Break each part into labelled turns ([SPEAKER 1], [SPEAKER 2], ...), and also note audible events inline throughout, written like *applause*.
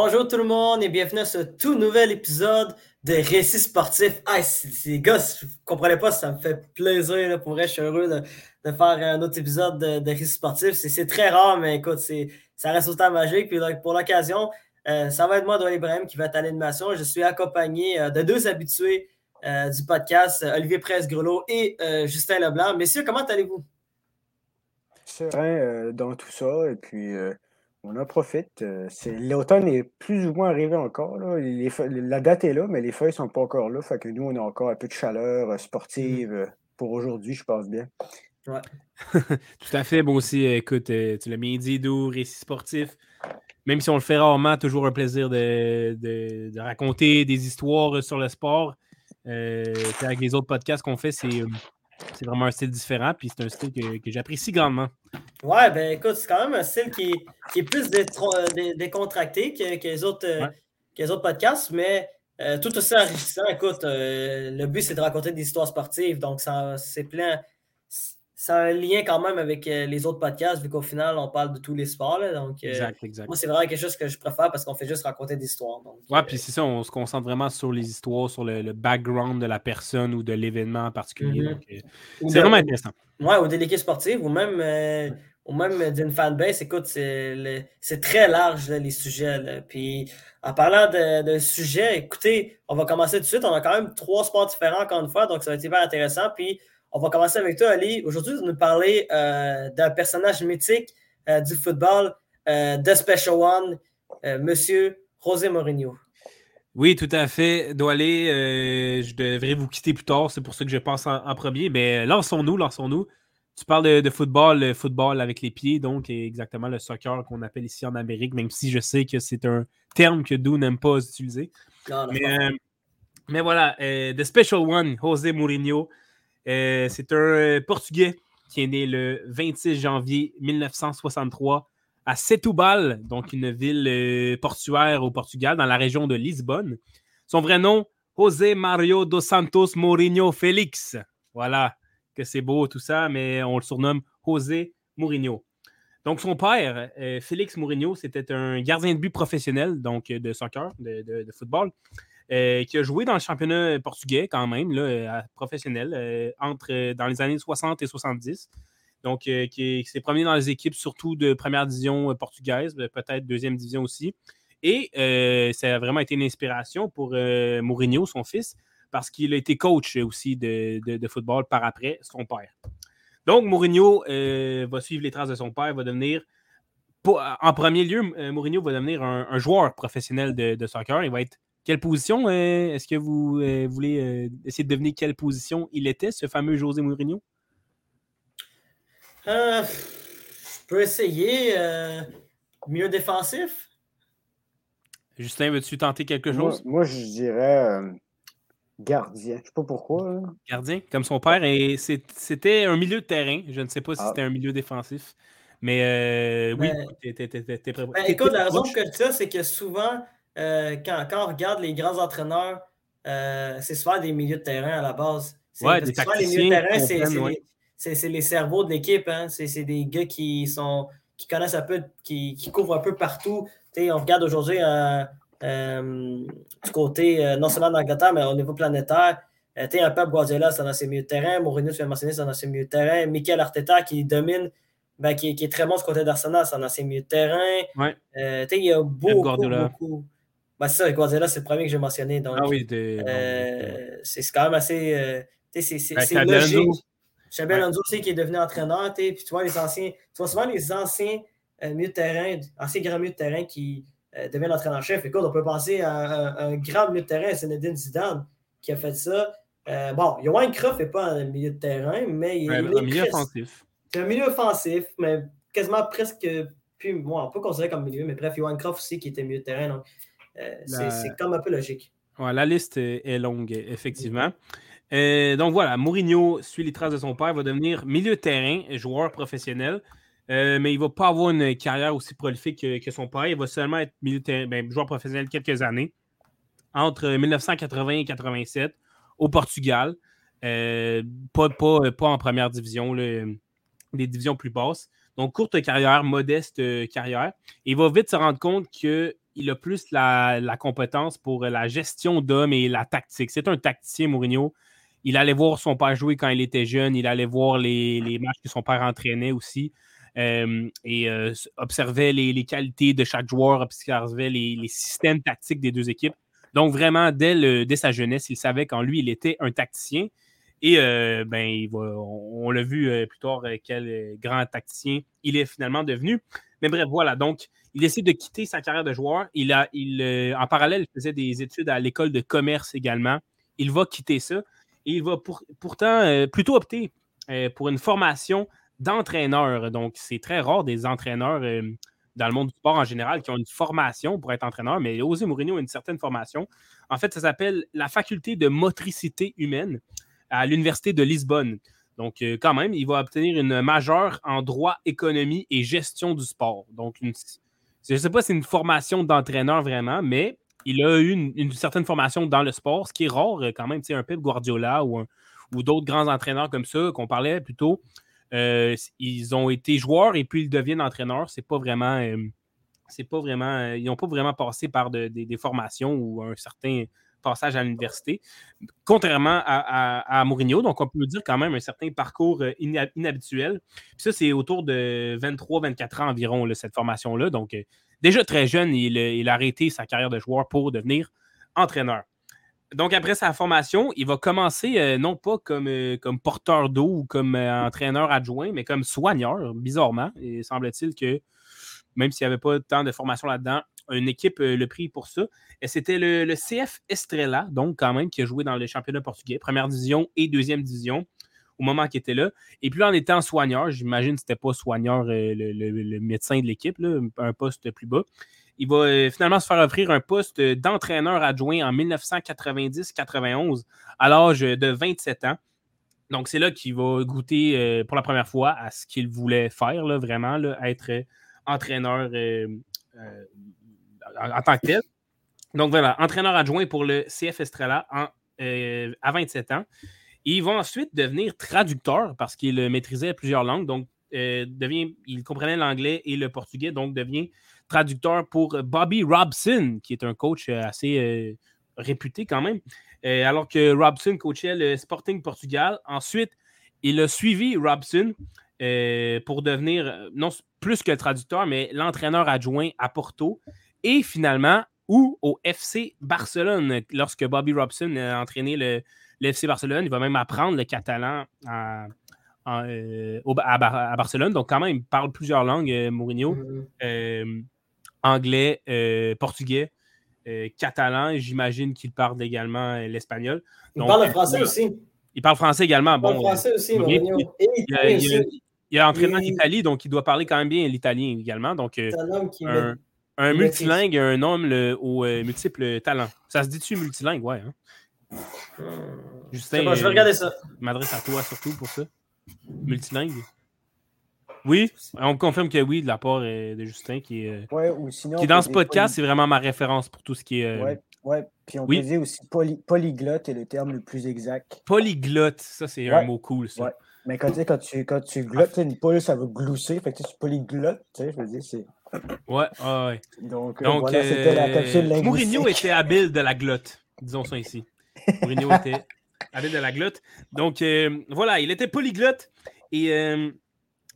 [SPEAKER 1] Bonjour tout le monde et bienvenue à ce tout nouvel épisode de Récits sportifs. Ah, les gars, si vous ne comprenez pas, ça me fait plaisir. pour vrai, je suis heureux de, faire un autre épisode de, Récits sportifs. C'est très rare, mais écoute, ça reste autant magique. Puis pour l'occasion, euh, ça va être moi, Doyle Ibrahim, qui va être à l'animation. Je suis accompagné euh, de deux habitués euh, du podcast, Olivier Presse-Grelot et Justin Leblanc. Messieurs, comment allez-vous?
[SPEAKER 2] Serein dans tout ça. Et puis on en profite. Euh, l'automne est plus ou moins arrivé encore. la date est là, mais les feuilles ne sont pas encore là. Fait que nous, on a encore un peu de chaleur euh, sportive euh, pour aujourd'hui, je pense bien. *laughs*
[SPEAKER 3] Tout à fait. Moi aussi, écoute, tu l'as mis dit, doux, récit sportif. Même si on le fait rarement, toujours un plaisir de, raconter des histoires sur le sport. avec les autres podcasts qu'on fait, c'est c'est vraiment un style différent, puis c'est un style que, j'apprécie grandement.
[SPEAKER 1] Ouais, ben écoute, c'est quand même un style qui, est plus décontracté que, les autres, euh, les autres podcasts, mais euh, tout aussi enrichissant. Écoute, euh, le but, c'est de raconter des histoires sportives, donc c'est plein, ça a un lien quand même avec euh, les autres podcasts, vu qu'au final, on parle de tous les sports. donc, euh, exact, exact. Moi, c'est vraiment quelque chose que je préfère parce qu'on fait juste raconter des histoires. Donc,
[SPEAKER 3] ouais, puis c'est ça, on se concentre vraiment sur les histoires, sur le, background de la personne ou de l'événement en particulier. Mhm. Euh, c'est vraiment intéressant.
[SPEAKER 1] Ouais, ou des équipes sportives, ou même, ou même d'une fanbase. Écoute, c'est très large, les sujets. Puis, en parlant de, de, sujets, écoutez, on va commencer tout de suite. On a quand même trois sports différents, encore une fois, donc ça va être hyper intéressant. Puis, on va commencer avec toi, Ali. Aujourd'hui, tu vas nous parler euh, d'un personnage mythique euh, du football, euh, de Special One, Monsieur José Mourinho.
[SPEAKER 3] Oui, tout à fait. Doualé, je devrais vous quitter plus tard, c'est pour ça que je pense en, premier. Mais lançons-nous, lançons-nous. Tu parles de, football, le football avec les pieds, donc exactement le soccer qu'on appelle ici en Amérique, même si je sais que c'est un terme que Dou n'aime pas utiliser. mais, mais, voilà, The Special One, José Mourinho. Euh, c'est un euh, Portugais qui est né le 26 janvier 1963 à Setúbal, donc une ville euh, portuaire au Portugal, dans la région de Lisbonne. Son vrai nom, José Mario dos Santos Mourinho Félix. Voilà, que c'est beau tout ça, mais on le surnomme José Mourinho. Donc, son père, Félix Mourinho, c'était un gardien de but professionnel, donc de soccer, de football. Euh, qui a joué dans le championnat portugais quand même, là, euh, professionnel, euh, entre, dans les années 60 et 70. Donc, qui, s'est promené dans les équipes surtout de première division portugaise, peut-être deuxième division aussi. Et ça a vraiment été une inspiration pour Mourinho, son fils, parce qu'il a été coach aussi de, football par après, son père. Donc, Mourinho va suivre les traces de son père, va devenir en premier lieu, Mourinho va devenir un, joueur professionnel de, de, soccer. Il va être quelle position euh, est-ce que vous euh, voulez euh, essayer de deviner quelle position il était, ce fameux José Mourinho?
[SPEAKER 1] je peux essayer. mieux défensif?
[SPEAKER 3] Justin, veux-tu tenter quelque chose?
[SPEAKER 2] Moi, je dirais gardien. Je ne sais pas pourquoi.
[SPEAKER 3] Gardien, comme son père. Et c'était un milieu de terrain. Je ne sais pas si ah. c'était un milieu défensif. Mais oui,
[SPEAKER 1] tu étais ben, Écoute, la raison que je dis ça, c'est que souvent, euh, quand, on regarde les grands entraîneurs, euh, c'est souvent des milieux de terrain à la base.
[SPEAKER 3] Ouais, des souvent, les milieux de
[SPEAKER 1] terrain, c'est les, cerveaux de l'équipe. Hein. C'est des gars qui sont qui connaissent un peu, qui, qui couvrent un peu partout. on regarde aujourd'hui euh, du côté, non seulement d'Angleterre, mais au niveau planétaire. un Pep Guardiola, c'est dans ses milieux de terrain. Mourinho, tu l'as mentionné, c'est dans ses milieux de terrain. Michael Arteta, qui domine ben, qui, qui, est très bon ce côté d'Arsenal, c'est dans ses milieux de terrain.
[SPEAKER 3] Ouais.
[SPEAKER 1] il y a beaucoup, beaucoup, ben, c'est ça, Guardiola, c'est le premier que j'ai mentionné. Donc, ah oui, euh, c'est quand même assez. Euh, c'est logique. Xabi Alonso aussi qui est devenu entraîneur. Puis tu vois, les anciens, tu vois souvent les anciens euh, milieux de terrain, anciens grands milieux de terrain qui euh, deviennent entraîneur-chef. Écoute, on peut penser à, un grand milieu de terrain, c'est Zinedine Zidane, qui a fait ça. Bon, Johan Croft n'est pas un milieu de terrain, mais il, est
[SPEAKER 3] un milieu offensif.
[SPEAKER 1] C'est un milieu offensif, mais quasiment presque. Puis, moi, on peut considérer comme milieu, mais bref, Johan Croft aussi qui était milieu de terrain. Donc, euh, c'est comme un peu logique.
[SPEAKER 3] la liste est longue, effectivement. Euh, donc voilà, Mourinho suit les traces de son père, va devenir milieu de terrain, joueur professionnel, euh, mais il ne va pas avoir une carrière aussi prolifique que, son père. Il va seulement être milieu ben, joueur professionnel quelques années, entre 1980 et 1987, au Portugal. pas, pas, en première division, les divisions plus basses. Donc, courte carrière, modeste carrière. il va vite se rendre compte que il a plus la, compétence pour la gestion d'hommes et la tactique. C'est un tacticien, Mourinho. Il allait voir son père jouer quand il était jeune. Il allait voir les, matchs que son père entraînait aussi. Euh, et euh, observait les, qualités de chaque joueur, observait les, systèmes tactiques des deux équipes. Donc, vraiment, dès, sa jeunesse, il savait qu'en lui, il était un tacticien. Et euh, ben, on, l'a vu plus tard, quel grand tacticien il est finalement devenu. Mais bref, voilà. Donc, il décide de quitter sa carrière de joueur. Il a, il, en parallèle, il faisait des études à l'école de commerce également. Il va quitter ça. Et il va pourtant plutôt opter pour une formation d'entraîneur. Donc, c'est très rare des entraîneurs dans le monde du sport en général qui ont une formation pour être entraîneur, mais José Mourinho a une certaine formation. En fait, ça s'appelle la faculté de motricité humaine à l'Université de Lisbonne. Donc, euh, quand même, il va obtenir une majeure en droit, économie et gestion du sport. Donc, je ne sais pas si c'est une formation d'entraîneur vraiment, mais il a eu une, certaine formation dans le sport, ce qui est rare euh, quand même. Tu sais, un Pep Guardiola ou, ou d'autres grands entraîneurs comme ça qu'on parlait plutôt euh, ils ont été joueurs et puis ils deviennent entraîneurs. C'est pas vraiment. C'est pas vraiment. Ils n'ont pas vraiment passé par des formations ou un certain passage à l'université, contrairement à, Mourinho. Donc, on peut dire quand même un certain parcours inhabituel. ça, c'est autour de 23-24 ans environ, cette formation-là. Donc, déjà très jeune, il, a arrêté sa carrière de joueur pour devenir entraîneur donc, après sa formation, il va commencer euh, non pas comme, euh, porteur d'eau ou comme euh, entraîneur adjoint, mais comme soigneur, bizarrement. Et semble-t-il que, même s'il n'y avait pas tant de formation là-dedans, une équipe le prit pour ça. C'était le, CF Estrella, donc quand même, qui a joué dans le championnat portugais, première division et deuxième division, au moment qu'il était là. Et puis en étant soigneur, j'imagine que ce n'était pas soigneur le, le, médecin de l'équipe, un poste plus bas. Il va euh, finalement se faire offrir un poste d'entraîneur adjoint en 1990-91 à l'âge de 27 ans. Donc, c'est là qu'il va goûter euh, pour la première fois à ce qu'il voulait faire, vraiment, être entraîneur euh, en, tant que tel. Donc, voilà, entraîneur adjoint pour le CF Estrella à 27 ans. il va ensuite devenir traducteur parce qu'il maîtrisait plusieurs langues. Donc, devient, il comprenait l'anglais et le portugais, donc devient traducteur pour Bobby Robson, qui est un coach euh, assez euh, réputé quand même. Euh, alors que Robson coachait le Sporting Portugal. Ensuite, il a suivi Robson pour devenir, non plus que traducteur, mais l'entraîneur adjoint à Porto. Et finalement, ou au FC Barcelone, lorsque Bobby Robson a entraîné le, FC Barcelone, il va même apprendre le catalan à, Barcelone. Donc, quand même, il parle plusieurs langues, Mourinho. Mm-hmm anglais, euh, portugais, euh, catalan, j'imagine qu'il parle également euh, l'espagnol.
[SPEAKER 1] Il parle le français aussi.
[SPEAKER 3] Il parle français également.
[SPEAKER 1] Il parle français aussi,
[SPEAKER 3] il, a entraîné en Italie, donc il doit parler quand même bien l'italien également. Donc, un, un multilingue, un homme le, aux multiples talents. Ça se dit-tu multilingue, ouais. Hein?
[SPEAKER 1] Justin, je vais regarder ça.
[SPEAKER 3] Je m'adresse à toi surtout pour ça. Multilingue? Oui, on confirme que oui, de la part euh, de Justin, qui est,
[SPEAKER 2] ouais, ou sinon,
[SPEAKER 3] qui dans ce podcast, c'est vraiment ma référence pour tout ce qui est.
[SPEAKER 2] Euh, ouais, ouais. Puis on oui. peut dire aussi polyglotte est le terme le plus exact.
[SPEAKER 3] Polyglotte, ça c'est un mot cool, ça.
[SPEAKER 2] Ouais. Mais quand, quand, tu, quand tu glottes une poule, ça va glousser. Fait que tu polyglotte, tu sais, je veux dire, c'est.
[SPEAKER 3] Ouais, ouais.
[SPEAKER 2] Donc, Donc voilà, c'était la capsule linguistique.
[SPEAKER 3] Mourinho était habile de la glotte, disons ça ici. Mourinho était habile de la glotte. Donc, voilà, il était polyglotte. Et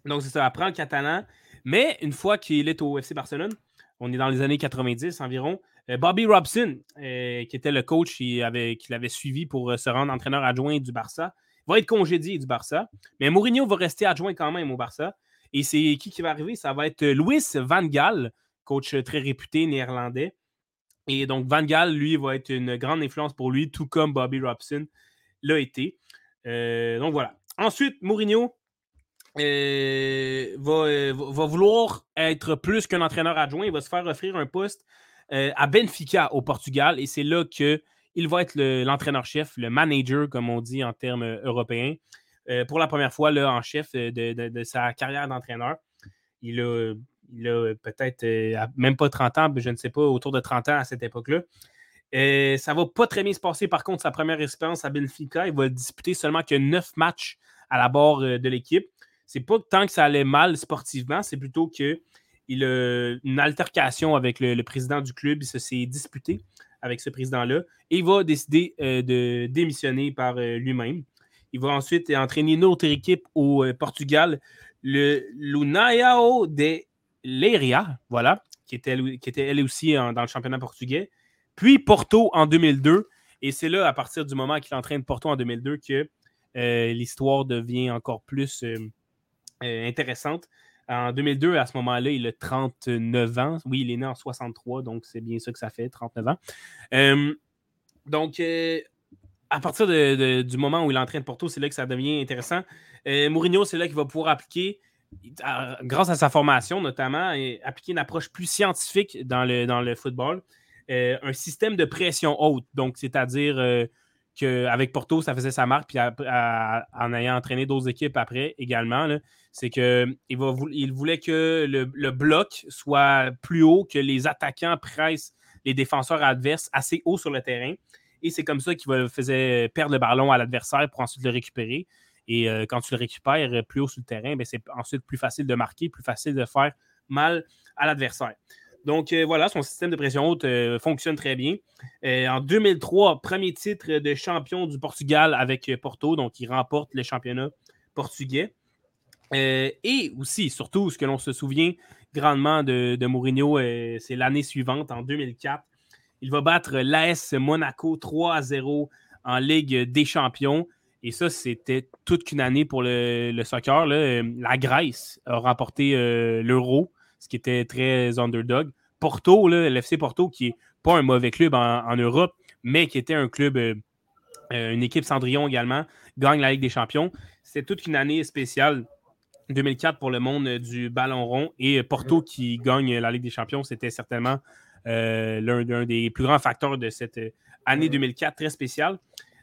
[SPEAKER 3] donc, c'est ça, apprend le catalan. Mais une fois qu'il est au FC Barcelone, on est dans les années 90 environ, euh, Bobby Robson, euh, qui était le coach qui avait, l'avait suivi pour euh, se rendre entraîneur adjoint du Barça, va être congédié du Barça. Mais Mourinho va rester adjoint quand même au Barça. Et c'est qui qui va arriver? Ça va être Louis Van Gaal, coach très réputé néerlandais. Et donc, Van Gaal, lui, va être une grande influence pour lui, tout comme Bobby Robson l'a été. donc voilà. Ensuite, Mourinho, euh, euh, va, vouloir être plus qu'un entraîneur adjoint. Il va se faire offrir un poste euh, à Benfica au Portugal et c'est là qu'il va être l'entraîneur-chef, le, manager, comme on dit en termes européens, pour la première fois là, en chef de, sa carrière d'entraîneur. Il a, peut-être même pas 30 ans, je ne sais pas, autour de 30 ans à cette époque-là. ça va pas très bien se passer, par contre, sa première expérience à Benfica. Il va disputer seulement que 9 matchs à la barre de l'équipe c'est pas tant que ça allait mal sportivement, c'est plutôt que il a une altercation avec le, président du club. Il s'est disputé avec ce président-là et il va décider de démissionner par lui-même. Il va ensuite entraîner une autre équipe au Portugal, le Lunaiao de Leiria, voilà, qui était, qui était elle aussi dans le championnat portugais. Puis Porto en 2002. Et c'est là, à partir du moment qu'il entraîne Porto en 2002, que euh, l'histoire devient encore plus euh, euh, intéressante. En 2002, à ce moment-là, il a 39 ans. Oui, il est né en 63, donc c'est bien ça que ça fait, 39 ans. donc, à partir du moment où il entraîne Porto, c'est là que ça devient intéressant. Mourinho, c'est là qu'il va pouvoir appliquer grâce à sa formation notamment, appliquer une approche plus scientifique dans le, dans le football. Euh, un système de pression haute. Donc, c'est-à-dire euh, qu'avec Porto, ça faisait sa marque, puis en ayant entraîné d'autres équipes après également, c'est qu'il il voulait que le, bloc soit plus haut, que les attaquants pressent les défenseurs adverses assez haut sur le terrain. Et c'est comme ça qu'il faisait perdre le ballon à l'adversaire pour ensuite le récupérer. Et euh, quand tu le récupères plus haut sur le terrain, ben, c'est ensuite plus facile de marquer, plus facile de faire mal à l'adversaire. Donc euh, voilà, son système de pression haute euh, fonctionne très bien. En 2003, premier titre de champion du Portugal avec Porto, donc il remporte le championnat portugais. et aussi, surtout, ce que l'on se souvient grandement de, de Mourinho, c'est l'année suivante, en 2004. Il va battre l'AS Monaco 3 à 0 en Ligue des Champions. Et ça, c'était toute qu'une année pour le, le soccer. La Grèce a remporté l'Euro ce qui était très underdog. Porto, l'FC Porto, qui n'est pas un mauvais club en, Europe, mais qui était un club, euh, euh, une équipe Cendrillon également, gagne la Ligue des Champions. C'était toute une année spéciale. 2004 pour le monde du ballon rond et Porto qui gagne la Ligue des Champions, c'était certainement euh, l'un des plus grands facteurs de cette année 2004 très spéciale.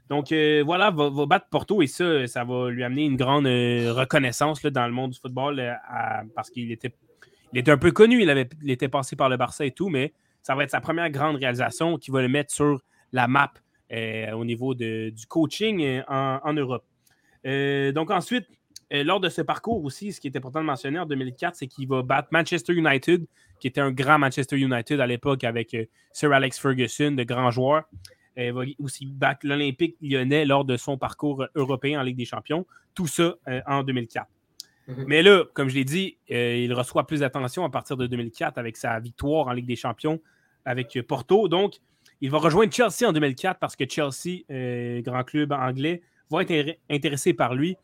[SPEAKER 3] Donc voilà, va, va, battre Porto et ça, ça va lui amener une grande reconnaissance dans le monde du football parce qu'il était il était un peu connu, il, avait, était passé par le Barça et tout, mais ça va être sa première grande réalisation qui va le mettre sur la map euh, au niveau du coaching euh, en, Europe. Euh, donc ensuite, lors de ce parcours aussi, ce qui est important de mentionner en 2004, c'est qu'il va battre Manchester United, qui était un grand Manchester United à l'époque avec Sir Alex Ferguson, de grands joueurs. Il va aussi battre l'Olympique lyonnais lors de son parcours européen en Ligue des Champions. Tout ça en 2004. Mhm. Mais là, comme je l'ai dit, euh, il reçoit plus d'attention à partir de 2004 avec sa victoire en Ligue des Champions avec Porto. Donc, il va rejoindre Chelsea en 2004 parce que Chelsea, euh, grand club anglais, va être intéressé par lui.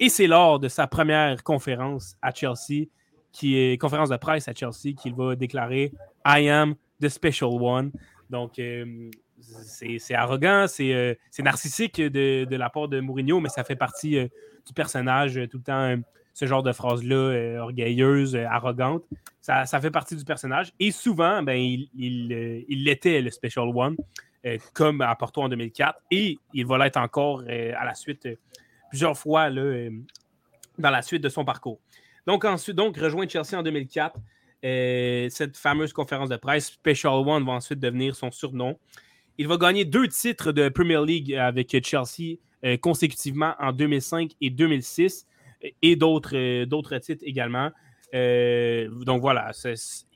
[SPEAKER 3] Et c'est lors de sa première conférence à Chelsea, qui est conférence de presse à Chelsea, qu'il va déclarer I am the special one. Donc, euh, c'est arrogant, c'est narcissique de, la part de Mourinho, mais ça fait partie du personnage tout le temps ce genre de phrase-là, euh, orgueilleuse, euh, arrogante. Ça, fait partie du personnage. Et souvent, ben, il, l'était, le Special One, euh, comme à Porto en 2004. Et il va l'être encore à la suite, plusieurs fois là, dans la suite de son parcours. Donc, ensuite, donc, rejoint Chelsea en 2004. cette fameuse conférence de presse, Special One, va ensuite devenir son surnom. Il va gagner deux titres de Premier League avec Chelsea consécutivement en 2005 et 2006 et d'autres, euh, titres également. Euh, donc voilà,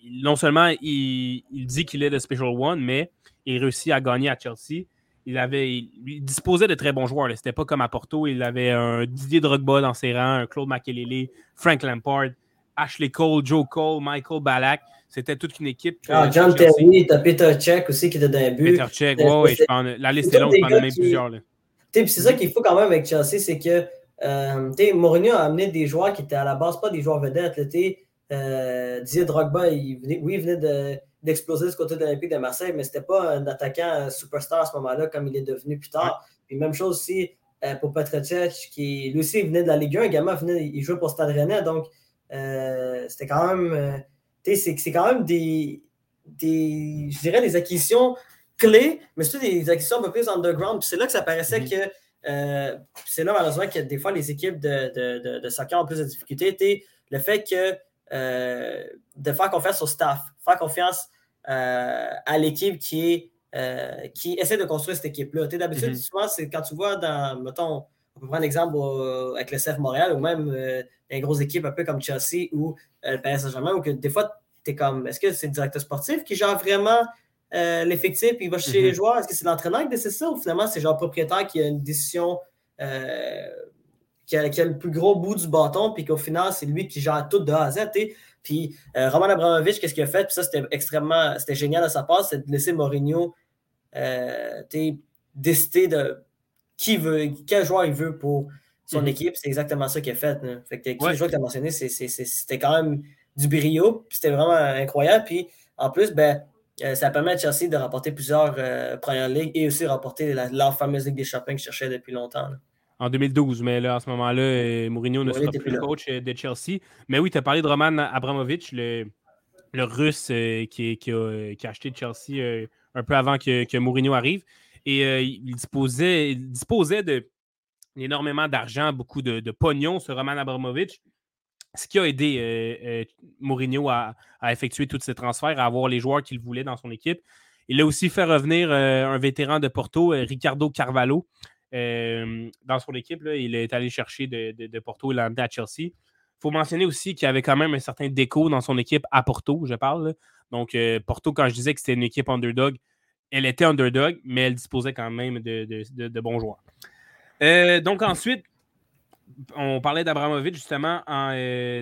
[SPEAKER 3] non seulement il, dit qu'il est le Special One, mais il réussit à gagner à Chelsea. Il, avait, il, disposait de très bons joueurs. C'était pas comme à Porto. Il avait un Didier Drogba dans ses rangs, un Claude Makelele, Frank Lampard, Ashley Cole, Joe Cole, Michael Ballack. C'était toute une équipe.
[SPEAKER 1] Ah, John Terry, t'as Peter Check aussi qui était dans le but.
[SPEAKER 3] Peter Check, ouais, la liste est longue, je en nommer plusieurs.
[SPEAKER 1] C'est ça qu'il faut quand même avec Chelsea, c'est que euh, Mourinho a amené des joueurs qui étaient à la base pas des joueurs vedettes. Euh, Didier Drogba, il venait, oui, il venait d'exploser ce côté de l'Olympique de Marseille, mais ce n'était pas un attaquant superstar à ce moment-là comme il est devenu plus tard. Puis même chose aussi euh, pour Petrocec, qui lui aussi venait de la Ligue 1 également, venait, il jouait pour Stade Rennais. Donc euh, c'était quand même. c'est quand même des, des, je dirais, des acquisitions clés, mais surtout des acquisitions un peu plus underground. c'est là que ça paraissait mm-hmm. que euh, c'est là, malheureusement, que des fois, les équipes de, de, soccer ont plus de difficultés. Le fait que euh, de faire confiance au staff, faire confiance euh, à l'équipe qui est qui essaie de construire cette équipe-là. D'habitude, mm-hmm. souvent, c'est quand tu vois dans, mettons, on peut prendre l'exemple avec le CF Montréal ou même une grosse équipe un peu comme Chelsea ou le Paris Saint-Germain, où que des fois, tu es comme, est-ce que c'est le directeur sportif qui gère vraiment euh, l'effectif et il va chez les mhm. joueurs? Est-ce que c'est l'entraîneur qui décide ça ou finalement c'est genre le propriétaire qui a une décision euh, qui, a, le plus gros bout du bâton puis qu'au final c'est lui qui gère tout de A à Z? Puis euh, Roman Abramovich, qu'est-ce qu'il a fait? Puis ça, c'était extrêmement, c'était génial de sa part, c'est de laisser Mourinho décider de qui veut, quel joueur il veut pour son mhm. équipe. C'est exactement ça qu'il a fait. Fait que, joueur que tu as mentionné, c'était quand même du brio, puis c'était vraiment incroyable. Puis en plus, ben, euh, ça permet à Chelsea de remporter plusieurs euh, premières ligues et aussi remporter la, leur fameuse Ligue des Champions qu'ils cherchaient depuis longtemps.
[SPEAKER 3] En 2012, mais là, à ce moment-là, euh, Mourinho ne sera plus le coach de Chelsea. Mais oui, tu as parlé de Roman Abramovich, le, le russe qui, qui, a, qui, a, acheté Chelsea un peu avant que, que Mourinho arrive. Et il disposait, il disposait de énormément d'argent, beaucoup de, de, pognon, ce Roman Abramovich ce qui a aidé euh, euh, Mourinho à, effectuer tous ces transferts, à avoir les joueurs qu'il voulait dans son équipe. Il a aussi fait revenir euh, un vétéran de Porto, Ricardo Carvalho, dans son équipe. Il est allé chercher de, Porto et l'a à Chelsea. Il faut mentionner aussi qu'il y avait quand même un certain déco dans son équipe à Porto, je parle. Donc, Porto, quand je disais que c'était une équipe underdog, elle était underdog, mais elle disposait quand même de, bons joueurs. donc, ensuite, on parlait d'Abramovic justement en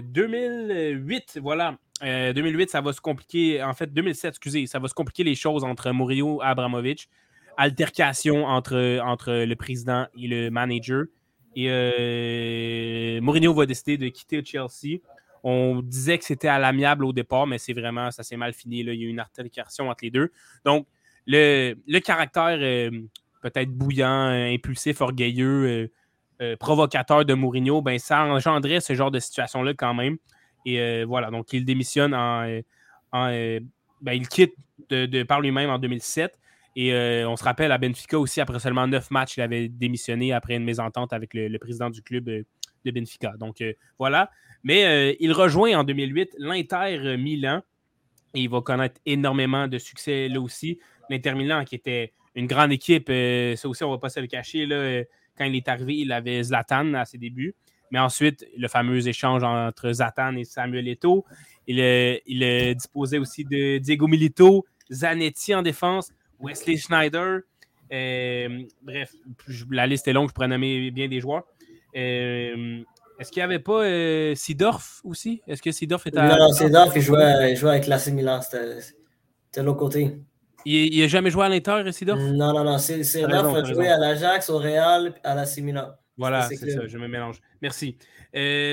[SPEAKER 3] 2008. Euh, voilà. 2008, euh, ça va se compliquer. En fait, 2007, excusez, ça va se compliquer les choses entre Mourinho et Abramovic. Altercation entre, entre le président et le manager. Et euh, Mourinho va décider de quitter Chelsea. On disait que c'était à l'amiable au départ, mais c'est vraiment, ça s'est mal fini. Là. Il y a eu une altercation entre les deux. Donc, le, caractère peut-être bouillant, impulsif, orgueilleux, euh, provocateur de Mourinho, ben, ça engendrait ce genre de situation-là quand même. Et euh, voilà, donc il démissionne en. Euh, ben, il quitte par lui-même en 2007. Et on se rappelle à Benfica aussi, après seulement neuf matchs, il avait démissionné après une mésentente avec le, président du club de Benfica. Donc voilà. Mais il rejoint en 2008 l'Inter Milan. Et il va connaître énormément de succès là aussi. L'Inter Milan, qui était une grande équipe, ça aussi, on ne va pas se le cacher. Là, quand il est arrivé, il avait Zlatan à ses débuts. Mais ensuite, le fameux échange entre Zlatan et Samuel Eto'o. Il, il disposait aussi de Diego Milito, Zanetti en défense, Wesley Schneider. Euh, bref, la liste est longue, je pourrais nommer bien des joueurs. Euh, est-ce qu'il n'y avait pas euh, Sidorf aussi? Est-ce que Sidorf était
[SPEAKER 1] à... Non, Sidorf, il jouait, il jouait avec l'AC Milan. C'était de l'autre côté.
[SPEAKER 3] Il n'a jamais joué à l'Inter, Sidorf?
[SPEAKER 1] Non, non, non. Sidorf a joué à l'Ajax, au Real, à la Milan.
[SPEAKER 3] Voilà, c'est ça, je me mélange. Merci.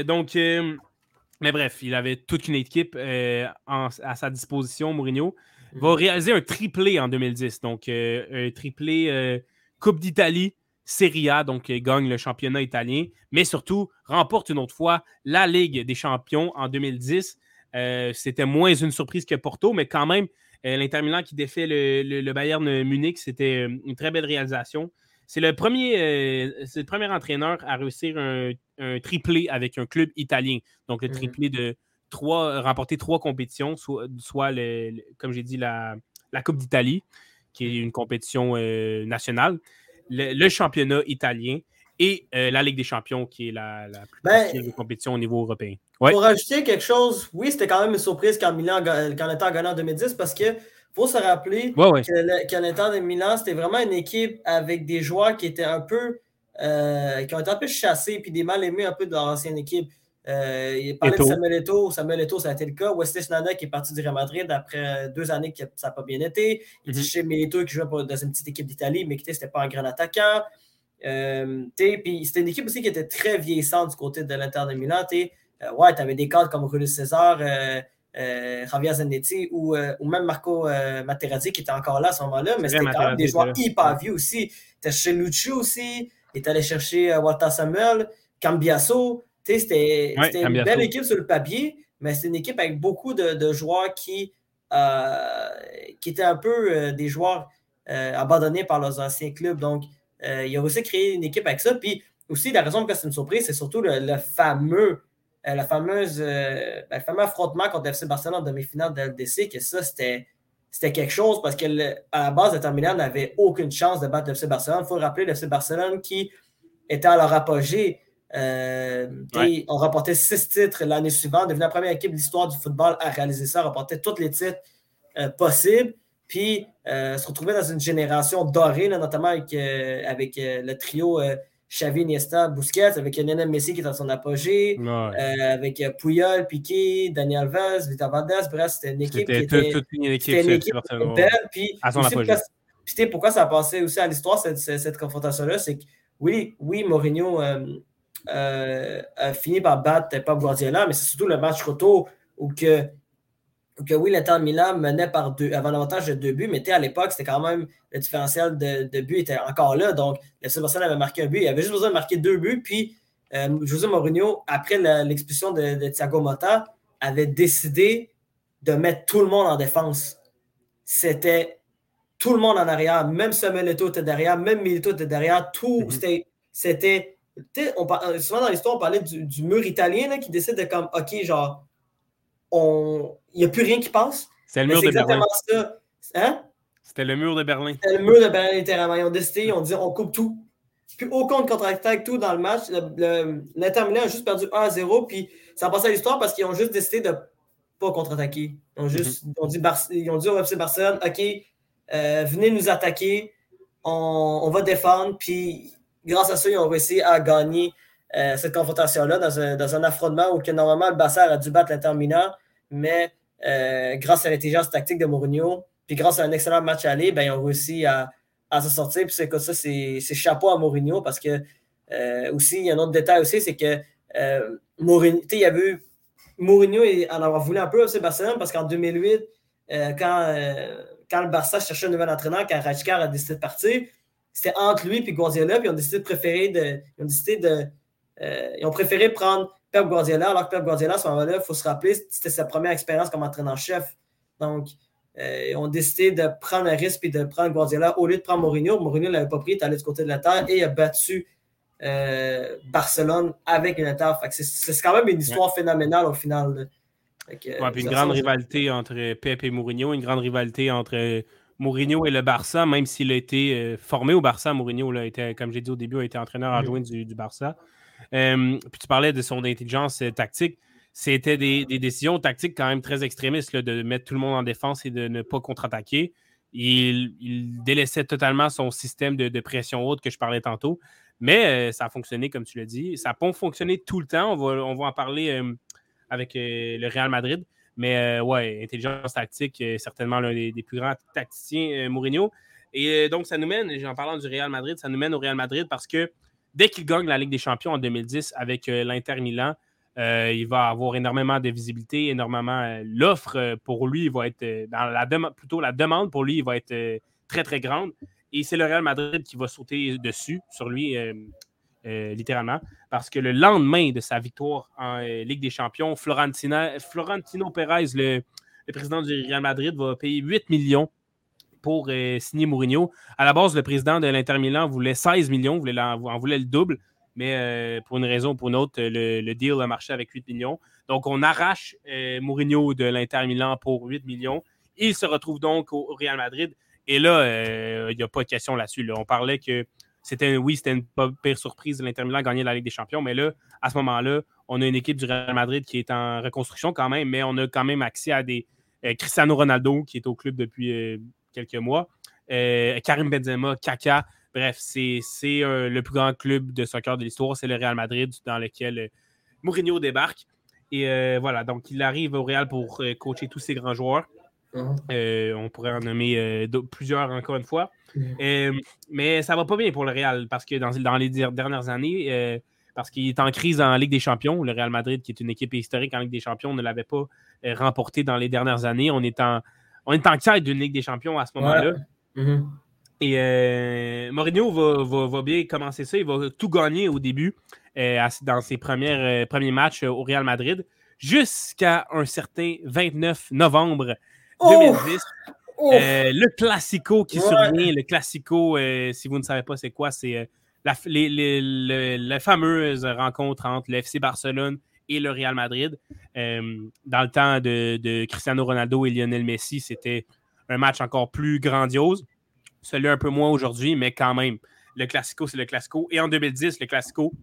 [SPEAKER 3] Donc, mais bref, il avait toute une équipe à sa disposition, Mourinho. Il va réaliser un triplé en 2010. Donc, un triplé Coupe d'Italie, Serie A, donc gagne le championnat italien, mais surtout remporte une autre fois la Ligue des champions en 2010. C'était moins une surprise que Porto, mais quand même, euh, L'Inter Milan qui défait le, Bayern Munich, c'était euh, une très belle réalisation. C'est le premier, euh, le premier entraîneur à réussir un, triplé avec un club italien. Donc, le mhm. triplé de trois, remporter trois compétitions, soit, comme j'ai dit, la, Coupe d'Italie, qui est une compétition nationale, le, championnat italien et la Ligue des champions, qui est la, plus ben, compétition au niveau européen.
[SPEAKER 1] Pour rajouter quelque chose, oui, c'était quand même une surprise quand Milan quand l'Inter a gagné en 2010 parce que faut se rappeler que l'Inter de Milan, c'était vraiment une équipe avec des joueurs qui étaient un peu euh, qui ont été un peu chassés puis des mal aimés un peu de l'ancienne équipe. Euh, il parlait de Samuel Eto'o. Samuel Eto'o, ça a été le cas. Wesley Sneijder qui est parti du Real Madrid après deux années que ça n'a pas bien été. Il était mm-hmm. chez Milito qui jouait dans une petite équipe d'Italie, mais qui n'était pas un grand attaquant. Euh, puis c'était une équipe aussi qui était très vieillissante du côté de l'Inter de Milan. Euh, ouais, tu avais des cadres comme Julio César, euh, euh, Javier Zanetti ou, même Marco Materazzi qui était encore là à ce moment-là, mais c'était quand même des joueurs hyper vieux aussi. Tu chez Lucio aussi, tu allé chercher Walter Samuel, Cambiasso. C'était une belle équipe sur le papier, mais c'est une équipe avec beaucoup de, joueurs qui, qui étaient un peu des joueurs abandonnés par leurs anciens clubs. Donc, il a aussi créé une équipe avec ça. Puis aussi, la raison pour laquelle c'est une surprise, c'est surtout le fameux euh, la fameuse, euh, le fameux affrontement contre FC Barcelone en demi-finale de LDC, que ça, c'était, c'était quelque chose parce qu'à la base, le Milan n'avait aucune chance de battre FC Barcelone. Il faut rappeler le FC Barcelone qui était à leur apogée On remportait six titres l'année suivante, devenait la première équipe de l'histoire du football à réaliser ça, remportait tous les titres possibles. Puis se retrouver dans une génération dorée, notamment avec, avec le trio Xavi, Iniesta, Busquets, avec Lionel Messi qui est dans son apogée, euh, avec euh, Puyol, Piqué, Daniel Vaz, Vita Valdes, bref, c'était une équipe qui était, toute une équipe, une équipe belle. Puis, à son apogée. Pourquoi, pourquoi ça a passé aussi à l'histoire, cette, cette, confrontation-là, c'est que oui, oui, Mourinho euh, a fini par battre pas Guardiola, mais c'est surtout le match retour où que que oui, l'Inter Milan menait par deux, avant l'avantage de deux buts, mais à l'époque, c'était quand même le différentiel de, de but était encore là. Donc, FC Barcelone avait marqué un but. Il avait juste besoin de marquer deux buts. Puis, euh, José Mourinho, après l'expulsion de, Thiago Motta, avait décidé de mettre tout le monde en défense. C'était tout le monde en arrière. Même Samuel Eto'o était derrière, même Milito était derrière. Tout, mm-hmm. c'était. Souvent dans l'histoire, on parlait du, mur italien qui décide de comme, OK, genre, il n'y a plus rien qui passe.
[SPEAKER 3] C'est le mur de Berlin. Hein? C'était le mur de Berlin.
[SPEAKER 1] C'était le mur de Berlin, littéralement. Ils ont décidé, ils ont dit on coupe tout. Puis aucun contre-attaque, tout dans le match. L'Inter Milan a juste perdu 1 0. Puis ça a passé à l'histoire parce qu'ils ont juste décidé de ne pas contre-attaquer. Ils ont juste mhm. dit, ils ont dit au FC Barcelone OK, euh, venez nous attaquer. On, va défendre. Puis grâce à ça, ils ont réussi à gagner euh, cette confrontation-là dans un, affrontement où que, normalement le Barça a dû battre l'Inter Milan. Mais euh, grâce à l'intelligence tactique de Mourinho, puis grâce à un excellent match aller, ben, ils ont réussi à, à se sortir. Puis c'est ça, c'est chapeau à Mourinho parce que euh, aussi, il y a un autre détail aussi, c'est que Mourinho, il y a Mourinho en avoir voulu un peu à Barcelone parce qu'en 2008, euh, quand, quand le Barça cherchait un nouvel entraîneur, quand Rajkar a décidé de partir, c'était entre lui et Guardiola, puis ils ont décidé de préférer de, ils ont décidé de, ils ont préféré prendre Pep Guardiola, alors que Pep Guardiola, à ce moment-là, il faut se rappeler, c'était sa première expérience comme entraîneur-chef. Donc, euh, ils ont décidé de prendre un risque et de prendre Guardiola au lieu de prendre Mourinho. Mourinho ne l'avait pas pris, il est allé du côté de la terre et il a battu euh, Barcelone avec une terre. C'est quand même une histoire phénoménale au final.
[SPEAKER 3] une grande rivalité entre Pep et Mourinho, une grande rivalité entre Mourinho et le Barça, même s'il a été euh, formé au Barça. Mourinho, a été, comme j'ai dit au début, a été entraîneur adjoint du, du, Barça. puis tu parlais de son intelligence tactique c'était des, décisions tactiques quand même très extrémistes de mettre tout le monde en défense et de ne pas contre-attaquer. Il, délaissait totalement son système de, pression haute que je parlais tantôt. Mais euh, ça a fonctionné, comme tu l'as dit. Ça n'a pas fonctionné tout le temps. On va, on va en parler euh, avec euh, le Real Madrid. Mais ouais, intelligence tactique, certainement l'un des, plus grands tacticiens, Mourinho. Et donc, ça nous mène, en parlant du Real Madrid, ça nous mène au Real Madrid parce que dès qu'il gagne la Ligue des Champions en 2010 avec l'Inter Milan, euh, il va avoir énormément de visibilité, énormément. Euh, l'offre euh, pour lui va être dans la plutôt la demande pour lui va être très très grande. Et c'est le Real Madrid qui va sauter dessus sur lui, littéralement, parce que le lendemain de sa victoire en Ligue des Champions, Florentino Pérez, le, président du Real Madrid, va payer 8 millions pour signer Mourinho. À la base, le président de l'Inter Milan voulait 16 millions, voulait en voulait le double mais euh, pour une raison ou pour une autre, le, deal a marché avec 8 millions. Donc, on arrache euh, Mourinho de l'Inter Milan pour 8 millions. Il se retrouve donc au, Real Madrid. Et là, euh, il n'y a pas de question là-dessus. On parlait que c'était, oui, c'était une pas pire surprise de l'Inter Milan gagner la Ligue des Champions, mais là, à ce moment-là, on a une équipe du Real Madrid qui est en reconstruction quand même, mais on a quand même accès à des Cristiano Ronaldo qui est au club depuis quelques mois, Karim Benzema, Kaka, Bref, c'est euh, le plus grand club de soccer de l'histoire. C'est le Real Madrid dans lequel euh, Mourinho débarque. Et euh, voilà, donc il arrive au Real pour coacher tous ces grands joueurs. Uh-huh. on pourrait en nommer plusieurs encore une fois. Uh-huh. mais ça va pas bien pour le Real parce que dans, dans les dernières années, parce qu'il est en crise en Ligue des Champions. Le Real Madrid, qui est une équipe historique en Ligue des Champions, ne l'avait pas remporté dans les dernières années. On est en, on est en quête d'une Ligue des Champions à ce moment-là. Uh-huh. Et euh, Mourinho va, bien commencer ça. Il va tout gagner au début euh, dans ses premières, euh, premiers matchs au Real Madrid jusqu'à un certain 29 novembre 2010. le Classico qui survient, le Classico, si vous ne savez pas c'est quoi, c'est la, la, fameuse rencontre entre le FC Barcelone et le Real Madrid. dans le temps de, de Cristiano Ronaldo et Lionel Messi, c'était un match encore plus grandiose. Celui un peu moins aujourd'hui, mais quand même. Le Classico, c'est le Classico. Et en 2010, le Classico,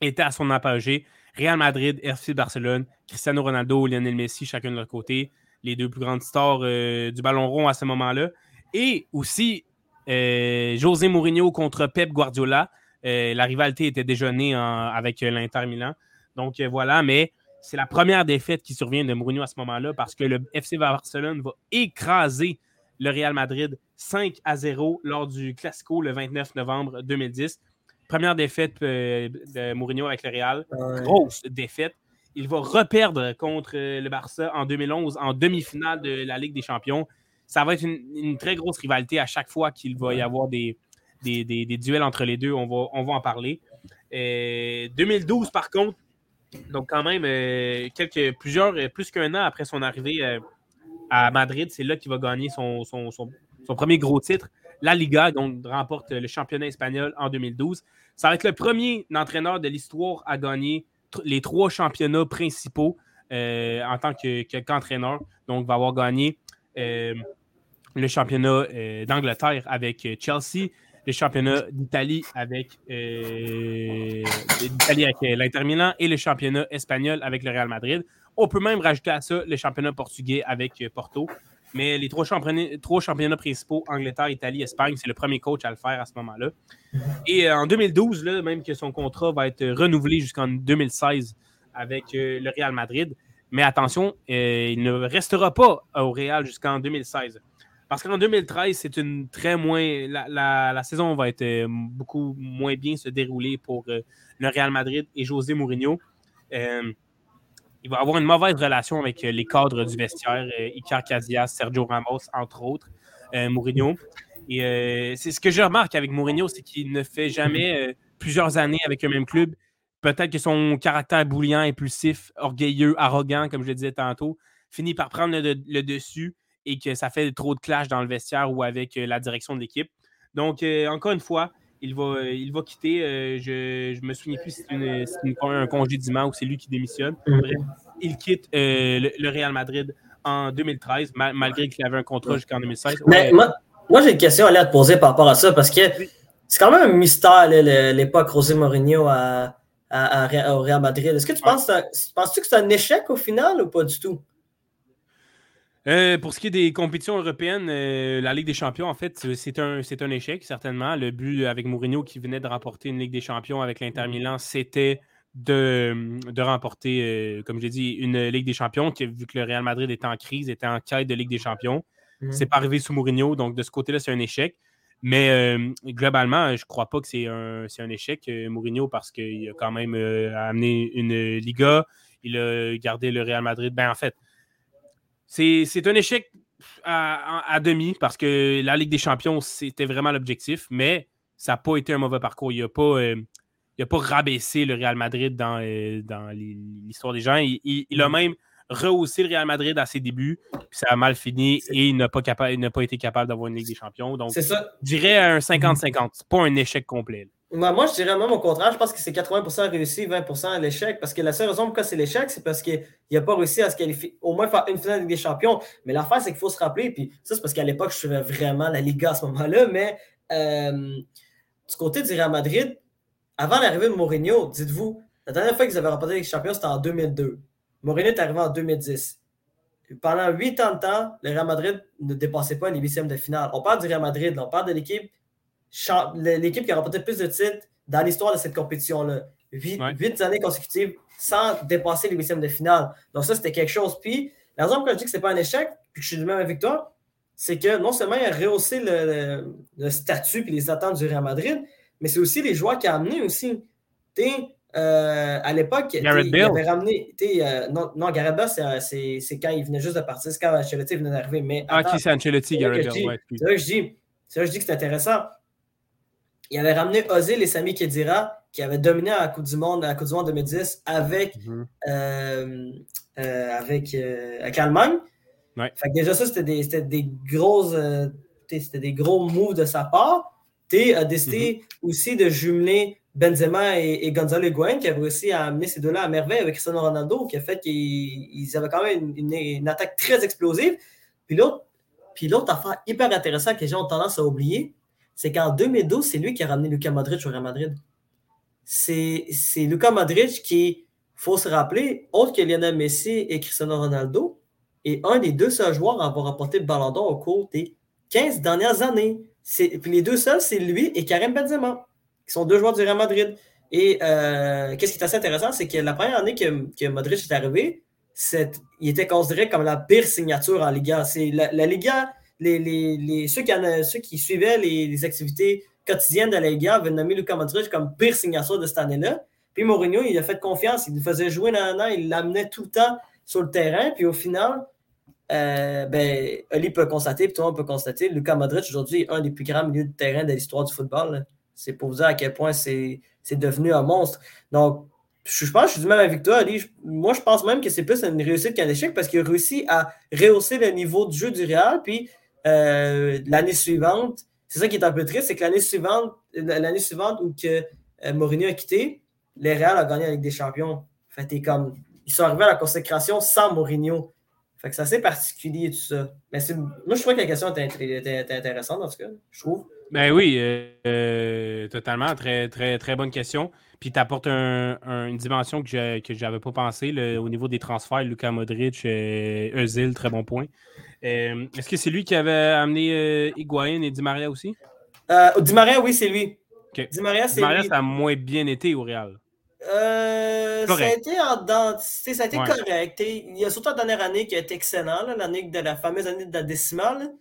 [SPEAKER 3] était à son apogée. Real Madrid, FC Barcelone, Cristiano Ronaldo, Lionel Messi, chacun de leur côté, les deux plus grandes stars euh, du ballon rond à ce moment-là. Et aussi euh, José Mourinho contre Pep Guardiola. Euh, la rivalité était déjà née avec l'Inter Milan. Donc voilà, mais c'est la première défaite qui survient de Mourinho à ce moment-là parce que le FC Barcelone va écraser le Real Madrid 5 à 0 lors du Classico le 29 novembre 2010. Première défaite de Mourinho avec le Real. Grosse défaite. Il va reperdre contre euh, le Barça en 2011 en demi-finale de la Ligue des Champions. Ça va être une, très grosse rivalité à chaque fois qu'il va y avoir des, des, duels entre les deux. On va, on va en parler. 2012, euh, par contre, donc quand même, quelques, plusieurs, plus qu'un an après son arrivée à Madrid, c'est là qu'il va gagner son, son, premier gros titre. La Liga, donc remporte le championnat espagnol en 2012. Ça va être le premier entraîneur de l'histoire à gagner les trois championnats principaux euh, en tant qu'entraîneur. donc, va avoir gagné euh, le championnat euh, d'Angleterre avec Chelsea, le championnat d'Italie avec avec l'Inter Milan et le championnat espagnol avec le Real Madrid. On peut même rajouter à ça le championnat portugais avec Porto. Mais les trois championnats, principaux, Angleterre, Italie, Espagne, c'est le premier coach à le faire à ce moment-là. Et euh, en 2012, là, même que son contrat va être renouvelé jusqu'en 2016 avec euh, le Real Madrid. Mais attention, il ne restera pas au Real jusqu'en 2016. Parce qu'en 2013, c'est une très moins. La, saison va être beaucoup moins bien se dérouler pour le Real Madrid et José Mourinho il va avoir une mauvaise relation avec euh, les cadres du vestiaire, euh, Icar Casillas, Sergio Ramos, entre autres, euh, Mourinho. Et c'est ce que je remarque avec Mourinho, c'est qu'il ne fait jamais plusieurs années avec le même club. Peut-être que son caractère bouillant, impulsif, orgueilleux, arrogant, comme je le disais tantôt, finit par prendre le, dessus et que ça fait trop de clash dans le vestiaire ou avec la direction de l'équipe. Donc, encore une fois, il va, il va quitter. Euh, je ne me souviens plus si c'est un congédiement ou c'est lui qui démissionne. Mhm. il quitte euh, le, Real Madrid en 2013, malgré qu'il avait un contrat jusqu'en 2016.
[SPEAKER 1] Mais moi, moi j'ai une question à te poser par rapport à ça parce que c'est quand même un mystère l'époque José Mourinho à, au Real Madrid. Est-ce que tu penses, penses-tu que c'est un échec au final ou pas du tout?
[SPEAKER 3] Euh, pour ce qui est des compétitions européennes, euh, la Ligue des Champions, en fait, c'est un, un échec, certainement. Le but avec Mourinho qui venait de remporter une Ligue des Champions avec l'Inter mm-hmm. Milan, c'était de, de, remporter, euh, comme j'ai dit, une Ligue des Champions, qui, vu que le Real Madrid était en crise, était en quête de Ligue des Champions. Mm-hmm. C'est pas arrivé sous Mourinho, donc de ce côté-là, c'est un échec. Mais globalement, je ne crois pas que c'est un, un, échec, Mourinho, parce qu'il a quand même amené une Liga, il a gardé le Real Madrid. Ben, en fait, c'est un échec à, demi parce que la Ligue des Champions, c'était vraiment l'objectif, mais ça n'a pas été un mauvais parcours. Il n'a pas, euh, pas rabaissé le Real Madrid dans, euh, dans l'histoire des gens. Il, a mm. même rehaussé le Real Madrid à ses débuts, puis ça a mal fini et il n'a pas, pas été capable d'avoir une Ligue des Champions. Donc, je dirais un 50-50. C'est pas un échec complet.
[SPEAKER 1] Moi, je dirais même au contraire, je pense que c'est 80% réussi, 20% l'échec. Parce que la seule raison pourquoi c'est l'échec, c'est parce qu'il n'a pas réussi à se qualifier, au moins faire une finale des champions. Mais l'affaire, c'est qu'il faut se rappeler, puis ça, c'est parce qu'à l'époque, je suivais vraiment la Liga à ce moment-là. Mais euh, du côté du Real Madrid, avant l'arrivée de Mourinho, dites-vous, la dernière fois qu'ils avaient remporté les champions, c'était en 2002. Mourinho est arrivé en 2010. pendant huit ans de temps, le Real Madrid ne dépassait pas les huitièmes de finale. On parle du Real Madrid, on parle de l'équipe l'équipe qui a remporté plus de titres dans l'histoire de cette compétition-là. Huit, années consécutives sans dépasser les huitièmes de finale. Donc, ça, c'était quelque chose. Puis, la raison pour laquelle je dis que ce n'est pas un échec, puis que je suis du même avec toi, c'est que non seulement il a rehaussé le, statut et les attentes du Real Madrid, mais c'est aussi les joueurs qui a amené aussi. Euh, à l'époque, il avait ramené. Euh, non, non, Gareth Bale, c'est quand il venait juste de partir, c'est quand Ancelotti venait d'arriver. Mais
[SPEAKER 3] ah, qui c'est Ancelotti, Gareth
[SPEAKER 1] Bale, C'est là que je dis, que je dis que c'est intéressant il avait ramené Ozil et Sami Khedira qui avaient dominé à la Coupe du Monde, à la Coupe du Monde 2010 avec, euh, euh, avec, euh, Allemagne. Fait que déjà, ça, c'était des, des grosses. c'était des gros moves de sa part. Tu a décidé mhm. aussi de jumeler Benzema et, Gonzalo Higuain, qui avait réussi à amener ces deux-là à merveille avec Cristiano Ronaldo, qui a fait qu'ils avaient quand même une, attaque très explosive. Puis l'autre, puis l'autre affaire hyper intéressante que les gens ont tendance à oublier, c'est qu'en 2012, c'est lui qui a ramené Lucas Modric au Real Madrid. c'est Luka Modric qui, faut se rappeler, autre que Lionel Messi et Cristiano Ronaldo, est un des deux seuls joueurs à avoir remporté le Ballon d'Or au cours des 15 dernières années. Puis les deux seuls, c'est lui et Karim Benzema, qui sont deux joueurs du Real Madrid. Et euh, qu'est-ce qui est assez intéressant, c'est que la première année que, que Modric est arrivé, il était considéré comme la pire signature en Liga. C'est la, Liga, les, les, ceux, qui suivaient les, activités quotidiennes de la Liga avaient nommé Luka Modric comme pire signature de cette année-là. Puis Mourinho, il a fait confiance, il le faisait jouer dans an, il l'amenait tout le temps sur le terrain. Puis au final, euh, ben, Ali peut constater, puis tout le monde peut constater, Luka Modric aujourd'hui est un des plus grands milieux de terrain de l'histoire du football. C'est pour vous dire à quel point c'est devenu un monstre. Donc, je pense que je suis du même avec toi, Ali. moi, je pense même que c'est plus une réussite qu'un échec parce qu'il a réussi à rehausser le niveau du jeu du Real. Puis euh, l'année suivante, c'est ça qui est un peu triste, c'est que l'année suivante, l'année suivante où que, euh, Mourinho a quitté, le Real a gagné avec des champions. Fait, comme, ils sont arrivés à la consécration sans Mourinho. Fait que c'est assez particulier tout ça. Mais moi, je trouve que la question était, intéressante dans ce cas, je trouve.
[SPEAKER 3] Ben oui, euh, totalement. Très, très, très bonne question. Puis tu apportes une dimension que je n'avais pas pensé au niveau des transferts. Lucas Modric, euh, Özil, très bon point. Est-ce que c'est lui qui avait amené Higuain et Di Maria aussi?
[SPEAKER 1] Di Maria, oui, c'est lui.
[SPEAKER 3] Di Maria, c'est lui. ça a moins bien été au Real.
[SPEAKER 1] Euh, ça a été, en ça a été correct. Il y a surtout la dernière année qui a été excellent, l'année de la fameuse année de la décimale.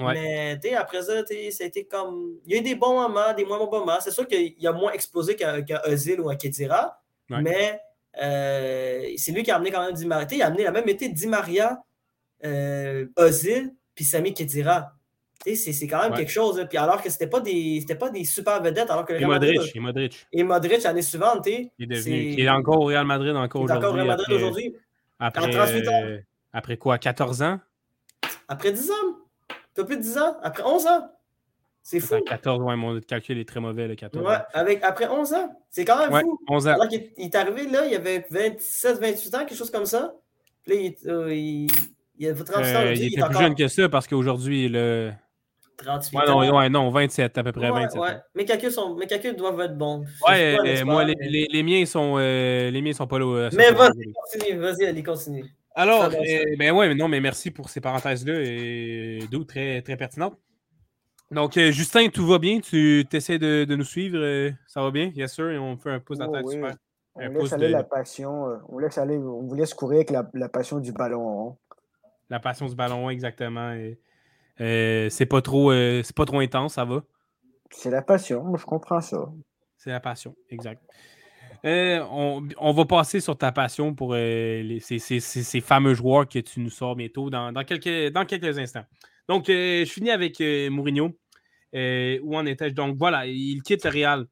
[SPEAKER 1] Mais après ça, été comme. Il y a eu des bons moments, des moins bons moments. C'est sûr qu'il a moins explosé qu'un qu ou un Kedira. Mais euh, c'est lui qui a amené quand même Di Maria. Il a amené la même été Di Maria, euh, Ozil, puis Sami Kedira. C'est quand même quelque chose. Puis alors que c'était pas des pas des super vedettes. Alors que
[SPEAKER 3] et, Modric, et Modric.
[SPEAKER 1] Et Modric l'année suivante.
[SPEAKER 3] Il est devenu. Il est encore au Real Madrid encore aujourd'hui.
[SPEAKER 1] encore au Real Madrid aujourd'hui.
[SPEAKER 3] Après, 38 ans. après quoi 14 ans?
[SPEAKER 1] Après 10 ans. Peu plus de 10 ans? Après 11 ans? C'est fou.
[SPEAKER 3] 14, ouais, mon calcul est très mauvais, le 14.
[SPEAKER 1] Ouais, avec, après 11 ans. C'est quand même fou. 11 ans. Alors qu'il est arrivé là, il avait 27, 28 ans, quelque chose comme ça. Puis là, il, euh, il, il, a 38 ans.
[SPEAKER 3] Euh, il, était plus jeune que ça parce qu'aujourd'hui, le.
[SPEAKER 1] 38
[SPEAKER 3] ouais, non, Ouais, non, 27, à peu près 27. Ouais.
[SPEAKER 1] Mes, calculs sont, mes calculs doivent être bons.
[SPEAKER 3] Ouais, euh, moi, les, les, les, miens sont, euh, les miens sont pas là. Euh,
[SPEAKER 1] mais vas-y, continue, vas-y, allez, continue.
[SPEAKER 3] Alors, ben ouais, mais non, mais merci pour ces parenthèses-là, et d'où très, très pertinentes. Donc, Justin, tout va bien? Tu essaies de, de, nous suivre? ça va bien? Yes, sir. Et on fait un pouce dans la tête, super.
[SPEAKER 2] On laisse aller la passion. On laisse aller, on vous laisse courir avec la, la passion du ballon
[SPEAKER 3] La passion du ballon exactement. Euh, c'est pas trop euh, c'est pas trop intense, ça va?
[SPEAKER 2] C'est la passion, je comprends ça.
[SPEAKER 3] C'est la passion, exact. Euh, on, va passer sur ta passion pour ces, fameux joueurs que tu nous sors bientôt dans, quelques, instants. Donc, je finis avec Mourinho. où en étais-je? Donc, voilà, il quitte le Real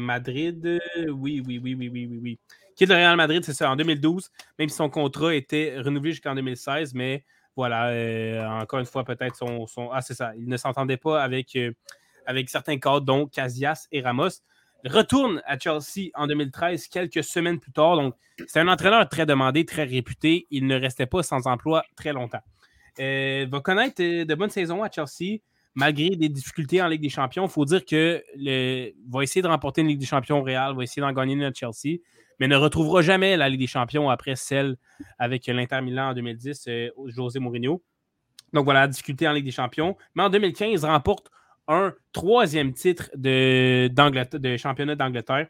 [SPEAKER 3] Madrid. Oui, oui, oui, oui, oui, oui, oui. Quitte le Real Madrid, c'est ça, en 2012, même si son contrat était renouvelé jusqu'en 2016, mais voilà, euh, encore une fois, peut-être son, Ah, c'est ça. Il ne s'entendait pas avec, euh, avec certains cadres, dont Casillas et Ramos. Retourne à Chelsea en 2013, quelques semaines plus tard. Donc, c'est un entraîneur très demandé, très réputé. Il ne restait pas sans emploi très longtemps. Euh, va connaître de bonnes saisons à Chelsea, malgré des difficultés en Ligue des Champions. Il faut dire que le, va essayer de remporter une Ligue des Champions Real, va essayer d'en gagner une à Chelsea mais ne retrouvera jamais la Ligue des Champions après celle avec l'Inter Milan en 2010, euh, José Mourinho. Donc voilà, la difficulté en Ligue des Champions. Mais en 2015, remporte un troisième titre de, championnat d'Angleterre.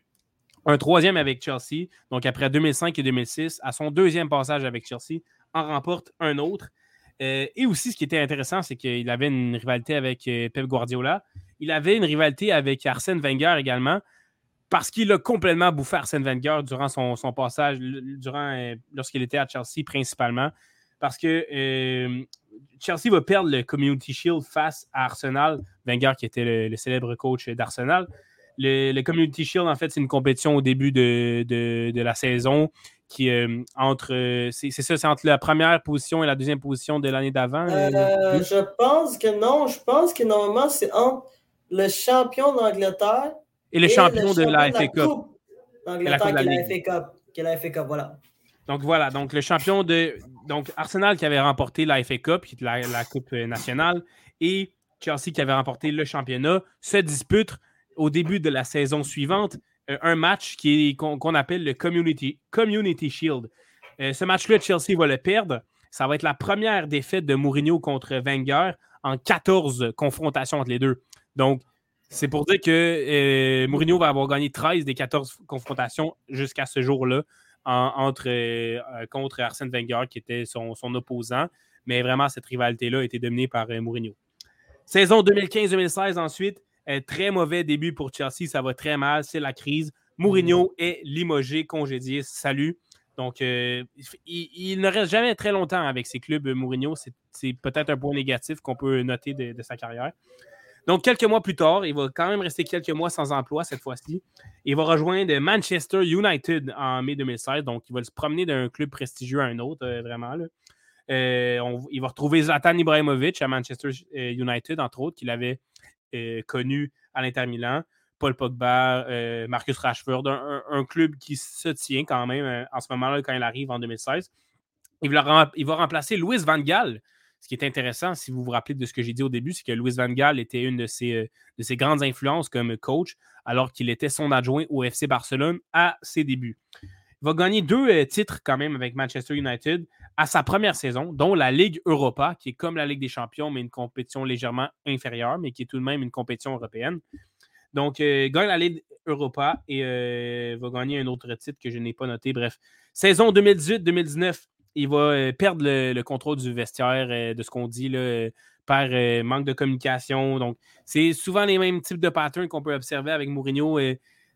[SPEAKER 3] Un troisième avec Chelsea. Donc après 2005 et 2006, à son deuxième passage avec Chelsea, en remporte un autre. Euh, et aussi, ce qui était intéressant, c'est qu'il avait une rivalité avec euh, Pep Guardiola. Il avait une rivalité avec Arsène Wenger également parce qu'il a complètement bouffé Arsène Wenger durant son, passage, durant, euh, lorsqu'il était à Chelsea principalement. Parce que Chelsea va perdre le Community Shield face à Arsenal. Wenger, qui était le, célèbre coach d'Arsenal. Le, Community Shield, en fait, c'est une compétition au début de, la saison qui euh, entre c'est ça, c'est entre la première position et la deuxième position de l'année d'avant.
[SPEAKER 1] je pense que non, je pense que normalement c'est entre le champion d'Angleterre
[SPEAKER 3] et le champion de la FA Cup.
[SPEAKER 1] La FA Cup. Qui est la FA Cup, voilà.
[SPEAKER 3] Donc voilà, donc le champion de. Donc Arsenal qui avait remporté la FA Cup, qui est la, Coupe nationale, et Chelsea qui avait remporté le championnat, se disputent au début de la saison suivante un match qu'on appelle le Community, Shield. ce match-là, Chelsea va le perdre. Ça va être la première défaite de Mourinho contre Wenger en 14 confrontations entre les deux. Donc, c'est pour dire que euh, Mourinho va avoir gagné 13 des 14 confrontations jusqu'à ce jour-là entre, euh, contre Arsène Wenger, qui était son, opposant. Mais vraiment, cette rivalité-là a été dominée par euh, Mourinho. Saison 2015-2016 ensuite, très mauvais début pour Chelsea, ça va très mal, c'est la crise. Mourinho est limogé, congédié, salut. Donc, il, ne reste jamais très longtemps avec ses clubs Mourinho. C'est peut-être un point négatif qu'on peut noter de, sa carrière. Donc, quelques mois plus tard, il va quand même rester quelques mois sans emploi cette fois-ci. Il va rejoindre Manchester United en mai 2016. Donc, il va se promener d'un club prestigieux à un autre, euh, vraiment. Euh, il va retrouver Zlatan Ibrahimovic à Manchester euh, United, entre autres, qu'il avait connu à l'Inter Milan. Paul Pogba, Marcus Rashford, un, club qui se tient quand même en ce moment-là quand il arrive en 2016. Il va, il va remplacer Louis Van Gaal, ce qui est intéressant, si vous vous rappelez de ce que j'ai dit au début, c'est que Louis Van Gaal était une de ses, euh, grandes influences comme coach, alors qu'il était son adjoint au FC Barcelone à ses débuts. Il va gagner deux euh, titres quand même avec Manchester United à sa première saison, dont la Ligue Europa, qui est comme la Ligue des Champions, mais une compétition légèrement inférieure, mais qui est tout de même une compétition européenne. Donc, euh, gagne la Ligue Europa et va gagner un autre titre que je n'ai pas noté. Bref, saison 2018-2019, il va euh, perdre le, contrôle du vestiaire, euh, de ce qu'on dit, euh, par manque de communication. Donc, c'est souvent les mêmes types de patterns qu'on peut observer avec Mourinho,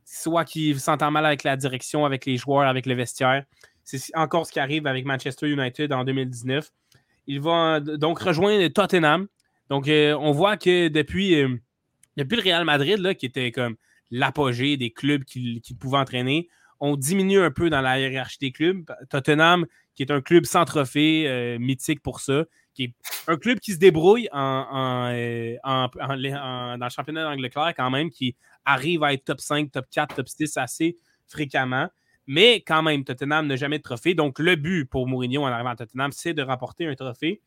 [SPEAKER 3] soit qu'il s'entend mal avec la direction, avec les joueurs, avec le vestiaire. C'est encore ce qui arrive avec Manchester United en 2019. Il va donc rejoindre Tottenham. Donc, on voit que depuis, depuis le Real Madrid, qui était comme l'apogée des clubs qu'il pouvait entraîner, on diminue un peu dans la hiérarchie des clubs. Tottenham, qui est un club sans trophée, euh, mythique pour ça, qui est un club qui se débrouille euh, dans le championnat d'Angleterre quand même, qui arrive à être top 5, top 4, top 6 assez fréquemment. Mais quand même, Tottenham n'a jamais de trophée. Donc, le but pour Mourinho en arrivant à Tottenham, c'est de remporter un trophée.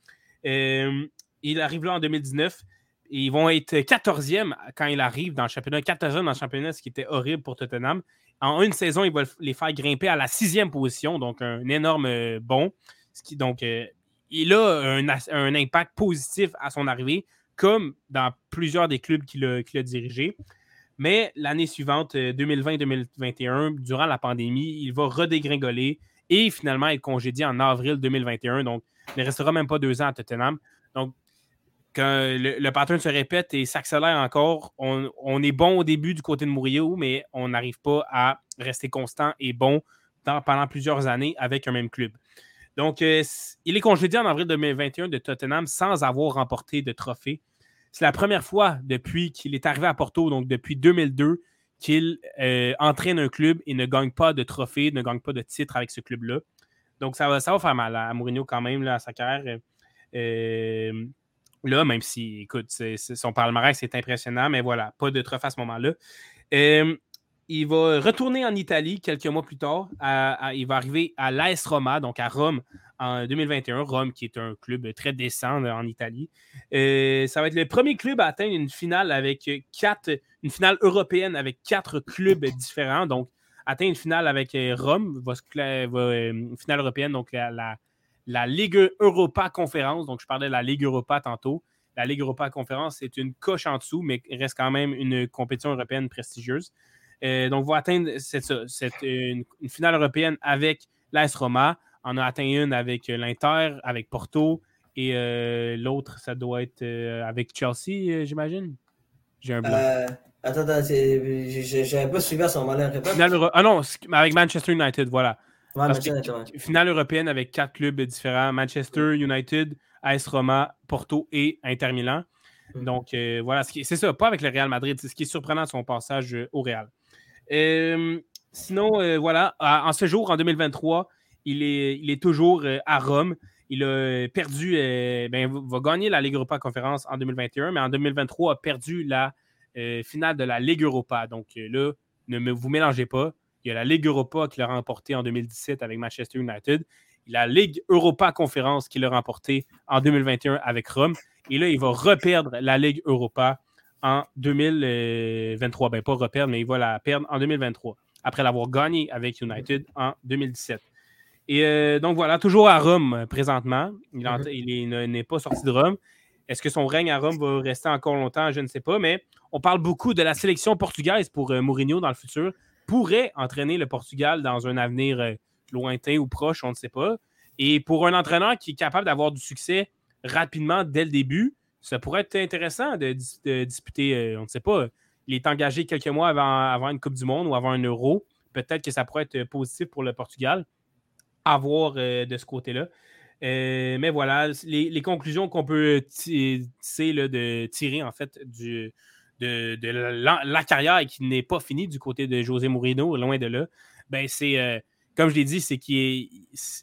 [SPEAKER 3] Euh, il arrive là en 2019. ils vont être 14e quand il arrive dans le championnat, 14e dans le championnat, ce qui était horrible pour Tottenham. En une saison, il va les faire grimper à la sixième position, donc un énorme euh, bond. donc, euh, il a un, impact positif à son arrivée, comme dans plusieurs des clubs qu'il a, dirigés. Mais l'année suivante, 2020-2021, euh, durant la pandémie, il va redégringoler et finalement être congédié en avril 2021. Donc, il ne restera même pas deux ans à Tottenham. Donc, le, pattern se répète et s'accélère encore, on, est bon au début du côté de Mourinho, mais on n'arrive pas à rester constant et bon pendant plusieurs années avec un même club. Donc, euh, il est congédié en avril 2021 de Tottenham sans avoir remporté de trophée. C'est la première fois depuis qu'il est arrivé à Porto, donc depuis 2002, qu'il euh, entraîne un club et ne gagne pas de trophée, ne gagne pas de titre avec ce club-là. Donc, ça va, ça va faire mal à Mourinho quand même, à sa carrière. Euh, Là, même si, écoute, son palmarès est impressionnant, mais voilà, pas de trophée à ce moment-là. il va retourner en Italie quelques mois plus tard. il va arriver à l'AS Roma, donc à Rome, en 2021. Rome, qui est un club très décent en Italie. ça va être le premier club à atteindre une finale avec quatre, une finale européenne avec quatre clubs différents. Donc, atteindre une finale avec euh, Rome, euh, une finale européenne, donc la Ligue Europa Conférence. Donc, je parlais de la Ligue Europa tantôt. La Ligue Europa Conférence, c'est une coche en dessous, mais reste quand même une compétition européenne prestigieuse. Euh, donc, va atteindre cette, une, finale européenne avec l'AS Roma. On a atteint une avec l'Inter, avec Porto, et euh, l'autre, ça doit être euh, avec Chelsea, j'imagine?
[SPEAKER 1] J'ai un blanc. attends, attends j'avais pas suivi à ce moment-là.
[SPEAKER 3] Ah non, avec Manchester United, voilà finale européenne avec quatre clubs différents Manchester United, AS Roma, Porto et Inter Milan. Mm. Donc euh, voilà, c'est ça, pas avec le Real Madrid. C'est ce qui est surprenant de son passage euh, au Real. Euh, sinon, voilà, en ce jour, en 2023, il est, il est toujours à Rome. Il a perdu, ben, va gagner la Ligue Europa Conférence en 2021, mais en 2023 a perdu la finale de la Ligue Europa. Donc là, ne me, vous mélangez pas. Il y a la Ligue Europa qui l'a remporté en 2017 avec Manchester United. Il y a la Ligue Europa Conférence qui l'a remporté en 2021 avec Rome. Et là, il va reperdre la Ligue Europa en 2023. Ben, pas reperdre, mais il va la perdre en 2023, après l'avoir gagné avec United en 2017. Et euh, donc voilà, toujours à Rome euh, présentement. Il mm-hmm. n'est pas sorti de Rome. Est-ce que son règne à Rome va rester encore longtemps? Je ne sais pas, mais on parle beaucoup de la sélection portugaise pour euh, Mourinho dans le futur. Pourrait entraîner le Portugal dans un avenir lointain ou proche, on ne sait pas. Et pour un entraîneur qui est capable d'avoir du succès rapidement dès le début, ça pourrait être intéressant de, disputer, on ne sait pas, il est engagé quelques mois avant, avant, une Coupe du Monde ou avant un Euro. Peut-être que ça pourrait être positif pour le Portugal à voir euh, de ce côté-là. Euh, mais voilà, les, conclusions qu'on peut tirer en fait du, de, la, carrière qui n'est pas finie du côté de José Mourinho, loin de là, ben c'est, euh, comme je l'ai dit, c'est qu'il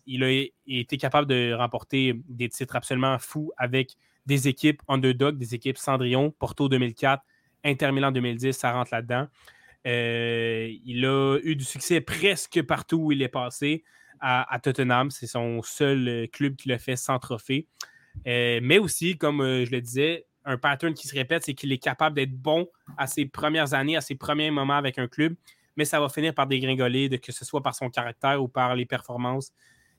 [SPEAKER 3] il a été capable de remporter des titres absolument fous avec des équipes underdog, des équipes Cendrillon, Porto 2004, Inter Milan 2010, ça rentre là-dedans. il a eu du succès presque partout où il est passé à, Tottenham. C'est son seul euh, club qui le fait sans trophée. Euh, mais aussi, comme euh, je le disais, un pattern qui se répète, c'est qu'il est capable d'être bon à ses premières années, à ses premiers moments avec un club, mais ça va finir par dégringoler, de, que ce soit par son caractère ou par les performances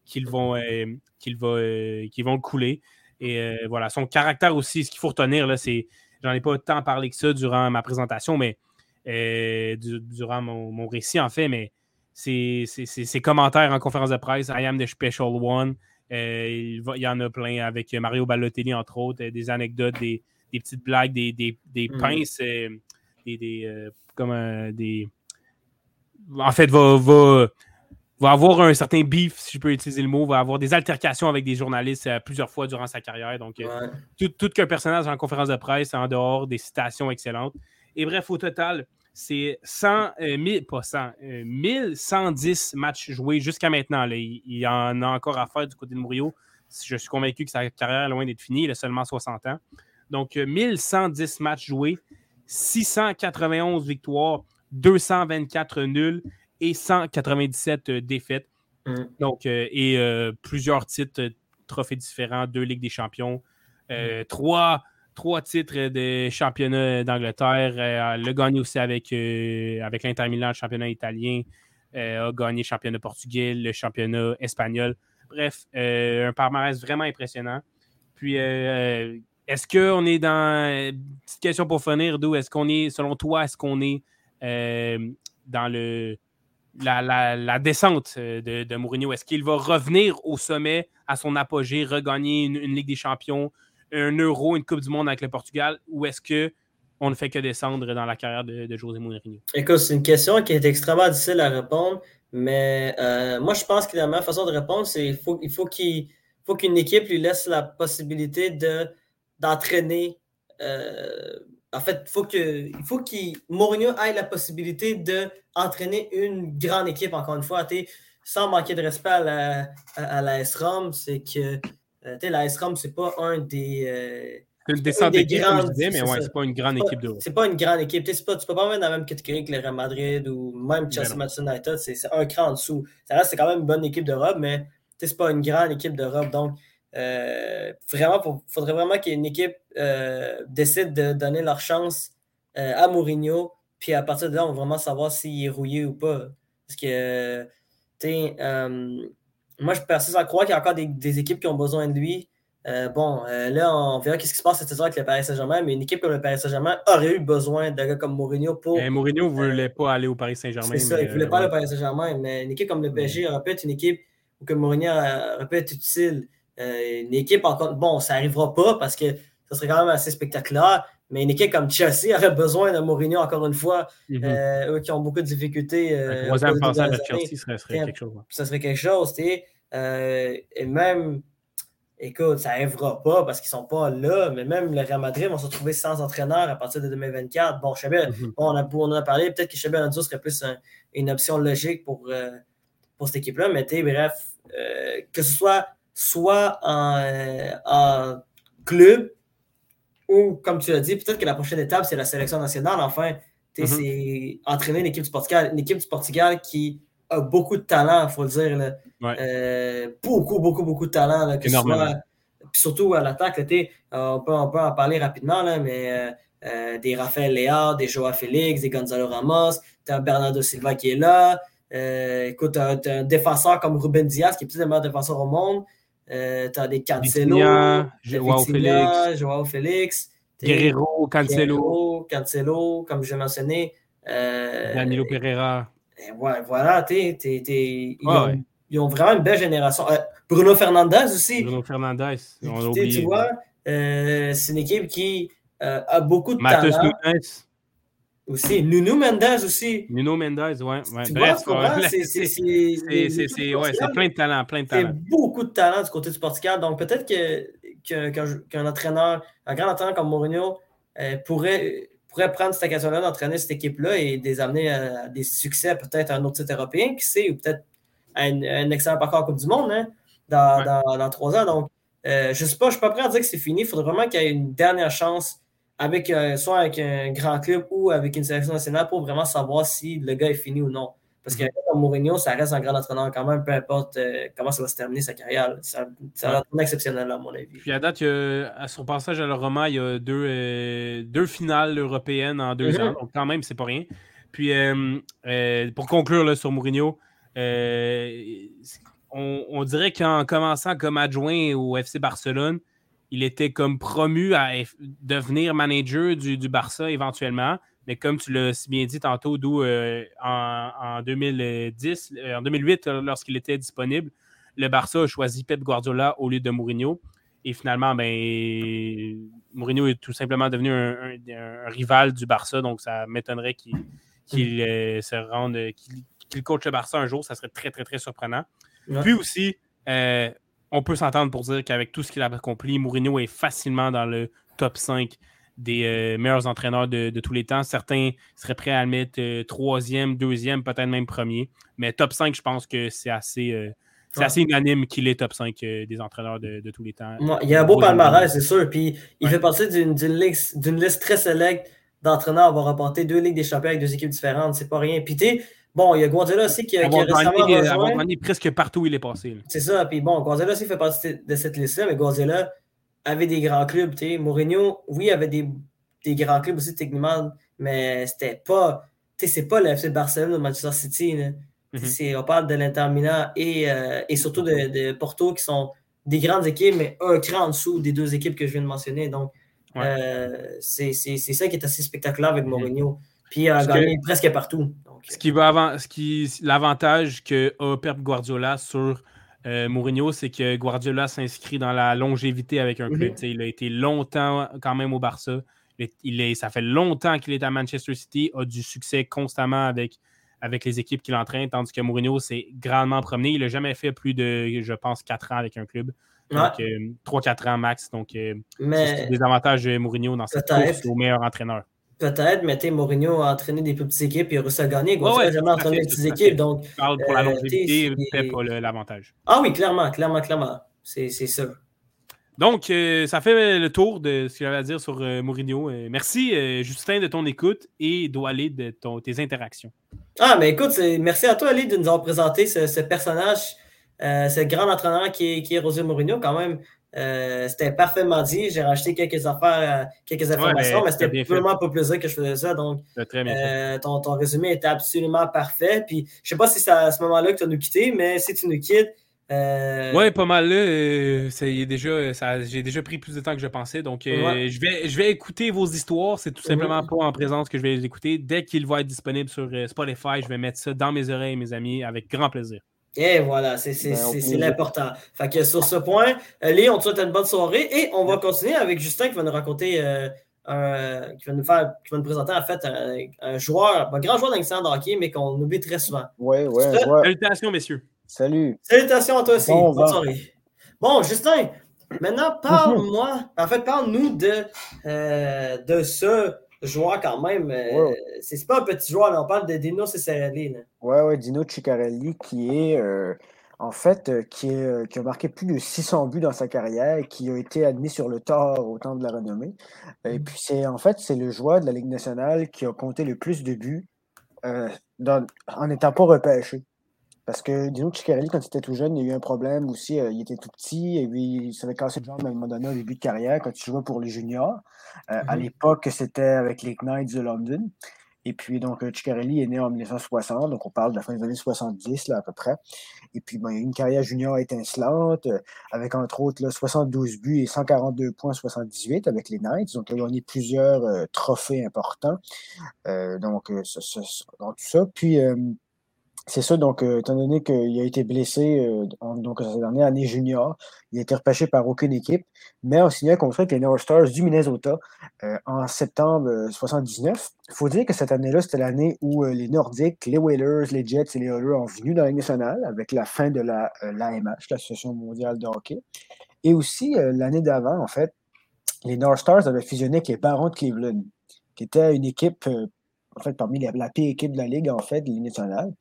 [SPEAKER 3] qu'ils vont, vont couler. Et voilà, son caractère aussi, ce qu'il faut retenir, c'est, j'en ai pas tant parlé que ça durant ma présentation, mais durant mon, récit, en fait, mais ses, commentaires en conférence de presse, I am the special one. Euh, il, y en a plein avec Mario Balotelli, entre autres, euh, des anecdotes, des, petites blagues, des, des, mm. pinces, euh, des, comme des. En fait, va, va, va, avoir un certain beef, si je peux utiliser le mot, va avoir des altercations avec des journalistes plusieurs fois durant sa carrière. Donc, tout, tout qu'un personnage en conférence de presse, en dehors, des citations excellentes. Et bref, au total, c'est 100, 1000, euh, pas 100, 1110 euh, matchs joués jusqu'à maintenant. Il, y en a encore à faire du côté de Murillo. Je suis convaincu que sa carrière est loin d'être finie. Il a seulement 60 ans. Donc, 1110 euh, matchs joués, 691 victoires, 224 nuls et 197 défaites. Mm. Donc, et plusieurs titres, trophées différents, deux Ligues des Champions, mm. trois trois titres de championnat d'Angleterre. Euh, le gagné aussi avec, euh, avec l'Inter Milan, le championnat italien. Euh, a gagné le championnat portugais, le championnat espagnol. Bref, un palmarès vraiment impressionnant. Puis, est-ce qu'on est dans. Petite question pour finir, d'où est-ce qu'on est, selon toi, est-ce qu'on est dans le. La, descente de, de Mourinho? Est-ce qu'il va revenir au sommet, à son apogée, regagner une Ligue des Champions, un euro, une Coupe du Monde avec le Portugal, ou est-ce que on ne fait que descendre dans la carrière de, José Mourinho?
[SPEAKER 1] Écoute, c'est une question qui est extrêmement difficile à répondre, mais euh, moi, je pense que la meilleure façon de répondre, c'est qu'il faut, faut qu'une équipe lui laisse la possibilité de, d'entraîner. Euh, en fait, il faut que, il faut qu'il Mourinho ait la possibilité d'entraîner une grande équipe, encore une fois. Sans manquer de respect à la, à, la S-ROM, c'est que euh, la SRAM, c'est pas un des. Euh,
[SPEAKER 3] une descente d'équipe, je disais, mais ouais, c'est pas une grande équipe de
[SPEAKER 1] C'est pas une grande équipe. Pas, tu peux pas mettre dans la même catégorie que le Real Madrid ou même Chelsea Manchester United. C'est un cran en dessous. Ça reste, c'est quand même une bonne équipe d'Europe, mais c'est pas une grande équipe d'Europe. Donc, euh, vraiment, il faudrait vraiment qu'une équipe euh, décide de donner leur chance euh, à Mourinho. Puis à partir de là, on va vraiment savoir s'il est rouillé ou pas. Parce que, tu sais, moi, je persiste à croire qu'il y a encore des, équipes qui ont besoin de lui. Bon, là, on verra qu'est-ce qui se passe cette saison avec le Paris Saint-Germain, mais une équipe comme le Paris Saint-Germain aurait eu besoin d'un gars comme Mourinho pour.
[SPEAKER 3] Et Mourinho ne voulait pas aller au Paris Saint-Germain.
[SPEAKER 1] C'est ça, il ne voulait pas aller au Paris Saint-Germain, mais une équipe comme le PSG aurait pu être une équipe où que Mourinho aurait pu être utile. Euh, une équipe, encore, bon, ça n'arrivera pas parce que ça serait quand même assez spectaculaire, mais une équipe comme Chelsea aurait besoin de Mourinho, encore une fois, mm-hmm. eux qui ont beaucoup de difficultés.
[SPEAKER 3] Passage à Chelsea serait, serait quelque chose.
[SPEAKER 1] Ça serait quelque chose, tu sais. Euh, et même, écoute, ça n'arrivera pas parce qu'ils ne sont pas là, mais même le Real Madrid vont se retrouver sans entraîneur à partir de 2024. Bon, mhm. on, a, on en a parlé, peut-être que Chabel Alonso serait plus une option logique pour, euh, pour cette équipe-là, mais bref, euh, que ce soit soit en, club ou, comme tu l'as dit, peut-être que la prochaine étape, c'est la sélection nationale. Enfin, mhm. c'est entraîner une équipe du Portugal, une équipe du Portugal qui a beaucoup de talent, il faut le dire. Euh, beaucoup, beaucoup, beaucoup de talent. que surtout à l'attaque. on, peut, on peut en parler rapidement, là, mais des Rafael Léa, des Joao Félix, des Gonzalo Ramos, tu as Bernardo Silva qui est là. écoute, tu as, un défenseur comme Ruben Diaz, qui est peut-être le meilleur défenseur au monde. Tu as des Cancelo,
[SPEAKER 3] Joao Félix.
[SPEAKER 1] Joao Félix
[SPEAKER 3] Guerrero, Cancelo.
[SPEAKER 1] Cancelo, comme je mentionné.
[SPEAKER 3] Danilo Pereira.
[SPEAKER 1] Ouais, voilà, tu ils, ont, vraiment une belle génération. Bruno Fernandez aussi.
[SPEAKER 3] Bruno Fernandez,
[SPEAKER 1] on a oublié. Tu vois, euh, c'est une équipe qui euh, a beaucoup de Matheus talent. Nunes. Aussi, Nuno Mendes aussi.
[SPEAKER 3] Nuno Mendes, ouais. ouais. Bref, c'est plein de talent, plein de talent.
[SPEAKER 1] C'est beaucoup de talent du côté du Portugal. Donc peut-être qu'un que, qu entraîneur, un grand entraîneur comme Mourinho euh, pourrait, pourrait prendre cette occasion-là d'entraîner cette équipe-là et les amener à, des succès, peut-être à un autre titre européen, qui sait, ou peut-être à un, excellent parcours en Coupe du Monde. Hein dans, trois ans. Donc, euh, je ne sais pas, je ne suis pas prêt à dire que c'est fini. Il faudrait vraiment qu'il y ait une dernière chance avec euh, soit avec un grand club ou avec une sélection nationale pour vraiment savoir si le gars est fini ou non. Parce que mm-hmm. Mourinho, ça reste un grand entraîneur quand même, peu importe euh, comment ça va se terminer sa carrière. Ça, va être exceptionnel, à mon avis.
[SPEAKER 3] Puis à date, à son passage à la Roma, il y a deux, deux finales européennes en deux mm-hmm. ans. Donc quand même, c'est pas rien. Puis pour conclure là, sur Mourinho, on, dirait qu'en commençant comme adjoint au FC Barcelone, il était comme promu à devenir manager du, Barça éventuellement. Mais comme tu l'as si bien dit tantôt, d'où euh, en, 2010, en 2008, euh, lorsqu'il était disponible, le Barça a choisi Pep Guardiola au lieu de Mourinho. Et finalement, ben, Mourinho est tout simplement devenu un, rival du Barça, donc ça m'étonnerait qu'il euh, se rende, qu'il coach le Barça un jour. Ça serait très, très, très surprenant. Puis aussi, euh, on peut s'entendre pour dire qu'avec tout ce qu'il a accompli, Mourinho est facilement dans le top 5 des euh, meilleurs entraîneurs de, tous les temps. Certains seraient prêts à le mettre euh, troisième, deuxième, peut-être même premier. Mais top 5, je pense que c'est assez, assez unanime qu'il est top 5 des entraîneurs de, tous les temps.
[SPEAKER 1] il y a un beau palmarès, c'est sûr. Puis il fait partie d'une liste, liste, très sélecte d'entraîneurs à avoir remporté deux Ligues des Champions avec deux équipes différentes. C'est pas rien. Puis tu Bon, il y a Guardiola aussi qui, a récemment rejoint.
[SPEAKER 3] presque partout où il est passé.
[SPEAKER 1] C'est ça. Puis bon, Guardiola aussi fait partie de cette liste-là, mais Guardiola avait des grands clubs. sais. Mourinho, oui, avait des, des, grands clubs aussi techniquement, mais c'était pas. C'est pas le FC Barcelone ou Manchester City. Mm-hmm. On parle de l'Inter Milan et, euh, et surtout de, Porto qui sont des grandes équipes, mais un cran en dessous des deux équipes que je viens de mentionner. Donc, euh, c'est ça qui est assez spectaculaire avec mm-hmm. Mourinho. Puis il a gagné presque partout.
[SPEAKER 3] Ce qui va avant, ce qui, l'avantage que a Pep Guardiola sur euh, Mourinho, c'est que Guardiola s'inscrit dans la longévité avec un club. Il a été longtemps quand même au Barça. Il est, ça fait longtemps qu'il est à Manchester City, a du succès constamment avec, avec les équipes qu'il entraîne, tandis que Mourinho s'est grandement promené. Il n'a jamais fait plus de, je pense, 4 ans avec un club. Donc, 3-4 euh, ans max. Donc, euh, c'est des avantages de Mourinho dans cette course au meilleur entraîneur.
[SPEAKER 1] Peut-être, mais Mourinho a entraîné des petites équipes et a réussi à gagner. Guardiola jamais entraîné des petites équipes. Donc,
[SPEAKER 3] parle pour la euh, longévité, fait pas l'avantage.
[SPEAKER 1] Ah oui, clairement, clairement, clairement. C'est ça.
[SPEAKER 3] Donc, euh, ça fait le tour de ce que j'avais à dire sur euh, Mourinho. merci, Justin, de ton écoute et d'Oali de ton, tes interactions.
[SPEAKER 1] Ah, mais écoute, merci à toi, Ali, de nous avoir présenté ce, personnage, ce grand entraîneur qui est, qui est Rosé Mourinho, quand même. Euh, c'était parfaitement dit. J'ai racheté quelques affaires, euh, quelques informations, mais, c'était vraiment pas plaisir que je faisais ça. Donc, euh, ton, ton, résumé était absolument parfait. Puis, je sais pas si c'est à ce moment-là que tu as nous quitté, mais si tu nous quittes.
[SPEAKER 3] Oui, pas mal là. j'ai déjà pris plus de temps que je pensais. Donc, je, vais, je vais écouter vos histoires. C'est tout mhm. simplement pas en présence que je vais les écouter. Dès qu'il va être disponible sur Spotify, je vais mettre ça dans mes oreilles, mes amis, avec grand plaisir.
[SPEAKER 1] Et voilà, c'est ben, l'important. Fait que sur ce point, euh, Léo, on te souhaite une bonne soirée et on va continuer avec Justin qui va nous raconter, euh, qui va nous faire, qui va nous présenter en fait un, joueur, un grand joueur d'incident de hockey, mais qu'on oublie très souvent.
[SPEAKER 2] Oui, oui.
[SPEAKER 3] Salutations, messieurs.
[SPEAKER 2] Salut.
[SPEAKER 1] Salutations à toi aussi. bonne soirée. Bon, Justin, maintenant, *laughs* parle-moi, en fait, parle-nous de, euh, de ce joueur quand même. Euh, c'est pas un petit joueur, on parle de Dino Ciccarelli.
[SPEAKER 2] Oui, oui, Dino Ciccarelli qui est euh, en fait euh, qui, est, qui, a marqué plus de 600 buts dans sa carrière et qui a été admis sur le tort au temps de la renommée. Et mm. puis c'est en fait c'est le joueur de la Ligue nationale qui a compté le plus de buts en n'étant pas repêché. Parce que Dino Ciccarelli, quand il était tout jeune, il y a eu un problème aussi. il était tout petit et puis il s'avait cassé le jambe à un moment donné au début de carrière quand il jouait pour les juniors. À mm-hmm. l'époque, c'était avec les Knights de London. Et puis, donc, Ciccarelli est né en 1960, donc on parle de la fin des années 70, là, à peu près. Et puis, ben, il a une carrière junior étincelante, euh, avec entre autres là, 72 buts et 142 points 78 avec les Knights. Donc, il a gagné plusieurs euh, trophées importants. Euh, donc, dans tout ça. Puis, c'est ça, donc, euh, étant donné qu'il a été blessé euh, donc, cette dernière année junior, il a été repêché par aucune équipe, mais on signait un contrat avec les North Stars du Minnesota euh, en septembre 1979. Il faut dire que cette année-là, c'était l'année où les Nordiques, les Whalers, les Jets et les Oilers ont venu dans la nationale avec la fin de la, l'AMH, l'Association mondiale de hockey. Et aussi, l'année d'avant, en fait, les North Stars avaient fusionné avec les Barons de Cleveland, qui était une équipe en fait, parmi la pire équipe de la Ligue, en fait, de nationale.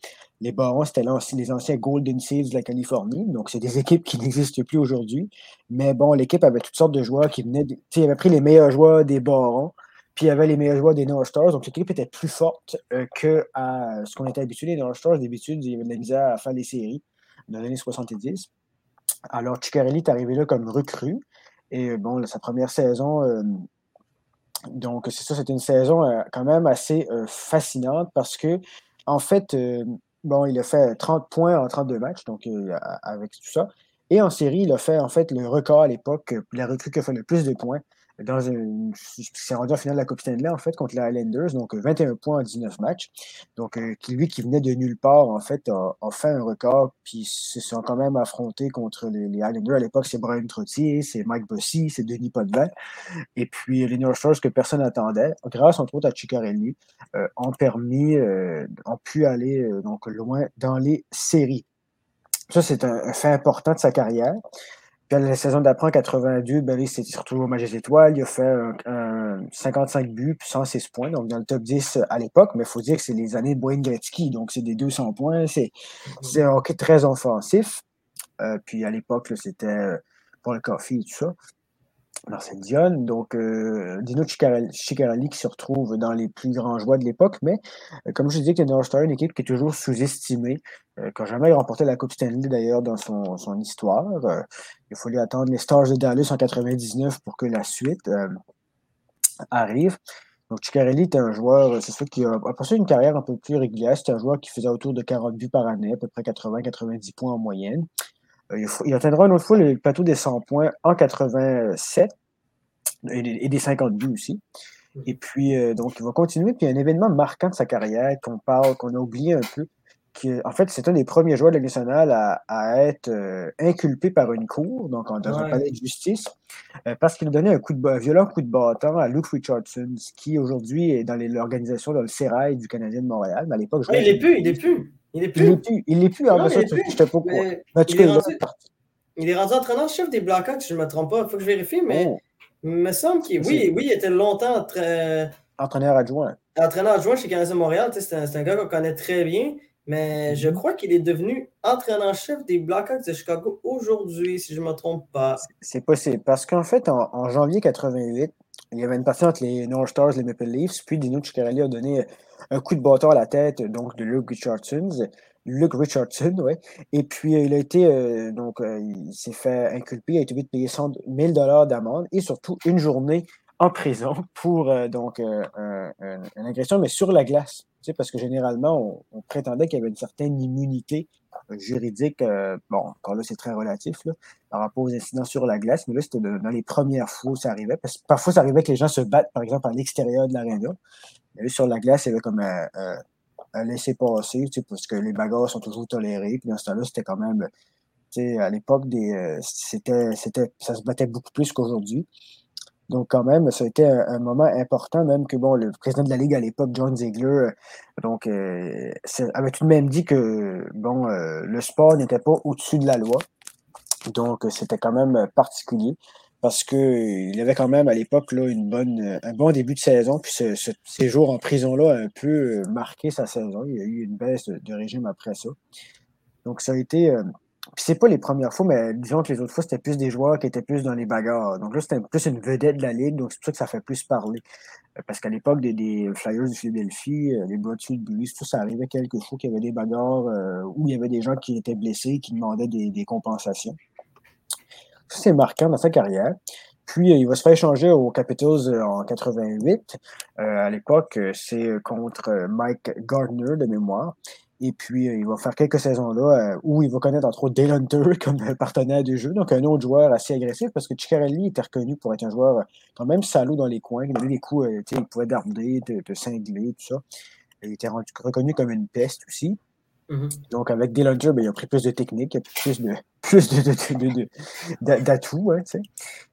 [SPEAKER 2] Les Barons, c'était les anciens Golden Seals de la Californie. Donc, c'est des équipes qui n'existent plus aujourd'hui. Mais bon, l'équipe avait toutes sortes de joueurs qui venaient. Tu sais, avait pris les meilleurs joueurs des Barons, puis il y avait les meilleurs joueurs des North Stars. Donc, l'équipe était plus forte euh, que à ce qu'on était habitué. Les North Stars, d'habitude, ils avaient de la misère à faire des séries dans les années 70. Alors, Ciccarelli est arrivé là comme recrue. Et bon, sa première saison, euh, donc, c'est ça, c'était une saison euh, quand même assez euh, fascinante parce que, en fait, bon, il a fait 30 points en 32 matchs, donc avec tout ça. Et en série, il a fait en fait le record à l'époque, la recrue qui a fait le plus de points dans une, c'est rendu en finale de la Coupe Stanley, en fait, contre les Highlanders, donc 21 points en 19 matchs. Donc, euh, lui qui venait de nulle part, en fait, a, fait un record, puis se sont quand même affrontés contre les, Highlanders. À l'époque, c'est Brian Trottier, c'est Mike Bossy, c'est Denis Potvin, et puis les North Stars que personne n'attendait, grâce entre autres à Ciccarelli, euh, ont permis, euh, ont pu aller donc loin dans les séries. Ça, c'est un fait important de sa carrière. Puis la saison d'après, en 82, ben, il s'est retrouvé au match des étoiles. Il a fait un, 55 buts, puis 106 points, donc dans le top 10 à l'époque. Mais il faut dire que c'est les années Wayne Gretzky, donc c'est des 200 points. C'est un hockey très offensif. Euh, puis à l'époque, c'était euh, pour le coffee et tout ça. Marcel Dion, donc euh, Dino Ciccarelli qui se retrouve dans les plus grands joueurs de l'époque, mais euh, comme je disais, North Star, une équipe qui est toujours sous-estimée, euh, qui n'a jamais remporté la Coupe Stanley d'ailleurs dans son, histoire. il faut lui attendre les Stars de Dallas en 99 pour que la suite arrive. Donc Ciccarelli est un joueur, c'est sûr qui a, a passé une carrière un peu plus régulière. C'est un joueur qui faisait autour de 40 buts par année, à peu près 80-90 points en moyenne. Euh, il, atteindra une autre fois le plateau des 100 points en 87 et des, 50 buts aussi. Et puis, euh, donc, il va continuer. Puis, un événement marquant de sa carrière qu'on parle, qu'on a oublié un peu, qui, en fait, c'est un des premiers joueurs de la nationale à, être euh, inculpé par une cour, donc dans un palais de justice, parce qu'il a donné un, coup de, violent coup de bâton à Luke Richardson, qui aujourd'hui est dans l'organisation dans le Sérail du Canadien de Montréal. Mais à l'époque,
[SPEAKER 1] il n'est plus, il n'est plus.
[SPEAKER 2] Il n'est plus. Il n'est plus.
[SPEAKER 1] Il est plus. Je il, est rendu, il est rendu entraîneur-chef des Blackhawks, si je ne me trompe pas. Il faut que je vérifie, mais oh. il me semble qu'il oui, oui, il était longtemps
[SPEAKER 2] entraîneur adjoint.
[SPEAKER 1] Entraîneur adjoint chez Canadien Montréal. C'est un, un, gars qu'on connaît très bien. Mais je mhm. crois qu'il est devenu entraîneur-chef des Blackhawks de Chicago aujourd'hui, si je ne me trompe pas.
[SPEAKER 2] C'est possible. Parce qu'en fait, en, en, janvier 88, il y avait une partie entre les North Stars et les Maple Leafs. Puis Dino Ciccarelli a donné un coup de bâton à la tête donc de Luke Richardson. Luke Richardson, ouais. Et puis, il a été, euh, donc, euh, il s'est fait inculper, il a été obligé de payer 100 000 d'amende et surtout une journée en prison pour, euh, donc, une agression, mais sur la glace. Tu sais, parce que généralement, on, prétendait qu'il y avait une certaine immunité juridique. bon, encore là, c'est très relatif là, par rapport aux incidents sur la glace, mais là, c'était dans les premières fois où ça arrivait. Parce que parfois, ça arrivait que les gens se battent, par exemple, à l'extérieur de l'aréna. Sur la glace, il y avait comme un, un laisser-passer, parce que les bagarres sont toujours tolérées. Puis dans ce temps-là, c'était quand même, à l'époque, des, euh, c'était, c'était, ça se battait beaucoup plus qu'aujourd'hui. Donc, quand même, ça a été un, moment important, même que bon, le président de la Ligue à l'époque, John Ziegler, euh, donc, euh, avait tout de même dit que bon, le sport n'était pas au-dessus de la loi. Donc, c'était quand même particulier parce qu'il avait quand même à l'époque bonne, un bon début de saison. Puis ce, séjour en prison-là a un peu marqué sa saison. Il y a eu une baisse de, régime après ça. Donc ça a été euh, puis c'est pas les premières fois, mais disons que les autres fois, c'était plus des joueurs qui étaient plus dans les bagarres. Donc là, c'était plus une vedette de la Ligue, donc c'est pour ça que ça fait plus parler. Euh, parce qu'à l'époque des, Flyers de Philadelphie, les Broadsheet Bullies, tout ça arrivait quelques fois qu'il y avait des bagarres où il y avait des gens qui étaient blessés, qui demandaient des compensations. C'est marquant dans sa carrière. Puis, euh, il va se faire échanger aux Capitals euh, en 88. Euh, à l'époque, c'est contre Mike Gardner de mémoire. Et puis, il va faire quelques saisons là où il va connaître entre autres Dale Hunter *laughs* comme partenaire du jeu. Donc, un autre joueur assez agressif parce que Ciccarelli était reconnu pour être un joueur quand même salaud dans les coins. Il donnait des coups, il pouvait darder, te, cingler, tout ça. Il était reconnu comme une peste aussi. Mm-hmm. Donc, avec Dillinger, ben, il a pris plus de technique, plus de *laughs* plus d'atouts. Hein,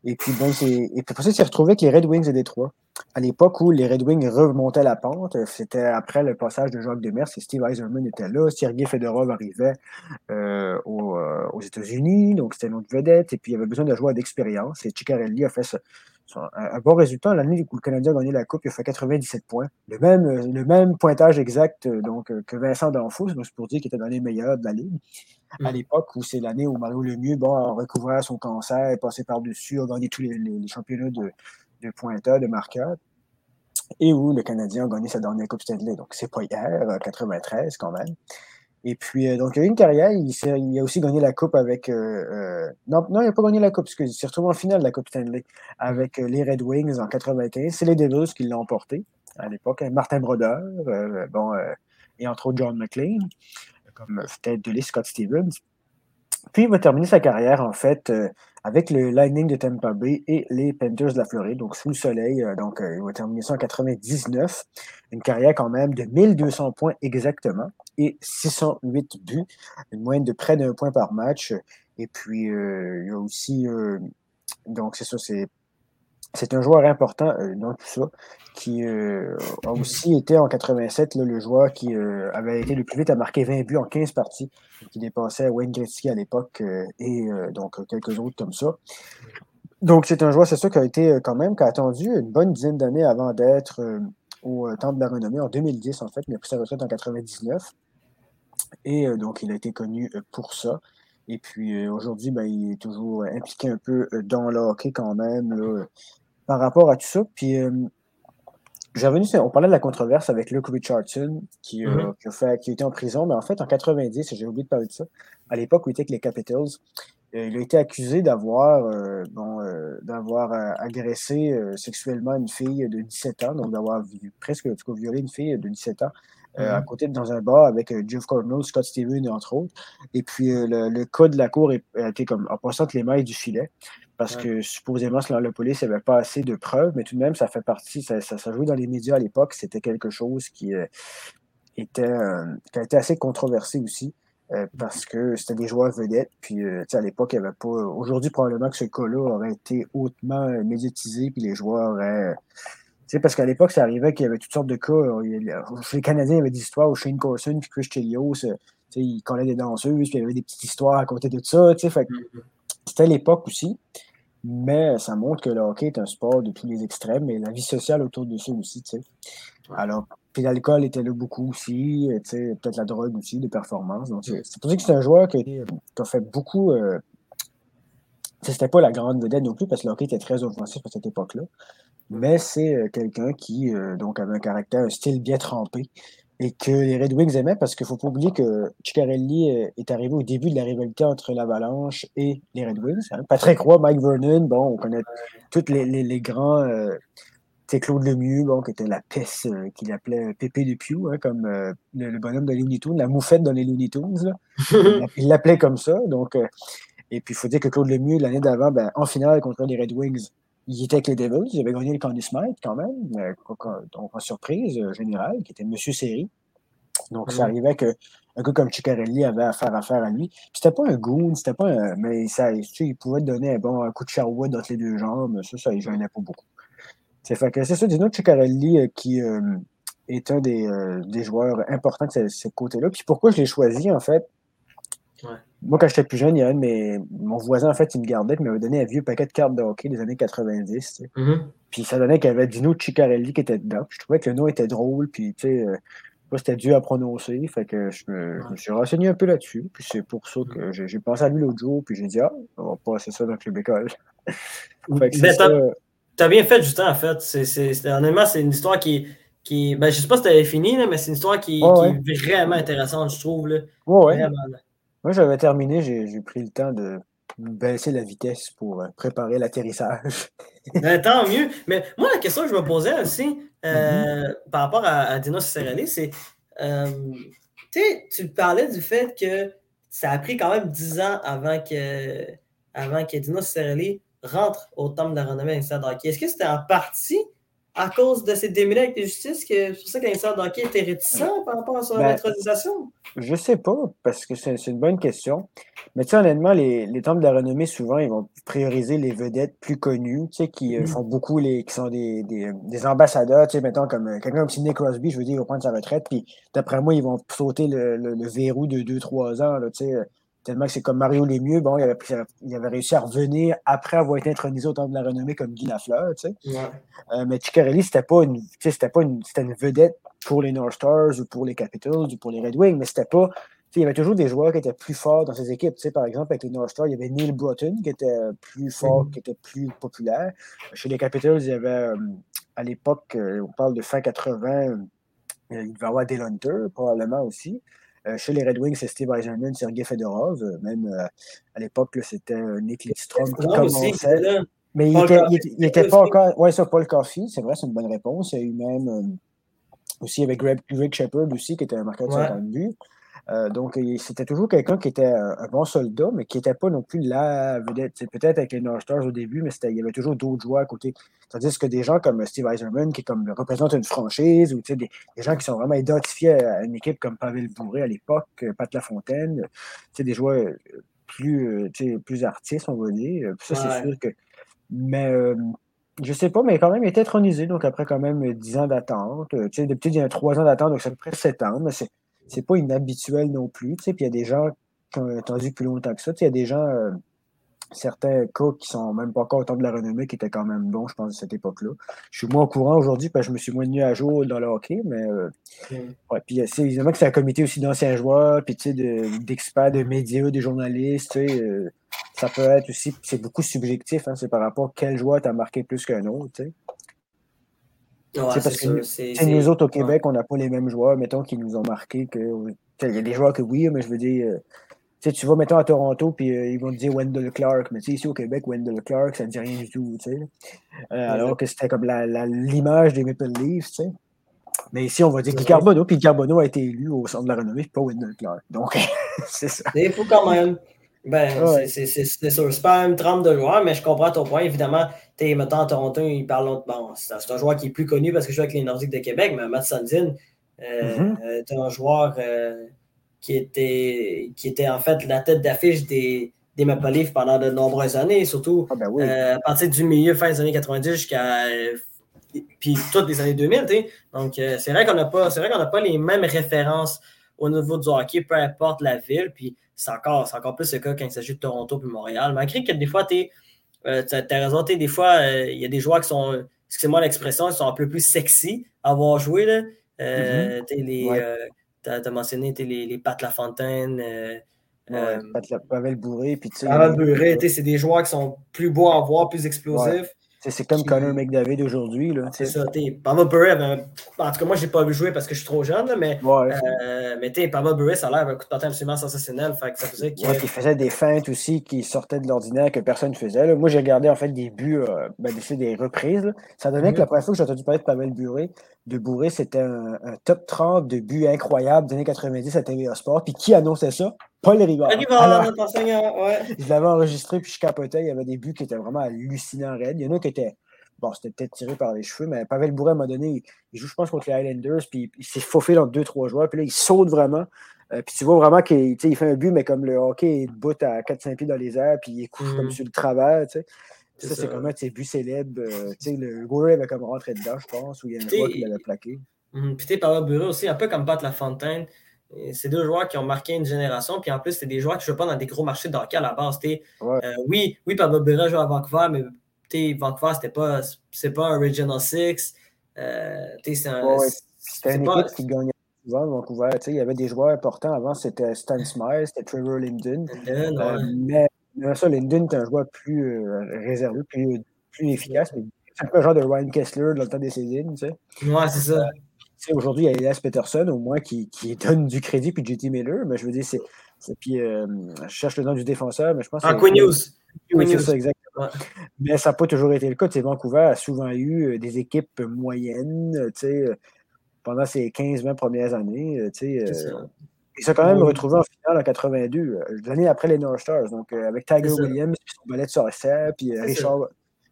[SPEAKER 2] et puis, bon, et pour ça, il s'est retrouvé avec les Red Wings de Détroit. À l'époque où les Red Wings remontaient la pente, c'était après le passage de Jacques Demers et Steve Eiserman était là. Sergei Fedorov arrivait euh, euh, aux, États-Unis, donc c'était une autre vedette. Et puis, il y avait besoin de joueurs d'expérience. Et Ciccarelli a fait ce, un, bon résultat. L'année où le Canadien a gagné la Coupe, il a fait 97 points. Le même, euh, le même pointage exact euh, donc, euh, que Vincent D'Anfos, c'est pour dire qu'il était dans les meilleurs de la Ligue. À mm. l'époque où c'est l'année où Mario Lemieux bon, a recouvert son cancer, est passé par-dessus, a gagné tous les, championnats de, de pointeurs, de marqueurs et où le Canadien a gagné sa dernière Coupe Stanley. Donc, c'est pas hier, 93 quand même. Et puis, euh, donc, il a eu une carrière. Il, a aussi gagné la Coupe avec. Euh, euh, non, non, il n'a pas gagné la Coupe, parce qu'il s'est retrouvé en finale de la Coupe Stanley avec les Red Wings en 95. C'est les Devils qui l'ont emporté à l'époque. Martin Brodeur, bon, et entre autres John McLean, comme tête de Scott Stevens. Puis, il va terminer sa carrière, en fait, avec le Lightning de Tampa Bay et les Panthers de la Floride, donc sous le soleil. donc, il va terminer ça en 99. Une carrière quand même de 1200 points exactement et 608 buts, une moyenne de près d'un point par match. Et puis, euh, il y a aussi, euh, donc c'est ça, c'est, c'est un joueur important euh, dans tout ça, qui a aussi été en 87 le joueur qui avait été le plus vite à marquer 20 buts en 15 parties, qui dépassait Wayne Gretzky à l'époque et donc quelques autres comme ça. Donc, c'est un joueur, c'est ça, qui a été quand même, attendu une bonne dizaine d'années avant d'être au Temple de la Renommée en 2010, en fait, mais a pris sa retraite en 99. Et euh, donc, il a été connu euh, pour ça. Et puis euh, aujourd'hui, ben, il est toujours impliqué un peu dans le hockey quand même, par rapport à tout ça. Puis j'ai revenu, on parlait de la controverse avec Luke Richardson, qui, mm-hmm. qui, a fait, qui était en prison, mais en fait, en 90, j'ai oublié de parler de ça, à l'époque où il était avec les Capitals, il a été accusé d'avoir bon, d'avoir agressé sexuellement une fille de 17 ans, donc d'avoir presque violé une fille de 17 ans euh, à mhm. côté dans un bar avec euh, Jeff Cornell, Scott Steven, entre autres. Et puis euh, le, cas de la cour a été comme en passant les mailles du filet. Parce que supposément, selon la police, il n'y avait pas assez de preuves, mais tout de même, ça fait partie, ça, ça, jouait dans les médias à l'époque. C'était quelque chose qui, était, qui a été assez controversé aussi. parce que c'était des joueurs vedettes. Puis, à l'époque, il n'y avait pas. Aujourd'hui, probablement que ce cas-là aurait été hautement médiatisé, puis les joueurs auraient parce qu'à l'époque, ça arrivait qu'il y avait toutes sortes de cas. Chez les Canadiens, il y avait des histoires où Shane Corson puis Chris Chelios, euh, ils collaient des danseuses, puis il y avait des petites histoires à côté de ça. Mm-hmm. C'était l'époque aussi. Mais ça montre que le hockey est un sport de tous les extrêmes, et la vie sociale autour de ça aussi. Alors, puis l'alcool était là beaucoup aussi, euh, peut-être la drogue aussi, de performance. Donc, c'est pour ça que c'est un joueur qui, a fait beaucoup. Euh, c'était pas la grande vedette non plus, parce que le hockey était très offensif à cette époque-là mais c'est euh, quelqu'un qui euh, donc avait un caractère, un style bien trempé et que les Red Wings aimaient parce qu'il ne faut pas oublier que Ciccarelli euh, est arrivé au début de la rivalité entre l'Avalanche et les Red Wings. Hein. Patrick Roy, Mike Vernon, bon, on connaît tous les, les, grands. c'est Claude Lemieux, bon, qui était la peste qu'il appelait Pépé Pew, hein, comme le, bonhomme de Looney Tunes, la moufette dans les Looney Tunes. Il l'appelait comme ça. Donc, et puis, il faut dire que Claude Lemieux, l'année d'avant, ben, en finale contre les Red Wings, il était avec les Devils, il avait gagné le Conn Smythe quand même, donc en surprise euh, générale, qui était Monsieur Série. Donc, ça arrivait que un gars comme Ciccarelli avait affaire à faire à lui. C'était pas un goon, c'était pas un. Mais ça, il pouvait donner un, bon, un coup de Sherwood entre les deux jambes, ça, ça, il gênait pas beaucoup. C'est fait que c'est ça, dis-nous, Ciccarelli euh, qui euh, est un des, des, joueurs importants de ce côté-là. Puis pourquoi je l'ai choisi, en fait, moi, quand j'étais plus jeune, il y avait mais mon voisin, en fait, il me gardait, il m'avait donné un vieux paquet de cartes de hockey des années 90. Mm-hmm. Puis ça donnait qu'il y avait Dino Ciccarelli qui était dedans. je trouvais que le nom était drôle. Puis, tu sais, euh, c'était dur à prononcer. Fait que je me, suis renseigné un peu là-dessus. Puis c'est pour ça que j'ai pensé à lui l'autre jour. Puis j'ai dit, ah, on va passer ça dans le club école. *laughs*
[SPEAKER 1] Tu as bien fait, Justin, en fait. C'est, honnêtement, c'est une histoire qui, qui. Ben, je sais pas si tu avais fini, mais c'est une histoire qui, est vraiment intéressante, je trouve. Là.
[SPEAKER 2] Moi, j'avais terminé, j'ai, pris le temps de baisser la vitesse pour euh, préparer l'atterrissage. *laughs*
[SPEAKER 1] ben, tant mieux. Mais moi, la question que je me posais aussi euh, mm-hmm. par rapport à, à Dino Cicerelli, c'est. Euh, tu parlais du fait que ça a pris quand même 10 ans avant que, avant que Dino Cicerelli rentre au temple de la renommée hockey. Est-ce que c'était en partie à cause de ces démêlés avec la justice que c'est pour ça que l'institut hockey était réticent par rapport à son ben, intronisation?
[SPEAKER 2] Je sais pas, parce que c'est une bonne question. Mais tu sais, honnêtement, les, les temples de la renommée, souvent, ils vont prioriser les vedettes plus connues, tu sais, qui euh, mm. font beaucoup les. qui sont des, des, des ambassadeurs, tu sais, mettons, comme euh, quelqu'un comme Sidney Crosby, je veux dire, il va prendre sa retraite, puis d'après moi, ils vont sauter le, le, le verrou de 2-3 ans, là, tu sais Tellement que c'est comme Mario Lemieux, bon, il avait, il avait réussi à revenir après avoir été intronisé au temps de la renommée comme Guy Lafleur, tu sais. Euh, mais Ciccarelli, c'était pas une, c'était pas une, c'était une vedette pour les North Stars ou pour les Capitals ou pour les Red Wings, mais c'était pas, il y avait toujours des joueurs qui étaient plus forts dans ces équipes. Tu sais, par exemple, avec les North Stars, il y avait Neil Broughton qui était plus fort, mm-hmm. qui était plus populaire. Chez les Capitals, il y avait, euh, à l'époque, euh, on parle de fin 80, il devait y avoir Dale Hunter, probablement aussi. Euh, chez les Red Wings, c'est Steve Eisenman, Sergei Fedorov. Euh, même euh, à l'époque, c'était Nick Lidstrom qui commençait. Mais il n'était pas encore. Oui, ça, Paul Coffey, c'est vrai, c'est une bonne réponse. Il y a eu même aussi avec Greg, Greg Shepard aussi, qui était un marqueur de 50 buts. Euh, donc, c'était toujours quelqu'un qui était un, bon soldat, mais qui n'était pas non plus la vedette. Peut-être avec les North Stars au début, mais il y avait toujours d'autres joueurs à côté. Tandis que des gens comme Steve Eiserman, qui comme, représente une franchise, ou des, des, gens qui sont vraiment identifiés à une équipe comme Pavel Bourré à l'époque, euh, Pat Lafontaine, des joueurs euh, plus, plus artistes, on va dire. Ça, c'est sûr que. Mais. je sais pas, mais quand même, il était intronisé, donc après quand même 10 ans d'attente. Tu sais, depuis, il y a 3 ans d'attente, donc c'est à peu près 7 ans, mais c'est c'est pas inhabituel non plus. Puis il y a des gens qui ont attendu plus longtemps que ça. Il y a des gens, euh, certains cas qui sont même pas encore au temps de la renommée, qui étaient quand même bons, je pense, à cette époque-là. Je suis moins au courant aujourd'hui parce que je me suis moins tenu à jour dans le hockey, mais euh, ouais, puis c'est évidemment que c'est un comité aussi d'anciens joueurs, puis d'experts, de, médias, de journalistes. Euh, ça peut être aussi, c'est beaucoup subjectif, hein, c'est par rapport à quel joueur t'a marqué plus qu'un autre. C'est parce que nous, autres au Québec, on n'a pas les mêmes joueurs, mettons, qui nous ont marqué. Que, il y a des joueurs que oui, mais je veux dire, euh, tu vas, mettons, à Toronto, puis euh, ils vont te dire Wendell Clark, mais ici au Québec, Wendell Clark, ça ne dit rien du tout. Euh, alors que c'était comme l'image des Maple Leafs. Mais ici, on va dire Guy Carbonneau, puis Carbonneau a été élu au centre de la renommée, pas Wendell Clark. Donc, *laughs* c'est ça.
[SPEAKER 1] Il faut quand même. Ben, c'est sûr. C'est pas une trempe de joueurs, mais je comprends ton point. Évidemment, tu mettons, à Toronto, il parle bon, c'est un joueur qui est plus connu parce que je joue avec les Nordiques de Québec, mais Matt Sandin, euh, mm-hmm. euh un joueur euh, qui, était, qui était en fait la tête d'affiche des, des Maple Leafs pendant de nombreuses années, surtout ah, ben euh, à partir du milieu, fin des années 90 jusqu'à puis toutes les années 2000. Donc, c'est vrai qu'on n'a pas, pas les mêmes références au niveau du hockey, peu importe la ville. Puis c'est encore, encore plus le cas quand il s'agit de Toronto puis Montréal. Malgré que des fois, tu euh, as, raison, des fois, euh, il y a des joueurs qui sont, excusez-moi l'expression, ils sont un peu plus sexy à avoir joué. Là. Euh, mm-hmm. tu as, mentionné les, les Pat Lafontaine.
[SPEAKER 2] Pavel Bourré.
[SPEAKER 1] Pavel Bourré, c'est des joueurs qui sont plus beaux à voir, plus explosifs.
[SPEAKER 2] C'est comme Connor McDavid aujourd'hui.
[SPEAKER 1] C'est ça. Pavel Burry, en tout cas, moi, je n'ai pas vu jouer parce que je suis trop jeune, mais, ouais, euh, mais Pavel Burry, ça a l'air un coup de patin absolument sensationnel. Fait que ça faisait
[SPEAKER 2] que... il faisait des feintes aussi qui sortaient de l'ordinaire que personne ne faisait. Moi, j'ai regardé en fait des buts, euh, ben, des reprises. Ça donnait que la première fois que j'ai entendu parler de Pavel Burry, de Bourré, c'était un, top 30 de buts incroyables des années 90 à TVA Sport. Puis qui annonçait ça? Paul Rivard.
[SPEAKER 1] Rivard, ouais. *laughs*
[SPEAKER 2] Je l'avais enregistré, puis je capotais. Il y avait des buts qui étaient vraiment hallucinants raides. Il y en a qui Bon, c'était peut-être tiré par les cheveux, mais Pavel Bourret m'a donné. Il, joue, je pense, contre les Highlanders, puis il s'est faufé dans deux, trois joueurs. Puis là, il saute vraiment. Euh, puis tu vois vraiment qu'il il fait un but, mais comme le hockey, il botte à 4-5 pieds dans les airs, puis il couche comme mm. sur le travers. Tu sais. Ça, c'est vraiment ses buts célèbres. Euh, tu sais, le Bourret avait comme rentré dedans, je pense, ou il y a un joueur qui l'avait plaqué.
[SPEAKER 1] Mm, puis tu Pavel Bourret aussi, un peu comme Pat Lafontaine. C'est deux joueurs qui ont marqué une génération. Puis en plus, c'est des joueurs qui ne jouent pas dans des gros marchés de hockey à la base. Euh, oui, oui, Pavel Bure joue à Vancouver, mais Vancouver, c'était pas, c'est pas un Regional Six. Euh, c'est un.
[SPEAKER 2] c'était une équipe qui gagnait souvent Vancouver. il y avait des joueurs importants avant, c'était Stan Smythe, c'était Trevor Linden. Euh, mais, ça, Linden est un joueur plus réservé, plus, plus efficace. C'est un peu le genre de Ryan Kessler dans le temps des saisons. Tu sais.
[SPEAKER 1] Ouais, c'est ça.
[SPEAKER 2] Aujourd'hui, il y a Elias Peterson, au moins, qui, qui *laughs* donne du crédit, puis JT Miller. Mais je veux dire, c'est. Puis, je cherche le nom du défenseur, mais je pense
[SPEAKER 1] ah, Quinn News.
[SPEAKER 2] Oui, c'est ça, exactement. Mais ça n'a pas toujours été le cas. Vancouver a souvent eu des équipes moyennes, tu sais, pendant ces 15-20 premières années. Euh, euh, ils sont quand même retrouvés en finale en 82, euh, l'année après les North Stars. Donc, avec Tiger Williams, son balai de sorcière, puis Richard,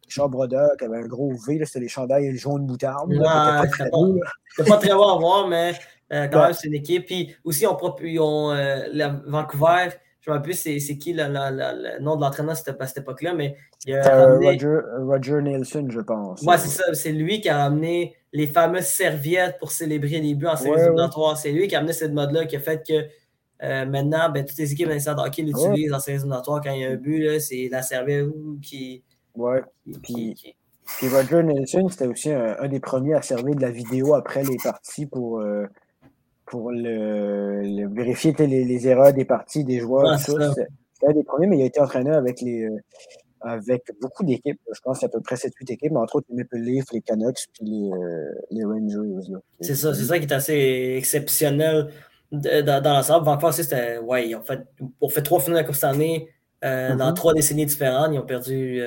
[SPEAKER 2] Richard Brodeur, qui avait un gros V, c'était les chandails jaunes moutarde.
[SPEAKER 1] Ouais, pas très bon. pas très bon à voir, mais quand même, c'est une équipe. Puis aussi, on, Vancouver je ne sais plus c'est qui le nom de l'entraîneur à cette époque-là, mais
[SPEAKER 2] il a Roger, Roger, Nielsen, je pense.
[SPEAKER 1] Oui, c'est ça. C'est lui qui a amené les fameuses serviettes pour célébrer les buts en séries éliminatoires. C'est lui qui a amené cette mode-là qui a fait que euh, maintenant, ben, toutes les équipes de hockey l'utilisent en séries éliminatoires. Quand il y a un but, c'est la serviette qui.
[SPEAKER 2] Ouais. Puis, puis Roger Nielsen, c'était aussi un, des premiers à servir de la vidéo après les parties pour. Euh, pour le, vérifier les, les, erreurs des parties, des joueurs. c'est un des premiers, mais il a été entraîneur avec les euh, avec beaucoup d'équipes. Je pense à peu près 7-8 équipes, mais entre autres les Maple Leafs, les Canucks puis les, euh, les Rangers.
[SPEAKER 1] C'est ça, c'est ça qui est assez exceptionnel dans, dans l'ensemble. Vancouver, c'était. Ouais, ils ont fait, on fait trois finales de cette année euh, dans mm-hmm. trois décennies différentes. Ils ont perdu.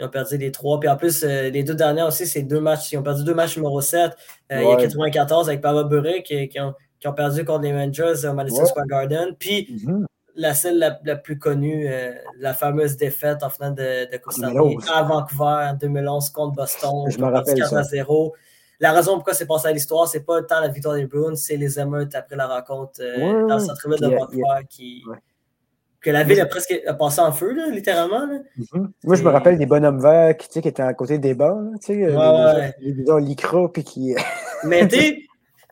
[SPEAKER 1] Ils ont perdu les trois. Puis en plus, euh, les deux dernières aussi, c'est deux matchs. Ils ont perdu deux matchs numéro 7. Euh, il y a 94 avec Pavel Bure qui, qui, ont, qui, ont, perdu contre les Rangers au Madison Square Garden. Puis mm-hmm. la celle la, plus connue, euh, la fameuse défaite en finale de, de Costa Rica à Vancouver en 2011 contre Boston.
[SPEAKER 2] Je me rappelle 4 à
[SPEAKER 1] 0. La raison pourquoi c'est passé à l'histoire, c'est pas tant la victoire des Bruins, c'est les émeutes après la rencontre dans le centre-ville de Vancouver qui que la ville a presque passé en feu, là, littéralement.
[SPEAKER 2] Mm-hmm. Moi, je me rappelle des bonhommes verts qui, qui étaient à côté des bancs, tu sais, euh, les, bidons lycra, puis qui. *laughs*
[SPEAKER 1] Mais tu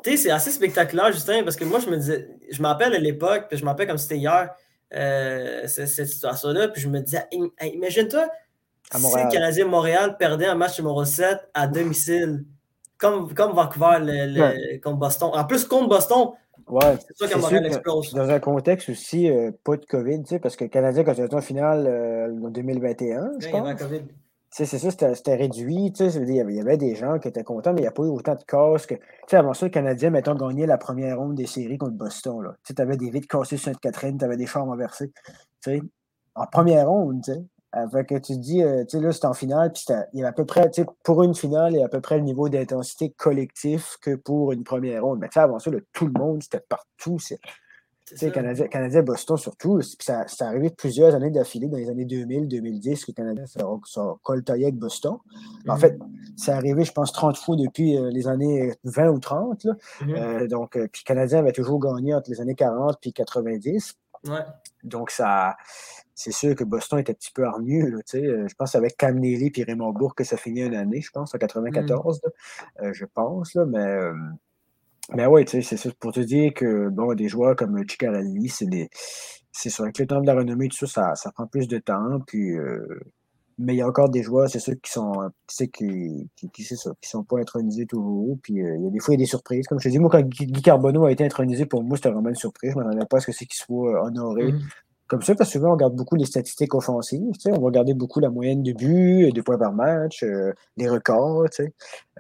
[SPEAKER 1] sais, c'est assez spectaculaire, Justin, parce que moi, je me disais, je me rappelle à l'époque, puis je me rappelle comme c'était hier, euh, cette, situation-là, puis je me disais, imagine-toi, si le Canadien Montréal perdait un match numéro 7 à domicile, comme, comme Vancouver le, contre Boston. En plus, contre Boston,
[SPEAKER 2] Ouais, c'est ça Montréal explose. Dans un contexte aussi, euh, pas de COVID, tu sais, parce que le Canadien, quand il a en finale euh, en 2021, je pense. C'est ça, c'était réduit. Tu sais, il y avait des gens qui étaient contents, mais il n'y a pas eu autant de casques. Tu sais, avant ça, le Canadien, mettons, gagné la première ronde des séries contre Boston. Tu avais des vides cassées sur Sainte-Catherine, tu avais des. Tu sais, en première ronde, tu sais. Fait que tu te dis, euh, tu sais, là, c'est en finale, puis il y a à peu près, tu sais, pour une finale, il y a à peu près le niveau d'intensité collectif que pour une première ronde. Mais tu sais, avant ça, tout le monde, c'était partout. Tu sais, Canadien, Canadien, Boston surtout, puis ça, ça arrivé plusieurs années d'affilée dans les années 2000, 2010, que le Canadien s'est coltaillé avec Boston. En fait, c'est arrivé, je pense, 30 fois depuis euh, les années 20 ou 30. Là. Mm-hmm. euh, donc, puis le Canadien avait toujours gagné entre les années 40 puis 90.
[SPEAKER 1] Ouais.
[SPEAKER 2] Donc, ça c'est sûr que Boston est un petit peu hargneux. Euh, je pense avec Cam Neely et Raymond Bourg que ça finit une année, je pense, en 94, mm. euh, je pense. Là, mais, euh, mais ouais, c'est ça pour te dire que bon, des joueurs comme Chicarelli, c'est des. C'est sûr, avec le temps de la renommée, tout ça, ça, prend plus de temps. Puis, mais il y a encore des joueurs, c'est ceux qui sont qui, qui, qui, qui sont pas intronisés toujours. Puis il y a des fois, il y a des surprises. Comme je te dis, moi, quand Guy Carbonneau a été intronisé, pour moi, c'était vraiment une surprise. Je ne m'attendais pas à ce que c'est qu'il soit honoré? Mm comme ça, parce que souvent, on regarde beaucoup les statistiques offensives. On va regarder beaucoup la moyenne de buts, euh, de points par match, euh, les records,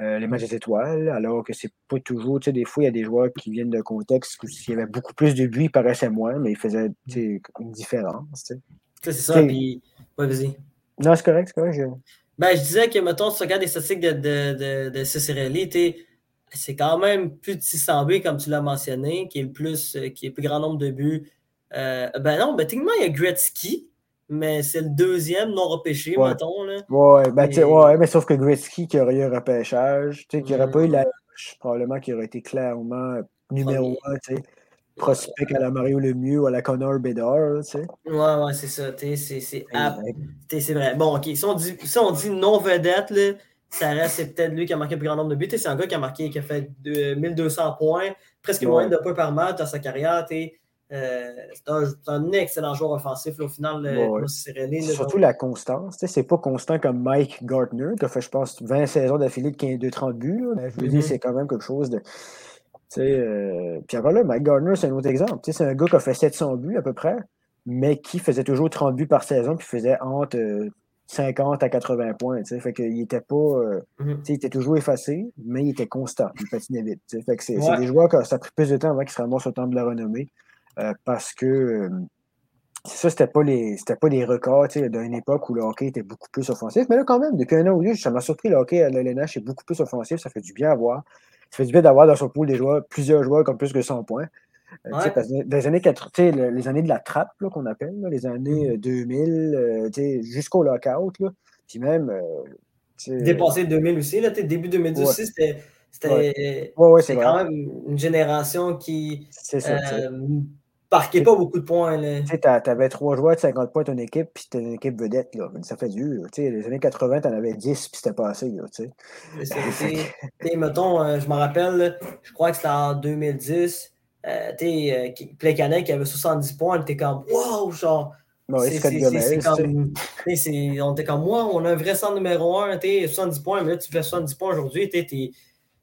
[SPEAKER 2] euh, les matchs des étoiles, alors que c'est pas toujours. Des fois, il y a des joueurs qui viennent d'un contexte où s'il y avait beaucoup plus de buts, ils paraissaient moins, mais ils faisaient une différence.
[SPEAKER 1] C'est ça, puis. Ouais, vas-y.
[SPEAKER 2] Non, c'est correct, c'est correct. Je...
[SPEAKER 1] Ben, je disais que, mettons, si tu regardes les statistiques de, de, de, de c'est quand même plus de 600 buts, comme tu l'as mentionné, qui est le plus, qui est le plus grand nombre de buts euh, ben non, ben techniquement, il y a Gretzky, mais c'est le deuxième non repêché, mettons. Là.
[SPEAKER 2] Ouais, ben, ouais, mais sauf que Gretzky qui aurait eu un repêchage, qui n'aurait pas eu la probablement qui aurait été clairement numéro un, tu sais. Prospect à la Mario Lemieux ou à la Connor Bedard, tu sais.
[SPEAKER 1] Ouais, ouais, c'est ça. C'est vrai. Bon, ok. Si on dit, si on dit non-vedette, là, ça reste, c'est peut-être lui qui a marqué le plus grand nombre de buts. C'est un gars qui a marqué, qui a fait 1200 points, presque moins de points par match dans sa carrière. Euh, c'est un, excellent joueur offensif au final.
[SPEAKER 2] Surtout la constance. C'est pas constant comme Mike Gartner, qui a fait, je pense, 20 saisons d'affilée de 30 buts. Je veux dire, mm-hmm. c'est quand même quelque chose de. Euh, puis encore là, Mike Gardner, c'est un autre exemple. C'est un gars qui a fait 700 buts à peu près, mais qui faisait toujours 30 buts par saison, puis faisait entre 50 à 80 points. Fait qu'il était pas. Mm-hmm. Il était toujours effacé, mais il était constant. Il patinait vite. Fait que c'est des joueurs que ça a pris plus de temps avant qu'ils se ramassent au temps de la renommée. Parce que ça, c'était pas les c'était pas des records d'une époque où le hockey était beaucoup plus offensif. Mais là, quand même, depuis un an ou deux, ça m'a surpris, le hockey à l'LNH est beaucoup plus offensif. Ça fait du bien à voir. Ça fait du bien d'avoir dans son pool des joueurs, plusieurs joueurs comme plus que 100 points. Euh, les années 80, les années de la trappe qu'on appelle, les années 2000 mm-hmm. euh, euh, jusqu'au lockout, là, puis même.
[SPEAKER 1] Dépassé 2000 aussi, là, début 2010 aussi, c'était. C'était ouais. quand même une génération qui. C'est ça marquait pas beaucoup de points.
[SPEAKER 2] Tu avais trois joueurs de 50 points ton équipe, puis c'était une équipe vedette. Là. Ça fait dur. Les années 80, tu en avais 10, puis c'était pas assez. *laughs*
[SPEAKER 1] mettons, euh, je me rappelle, je crois que c'était en 2010. Euh, euh, Plekanec qui avait 70 points, était comme Wow, genre. c'est comme, on était comme moi, on a un vrai centre numéro 1, 70 points, mais là tu fais 70 points aujourd'hui, tu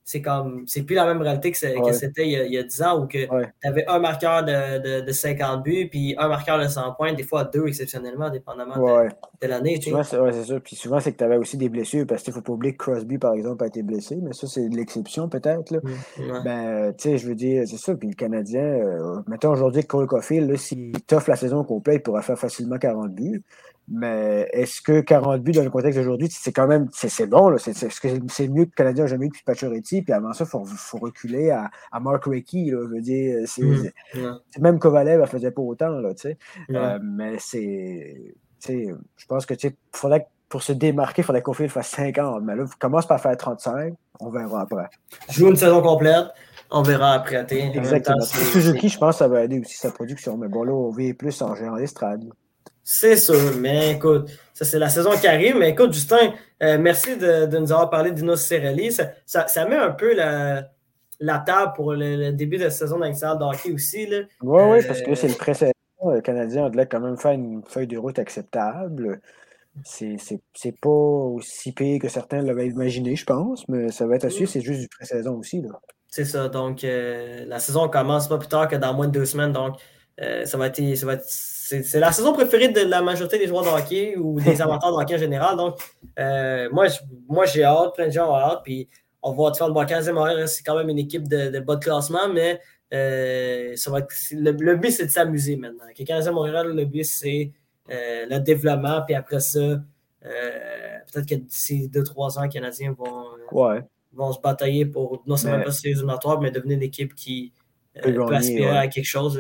[SPEAKER 1] c'est comme c'est plus la même réalité que, c'était il, y a 10 ans où tu avais un marqueur de, de, 50 buts puis un marqueur de 100 points, des fois deux exceptionnellement, dépendamment de, l'année.
[SPEAKER 2] Souvent, c'est ça. Puis souvent, c'est que tu avais aussi des blessures parce qu'il ne faut pas oublier que Crosby, par exemple, a été blessé, mais ça, c'est l'exception peut-être. Mmh, ben, tu sais, je veux dire, c'est ça. Puis le Canadien, euh, mettons aujourd'hui que Cole Caulfield, s'il toffe la saison complète, il pourra faire facilement 40 buts. Mais est-ce que 40 buts dans le contexte d'aujourd'hui, c'est quand même c'est bon. Là. C'est, c'est mieux que le Canadien n'a jamais eu depuis Pacioretty. Puis avant ça, il faut, faut, reculer à, à Mark Recchi. Là, je veux dire, c'est, mmh, même Kovalev ne faisait pas autant. Là, euh, mais c'est. Je pense que faudrait, pour se démarquer, il faudrait qu'on fasse 50. Mais là, commence par faire 35. On verra après.
[SPEAKER 1] Joue une saison complète. On verra après.
[SPEAKER 2] Exactement. Suzuki, je pense que ça va aider aussi sa production. Mais bon, là, on vit plus en géant l'estrade.
[SPEAKER 1] C'est sûr, mais écoute, ça c'est la saison qui arrive. Mais écoute, Justin, euh, merci de, nous avoir parlé d'Ino Cerelli. Ça, ça, met un peu la, la table pour le, début de la saison d'Axel hockey aussi. Oui,
[SPEAKER 2] oui, parce que c'est le précédent. Le Canadien doit quand même faire une feuille de route acceptable. C'est pas aussi pire que certains l'avaient imaginé, je pense, mais ça va être à suivre, c'est juste du pré-saison aussi.
[SPEAKER 1] C'est ça, donc euh, la saison commence pas plus tard que dans moins de deux semaines, donc euh, ça va être, ça va être c'est la saison préférée de la majorité des joueurs de hockey ou des *laughs* amateurs de hockey en général. Donc, euh, moi, moi j'ai hâte, plein de gens ont hâte. Puis, on va te faire le 15e horaire. C'est quand même une équipe de, bas de classement, mais euh, ça va le, but, c'est de s'amuser maintenant. Le 15e horaire, le but, c'est euh, le développement. Puis après ça, peut-être que d'ici 2-3 ans, les Canadiens vont, vont se batailler pour non seulement passer les éliminatoires, mais devenir une équipe qui peut, aspirer à quelque chose.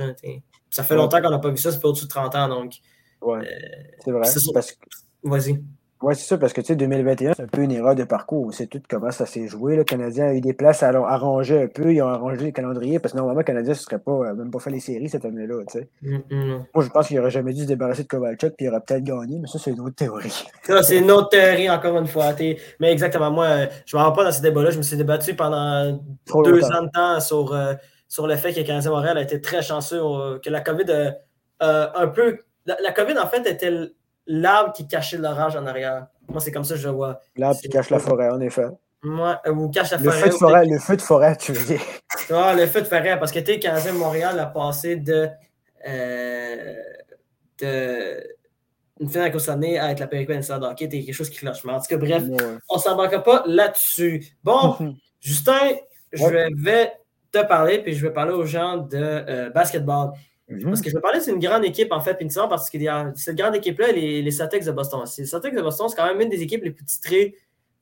[SPEAKER 1] Ça fait longtemps qu'on n'a pas vu ça, ça fait au-dessus de 30 ans, donc.
[SPEAKER 2] Ouais. Euh, c'est vrai. Parce que...
[SPEAKER 1] Vas-y.
[SPEAKER 2] Oui, c'est ça, parce que tu sais, 2021, c'est un peu une erreur de parcours. C'est tout comment ça s'est joué. Le Canadien a eu des places à arranger un peu. Ils ont arrangé le calendrier parce que normalement, le Canadien ne serait pas, euh, même pas fait les séries cette année-là. Tu sais. Mm, mm, Moi, je pense qu'il n'aurait jamais dû se débarrasser de Kovalchuk puis il aurait peut-être gagné, mais ça, c'est une autre théorie. *laughs*
[SPEAKER 1] Ça, c'est une autre théorie, encore une fois. Mais exactement, moi, je ne me rends pas dans ce débat-là. Je me suis débattu pendant deux ans de temps sur. Euh, sur le fait que le Canadien Montréal a été très chanceux, que la COVID un peu. La, COVID, en fait, était l'arbre qui cachait l'orage en arrière. Moi, c'est comme ça que je vois.
[SPEAKER 2] L'arbre qui cache la forêt, en effet.
[SPEAKER 1] Moi, ou cache la
[SPEAKER 2] le
[SPEAKER 1] forêt.
[SPEAKER 2] Feu de forêt le feu de forêt, tu veux dire.
[SPEAKER 1] Ah, le feu de forêt, parce que tu sais, Canadien Montréal a passé de. Euh, de une finale année avec la Péricole de hockey, c'était quelque chose qui cloche. Mais en tout cas, bref, on ne s'embarque pas là-dessus. Bon, *laughs* Justin, je vais te parler, puis je vais parler aux gens de euh, basketball. Mhm. Parce que je vais parler, c'est une grande équipe, en fait, puis parce que cette grande équipe-là, les, les Celtics de Boston. Les Celtics de Boston, c'est quand même une des équipes les plus titrées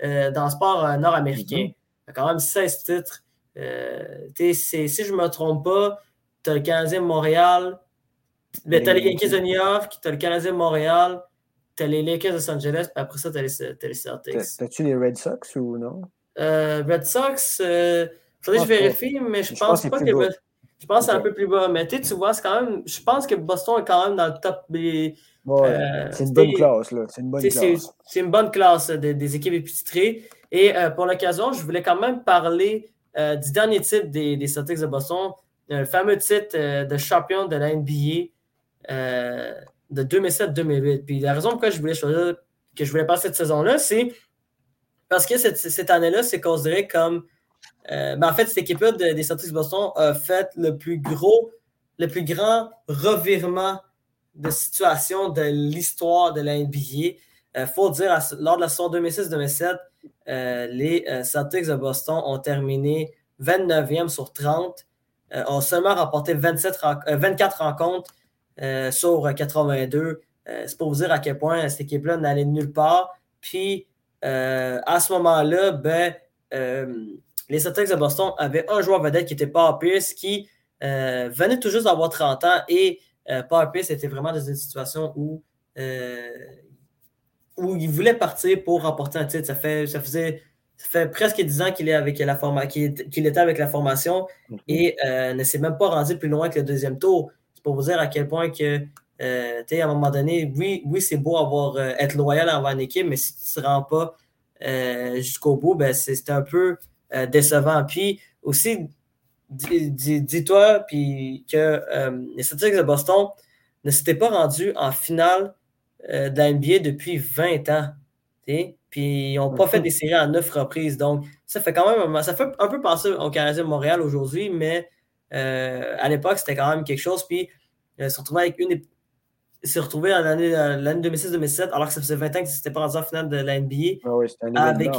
[SPEAKER 1] euh, dans le sport euh, nord-américain. Mhm. Il y a quand même 16 titres. si je ne me trompe pas, tu as le Canadien de Montréal, ben, tu as les Yankees de New York, tu as le Canadien de Montréal, tu as les Lakers de Los Angeles, puis après ça, tu as, les Celtics.
[SPEAKER 2] T'as-tu les Red Sox ou non?
[SPEAKER 1] Red Sox, Faudrait que je vérifie, mais je, pense, pas que. Je pense que c'est un peu plus bas. Mais tu vois, c'est quand même. Je pense que Boston est quand même dans le top.
[SPEAKER 2] Euh, c'est une bonne classe, là. C'est une bonne classe.
[SPEAKER 1] C'est une bonne classe des équipes épiceries. Et euh, pour l'occasion, je voulais quand même parler euh, du dernier titre des, des Celtics de Boston, le fameux titre de champion de la NBA de 2007-2008. Puis la raison pourquoi je voulais choisir que je voulais passer cette saison-là, c'est parce que cette, cette année-là, c'est considéré comme ben, en fait, cette équipe-là des Celtics de Boston a fait le plus gros, le plus grand revirement de situation de l'histoire de la NBA. Il faut dire, lors de la saison 2006-2007, les Celtics de Boston ont terminé 29e sur 30, ont seulement remporté 27 24 rencontres sur 82. C'est pour vous dire à quel point cette équipe-là n'allait nulle part. Puis, euh, à ce moment-là, ben, euh, les Celtics de Boston avaient un joueur vedette qui était Paul Pierce qui euh, venait tout juste d'avoir 30 ans et Paul Pierce était vraiment dans une situation où, où il voulait partir pour remporter un titre. Ça, fait, ça, faisait, ça fait presque 10 ans qu'il est avec la qu'il était avec la formation et ne s'est même pas rendu plus loin que le deuxième tour. C'est pour vous dire à quel point que euh, à un moment donné, oui, oui c'est beau avoir, euh, être loyal envers une équipe, mais si tu ne te rends pas euh, jusqu'au bout, ben, c'est un peu décevant. Puis aussi, dis-toi puis que les Celtics de Boston ne s'étaient pas rendus en finale de la NBA depuis 20 ans. Puis ils n'ont pas fait des séries en neuf reprises. Donc, ça fait quand même ça fait un peu penser au Canadien de Montréal aujourd'hui, mais à l'époque, c'était quand même quelque chose. Puis se retrouver avec une, s'est retrouvé en l'année 2006-2007, alors que ça faisait 20 ans que c'était pas rendu en finale de la NBA.
[SPEAKER 2] Ah
[SPEAKER 1] avec,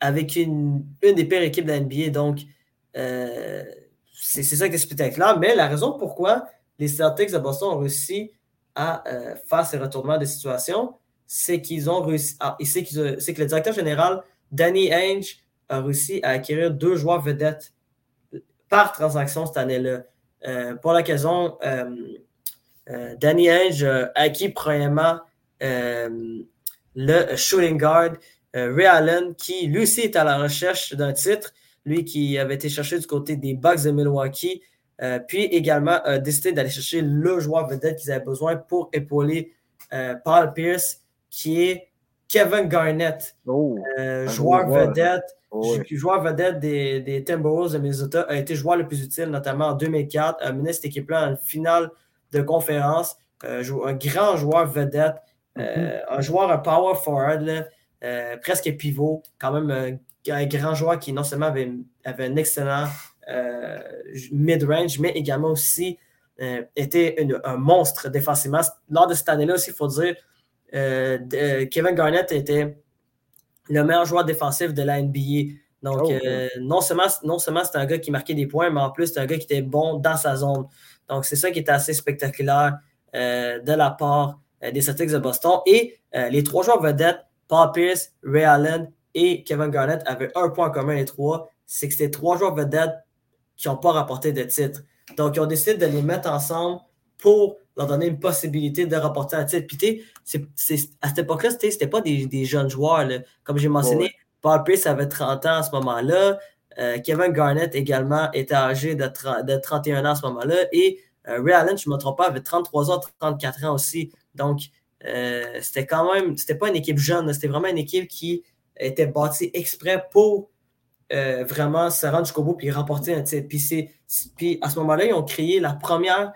[SPEAKER 1] avec une, des pires équipes de la NBA. Donc, euh, c'est ça qui est spectaculaire. Mais la raison pourquoi les Celtics de Boston ont réussi à euh, faire ces retournements de situation, c'est qu'ils ont réussi. c'est que le directeur général, Danny Ainge, a réussi à acquérir deux joueurs vedettes par transaction cette année-là. Euh, pour l'occasion, Danny Ainge a acquis premièrement le shooting guard Ray Allen, qui lui aussi est à la recherche d'un titre, lui qui avait été cherché du côté des Bucks de Milwaukee, puis également a décidé d'aller chercher le joueur vedette qu'ils avaient besoin pour épauler Paul Pierce, qui est Kevin Garnett, oh, joueur vedette. Oh, joueur vedette des, des Timberwolves de Minnesota, a été joueur le plus utile, notamment en 2004, a mené cette équipe-là en finale de conférence, euh, un grand joueur vedette, euh, mhm. un joueur, un power forward, euh, presque pivot, quand même un grand joueur qui non seulement avait, un excellent mid-range, mais également aussi était un monstre défensivement. Lors de cette année-là aussi, il faut dire, Kevin Garnett était le meilleur joueur défensif de la NBA. Donc, oh, non seulement, non seulement c'était un gars qui marquait des points, mais en plus, c'était un gars qui était bon dans sa zone. Donc, c'est ça qui est assez spectaculaire euh, de la part euh, des Celtics de Boston. Et euh, les trois joueurs vedettes, Paul Pierce, Ray Allen et Kevin Garnett, avaient un point commun, les trois c'est que c'était trois joueurs vedettes qui n'ont pas rapporté de titre. Donc, ils ont décidé de les mettre ensemble pour leur donner une possibilité de rapporter un titre. Puis, à cette époque-là, ce n'était pas des, jeunes joueurs. Comme j'ai mentionné, Paul Pierce avait 30 ans à ce moment-là. Euh, Kevin Garnett également était âgé de, 31 ans à ce moment-là. Et euh, Ray Allen, je ne me trompe pas, avait 33 ans, 34 ans aussi. Donc, euh, c'était quand même, c'était pas une équipe jeune, c'était vraiment une équipe qui était bâtie exprès pour vraiment se rendre jusqu'au bout et remporter un titre. Puis, puis à ce moment-là, ils ont créé la première,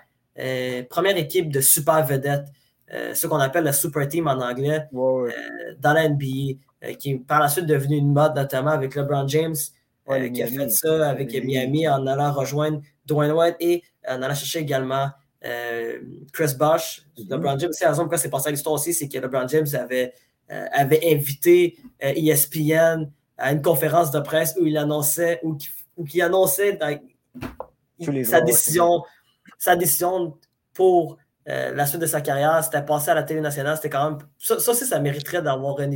[SPEAKER 1] première équipe de super vedettes, ce qu'on appelle le super team en anglais, dans la NBA, qui est par la suite devenu une mode, notamment avec LeBron James euh, qui a fait ça avec Miami en allant rejoindre Dwayne White et en allant chercher également euh, Chris Bosh. Mm-hmm. LeBron James, c'est la raison pourquoi c'est passé à l'histoire aussi, c'est que LeBron James avait, euh, avait invité ESPN e à une conférence de presse où il annonçait ou qui, annonçait sa décision, sa décision pour la suite de sa carrière. C'était passé à la télé nationale. C'était quand même. Ça, ça aussi, ça mériterait d'avoir un,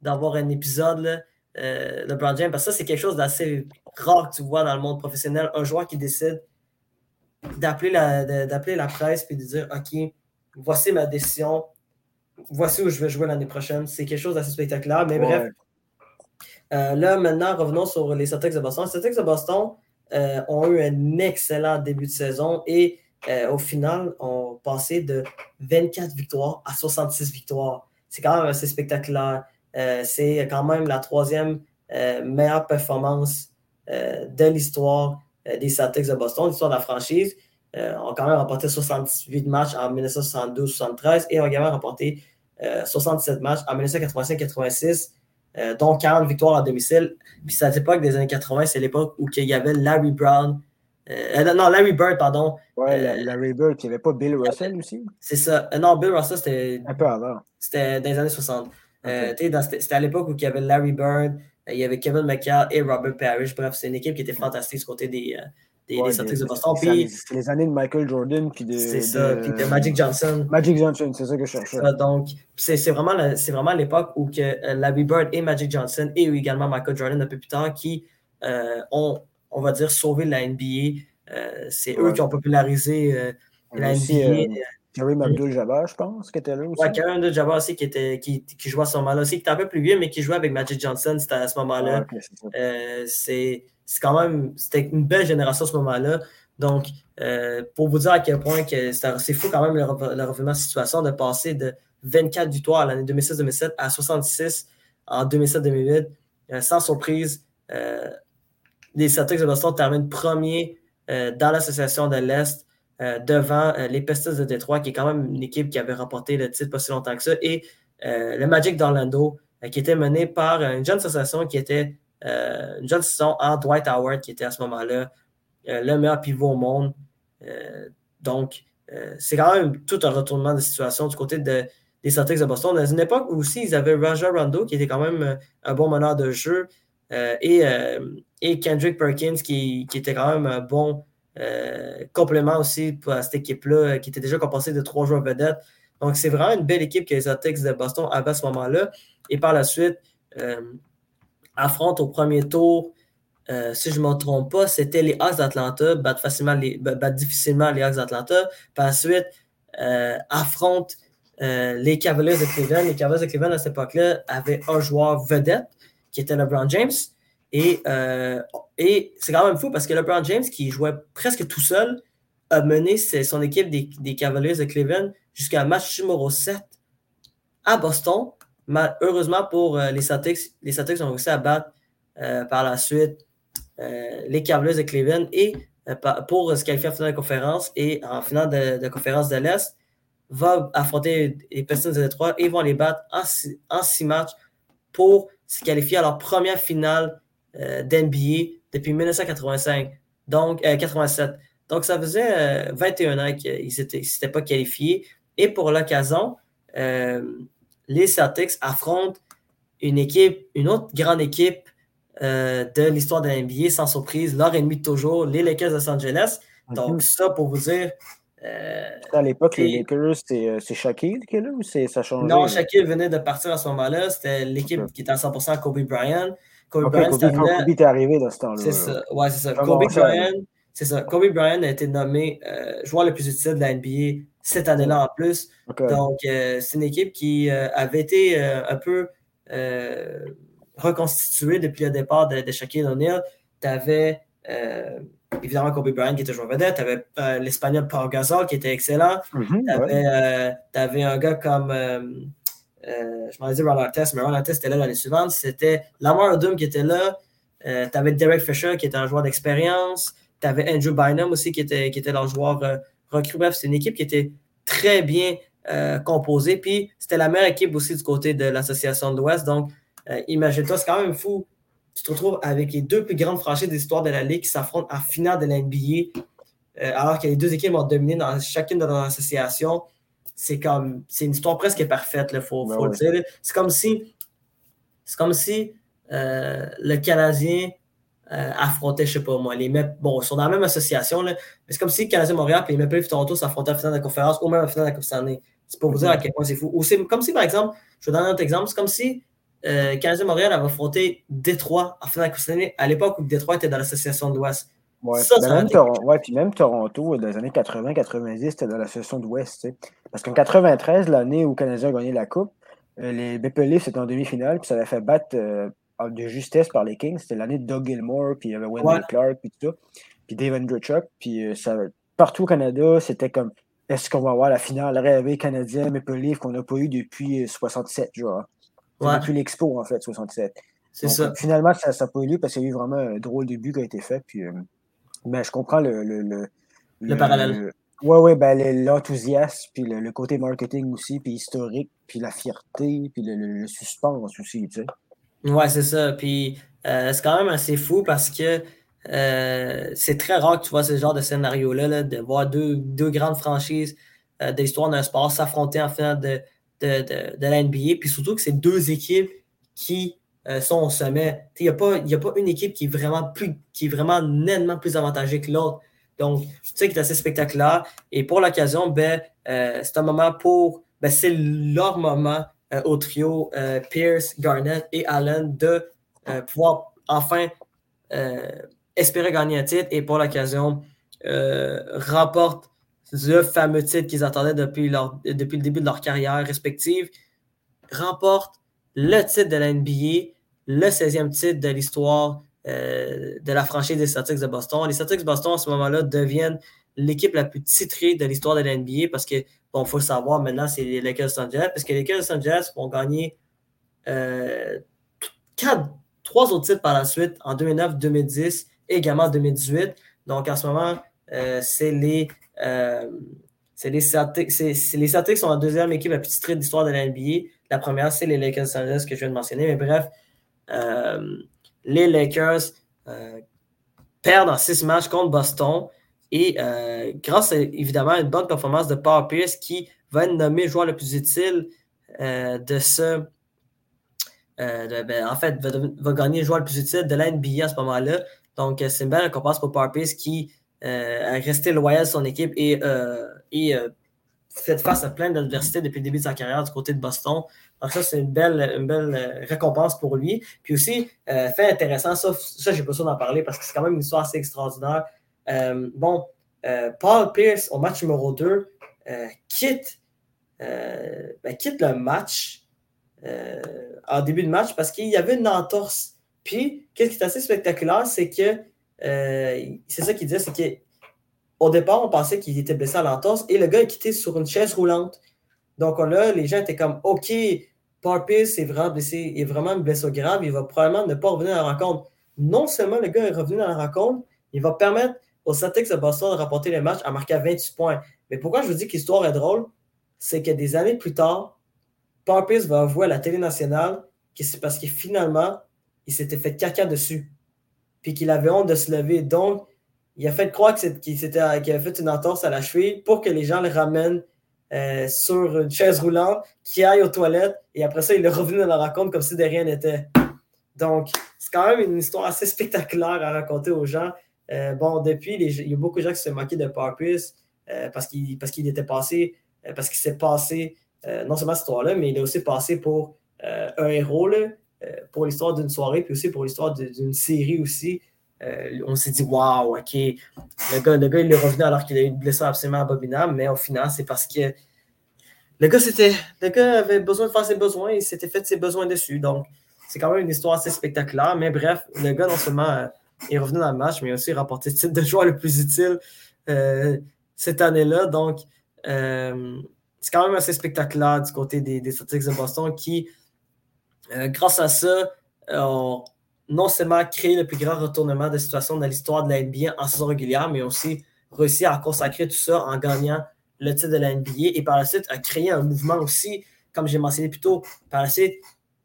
[SPEAKER 1] d'avoir un épisode. Là. Euh, LeBron James, parce que ça, c'est quelque chose d'assez rare que tu vois dans le monde professionnel. Un joueur qui décide d'appeler la, la presse et de dire OK, voici ma décision, voici où je vais jouer l'année prochaine. C'est quelque chose d'assez spectaculaire. Mais bref, euh, là, maintenant, revenons sur les Celtics de Boston. Les Celtics de Boston euh, ont eu un excellent début de saison et au final, ont passé de 24 victoires à 66 victoires. C'est quand même assez spectaculaire. Euh, c'est quand même la troisième euh, meilleure performance euh, de l'histoire des Celtics de Boston, l'histoire de la franchise. on a quand même remporté 78 matchs en 1972-73 et on a également remporté 67 matchs en 1985-86. dont 40 victoires à domicile. Puis c'est à l'époque des années 80, c'est l'époque où il y avait Larry Brown, non, Larry Bird, pardon.
[SPEAKER 2] Ouais, Larry Bird, il n'y avait pas Bill Russell aussi?
[SPEAKER 1] C'est ça. non, Bill Russell, c'était.
[SPEAKER 2] Un peu avant.
[SPEAKER 1] C'était dans les années 60. c'était à l'époque où il y avait Larry Bird, il y avait Kevin McHale et Robert Parrish. Bref, c'est une équipe qui était fantastique du côté des, des, Celtics de Boston.
[SPEAKER 2] C'est les années de Michael Jordan puis de.
[SPEAKER 1] C'est ça, puis de Magic Johnson.
[SPEAKER 2] Magic Johnson, c'est ça que je cherchais.
[SPEAKER 1] donc, c'est vraiment, vraiment l'époque où que, euh, Larry Bird et Magic Johnson et également Michael Jordan un peu plus tard qui euh, ont, on va dire, sauvé la NBA. Euh, c'est eux qui ont popularisé la NBA.
[SPEAKER 2] Karim Abdul-Jabbar, je pense, qui était là aussi.
[SPEAKER 1] Ouais, Karim Abdul-Jabbar aussi, qui, était, qui, qui, jouait à ce moment-là aussi, qui était un peu plus vieux, mais qui jouait avec Magic Johnson c'était à ce moment-là. c'est quand même, c'était une belle génération à ce moment-là. Donc, euh, pour vous dire à quel point que c'est fou quand même le, revirement de situation de passer de 24 victoires à l'année 2006-2007 à 66 en 2007-2008. Euh, sans surprise, euh, les Celtics de Boston terminent premier dans l'association de l'Est devant les Pistons de Détroit, qui est quand même une équipe qui avait remporté le titre pas si longtemps que ça, et le Magic d'Orlando, qui était mené par une jeune association qui était une jeune saison en Dwight Howard, qui était à ce moment-là euh, le meilleur pivot au monde. Euh, donc, euh, c'est quand même tout un retournement de situation du côté de, des Celtics de Boston. Dans une époque où aussi ils avaient Raja Rondo, qui était quand même un bon meneur de jeu, et, et, Kendrick Perkins, qui, qui, était quand même un bon complément aussi pour cette équipe-là, qui était déjà composée de trois joueurs vedettes. Donc, c'est vraiment une belle équipe que les Celtics de Boston avaient à ce moment-là. Et par la suite, affrontent au premier tour euh, si je ne me trompe pas, c'était les Hawks d'Atlanta, battent, facilement les, difficilement les Hawks d'Atlanta. Par la suite, euh, affrontent euh, les Cavaliers de Cleveland. Les Cavaliers de Cleveland, à cette époque-là, avaient un joueur vedette, qui était LeBron James. Et, et c'est quand même fou parce que LeBron James, qui jouait presque tout seul, a mené son équipe des, Cavaliers de Cleveland jusqu'à match numéro 7 à Boston. Heureusement pour les Celtics, les Celtics ont réussi à battre par la suite euh, les Cavaliers de Cleveland et euh, pour se qualifier en finale de conférence et en finale de, conférence de l'Est, va affronter les Pistons de Détroit et vont les battre en six, matchs pour se qualifier à leur première finale euh, d'NBA depuis 1985, donc 87. Donc ça faisait 21 ans qu'ils ne s'étaient pas qualifiés. Et pour l'occasion, les Celtics affrontent une équipe, une autre grande équipe euh, de l'histoire de l'NBA, sans surprise, leur ennemi de toujours, les Lakers de Los Angeles. Donc, ça, pour vous dire.
[SPEAKER 2] Euh, à l'époque, les Lakers, c'est euh, Shaquille qui est là ou ça change?
[SPEAKER 1] Non, Shaquille venait de partir à ce moment-là. C'était l'équipe qui était à 100% Kobe Bryant.
[SPEAKER 2] Kobe Bryant, Kobe, Kobe était arrivé dans ce temps-là.
[SPEAKER 1] C'est ça. Ouais, c'est ça. Kobe Bryant, c'est ça. Kobe Bryant a été nommé joueur le plus utile de la NBA cette année-là en plus. Donc, c'est une équipe qui avait été un peu reconstitué depuis le départ de, de Shaquille O'Neal. Tu avais euh, évidemment Kobe Bryant qui était toujours vedette, tu avais euh, l'Espagnol Paul Gasol qui était excellent, mm-hmm, tu avais, euh, un gars comme, je m'en dit Ron Artest, mais Ron Artest était là l'année suivante, c'était Lamar Odom qui était là, tu avais Derek Fisher qui était un joueur d'expérience, tu avais Andrew Bynum aussi qui était, qui était leur joueur recru. Bref, c'est une équipe qui était très bien composée, puis c'était la meilleure équipe aussi du côté de l'association de l'Ouest, donc euh, imagine-toi, c'est quand même fou. Tu te retrouves avec les deux plus grandes franchises de l'histoire de la Ligue qui s'affrontent en finale de la NBA, euh, alors que les deux équipes ont dominé dans chacune de leurs associations. C'est comme, c'est une histoire presque parfaite, il faut, ben le dire. C'est comme si, c'est comme si euh, le Canadien affrontait, je sais pas moi, les MEP, bon, ils sont dans la même association, mais c'est comme si le Canadien Montréal et les Maple Leafs Toronto s'affrontaient en finale de la conférence ou même en finale de la Coupe Stanley. C'est pour vous dire à quel point c'est fou. Ou c'est comme si, par exemple, je vais donner un autre exemple, c'est comme si euh, Canadien Montréal avait affronté Détroit en finale de à l'époque où Détroit était dans l'association de l'Ouest.
[SPEAKER 2] Ouais, même, ouais, puis même Toronto, dans les années 80-90, c'était dans l'association de l'Ouest. Parce qu'en 93, l'année où le Canadien a gagné la Coupe, euh, les Maple Leafs étaient en demi-finale, puis ça avait fait battre euh, de justesse par les Kings. C'était l'année de Doug Gilmore, puis il y avait Wendell Clark, puis tout ça. Puis Dave Andrechuk, puis euh, ça, partout au Canada, c'était comme est-ce qu'on va avoir la finale rêvée canadienne Maple Leafs qu'on n'a pas eu depuis 67, genre. Ouais. Depuis l'expo, en fait, 67. C'est ça. finalement, ça n'a pas eu lieu parce qu'il y a eu vraiment un drôle de but qui a été fait. Puis, euh, ben, je comprends le. Le, le,
[SPEAKER 1] le parallèle.
[SPEAKER 2] Oui, ouais, ben, l'enthousiasme, puis le, côté marketing aussi, puis historique, puis la fierté, puis le, suspense aussi, tu sais.
[SPEAKER 1] Ouais, c'est ça. Puis c'est quand même assez fou parce que c'est très rare que tu vois ce genre de scénario-là, de voir deux, deux grandes franchises de l'histoire d'un sport s'affronter en finale de, de, de, de la NBA. Puis surtout que c'est deux équipes qui euh, sont au sommet. Il n'y a, pas, a pas une équipe qui est vraiment plus qui est vraiment nettement plus avantagée que l'autre. Donc, tu sais qui est assez spectaculaire. Et pour l'occasion, ben, euh, c'est un moment pour. Ben, c'est leur moment euh, au trio Pierce, Garnett et Allen de pouvoir enfin espérer gagner un titre. Et pour l'occasion, remporte le fameux titre qu'ils attendaient depuis, leur, depuis le début de leur carrière respective. Remporte le titre de la NBA, le 16e titre de l'histoire euh, de la franchise des Celtics de Boston. Les Celtics de Boston, à ce moment-là, deviennent l'équipe la plus titrée de l'histoire de la NBA parce que, bon, il faut le savoir, maintenant, c'est les Lakers de Los Angeles, parce que les Lakers de Los Angeles vont gagner euh, trois autres titres par la suite en 2009, 2010 et également en 2018. Donc, en ce moment, euh, c'est les. c'est les Celtics, les Celtics sont la deuxième équipe la plus titrée de l'histoire de la NBA. La première, c'est les Lakers de que je viens de mentionner. Mais bref, les Lakers euh, perdent en six matchs contre Boston. Et euh, grâce évidemment à une bonne performance de Paul Pierce qui va être nommé joueur le plus utile de ce. Ben, en fait, va, gagner le joueur le plus utile de la NBA à ce moment-là. Donc, c'est une belle récompense pour Paul Pierce qui a resté loyal à son équipe et, et fait face à plein d'adversités depuis le début de sa carrière du côté de Boston. Donc ça, c'est une belle, une belle euh, récompense pour lui. Puis aussi, euh, fait intéressant, ça, ça j'ai pas besoin d'en parler parce que c'est quand même une histoire assez extraordinaire. Euh, bon, Paul Pierce, au match numéro 2, quitte, ben, quitte le match en début de match parce qu'il y avait une entorse. Puis, qu'est-ce qui est assez spectaculaire, c'est que c'est ça qu'il disait, c'est que au départ, on pensait qu'il était blessé à l'entorse et le gars est quitté sur une chaise roulante. Donc là, les gens étaient comme OK, Parpis est vraiment blessé, il est vraiment une blessure grave, il va probablement ne pas revenir à la rencontre. Non seulement le gars est revenu à la rencontre, il va permettre aux Celtics de Boston de remporter le match à marquer 28 points. Mais pourquoi je vous dis que l'histoire est drôle, c'est que des années plus tard, Parpis va avouer à la télé nationale que c'est parce que finalement, il s'était fait caca dessus. Puis qu'il avait honte de se lever. Donc, il a fait croire qu'il avait fait une entorse à la cheville pour que les gens le ramènent euh, sur une chaise roulante, qui aille aux toilettes, et après ça, il est revenu dans la rencontre comme si de rien n'était. Donc, c'est quand même une histoire assez spectaculaire à raconter aux gens. Euh, bon, depuis, il y a beaucoup de gens qui se moqués de Parpus euh, parce qu'il qu'il était passé, parce qu'il s'est passé, non seulement cette histoire-là, mais il est aussi passé pour un héros pour l'histoire d'une soirée, puis aussi pour l'histoire d'une série aussi. Euh, on s'est dit, waouh, OK, le gars, le gars, il est revenu alors qu'il a eu une blessure absolument abominable, mais au final, c'est parce que le gars, avait besoin de faire ses besoins et il s'était fait ses besoins dessus. Donc, c'est quand même une histoire assez spectaculaire. Mais bref, le gars, non seulement euh, est revenu dans le match, mais aussi remporté le titre de joueur le plus utile euh, cette année-là. Donc, c'est quand même assez spectaculaire du côté des, des Celtics de Boston qui, grâce à ça, ont non seulement créer le plus grand retournement de situation dans l'histoire de la NBA en saison régulière, mais aussi réussir à consacrer tout ça en gagnant le titre de la NBA et par la suite à créer un mouvement aussi, comme j'ai mentionné plus tôt, par la suite,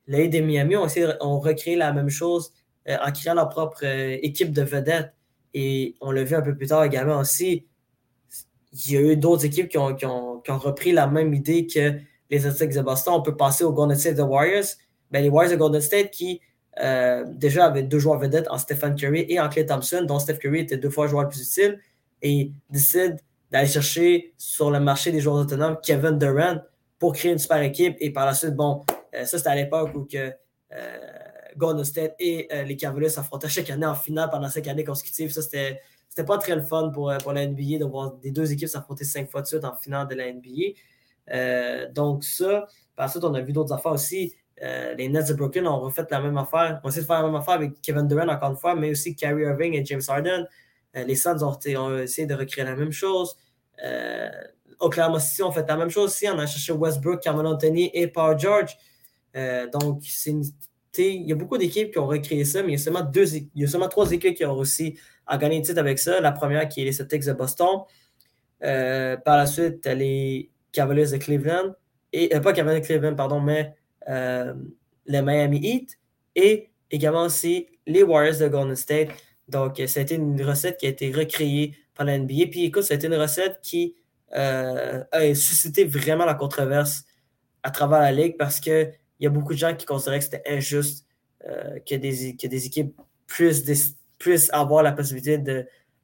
[SPEAKER 1] les de Miami ont, ont recréé la même chose euh, en créant leur propre euh, équipe de vedettes. Et on l'a vu un peu plus tard également aussi. Il y a eu d'autres équipes qui ont, repris la même idée que les Celtics de Boston. On peut passer aux Golden State Warriors. Ben, les Warriors de Golden State qui euh, déjà avec deux joueurs vedettes en Stephen Curry et en Clay Thompson, dont Steph Curry était deux fois joueur le plus utile, et décide d'aller chercher sur le marché des joueurs autonomes Kevin Durant pour créer une super équipe. Et par la suite, bon, euh, ça c'était à l'époque où que, euh, Golden State et les Cavaliers s'affrontaient chaque année en finale pendant cinq années consécutives. Ça, c'était, c'était pas très le fun pour, pour la NBA de voir des deux équipes s'affronter cinq fois de suite en finale de la NBA. donc ça, par la suite, on a vu d'autres affaires aussi. Euh, les Nets de Brooklyn ont refait la même affaire. On essaie de faire la même affaire avec Kevin Durant encore une fois, mais aussi Kyrie Irving et James Harden. Euh, les Suns ont, essayé de recréer la même chose. Euh, Oklahoma City ont fait la même chose aussi. On a cherché Westbrook, Carmelo Anthony et Paul George. donc, il y a beaucoup d'équipes qui ont recréé ça, mais il y a seulement, deux, il y a seulement trois équipes qui ont réussi à gagner le titre avec ça. La première qui est les Celtics de Boston. par la suite, les Cavaliers de Cleveland. Et, pas Cavaliers de Cleveland, pardon, mais euh, les Miami Heat et également aussi les Warriors de Golden State. Donc, c'était une recette qui a été recréée par la NBA. Puis écoute, c'était une recette qui a suscité vraiment la controverse à travers la ligue parce qu'il y a beaucoup de gens qui considéraient que c'était injuste que, des, que des équipes puissent, avoir la possibilité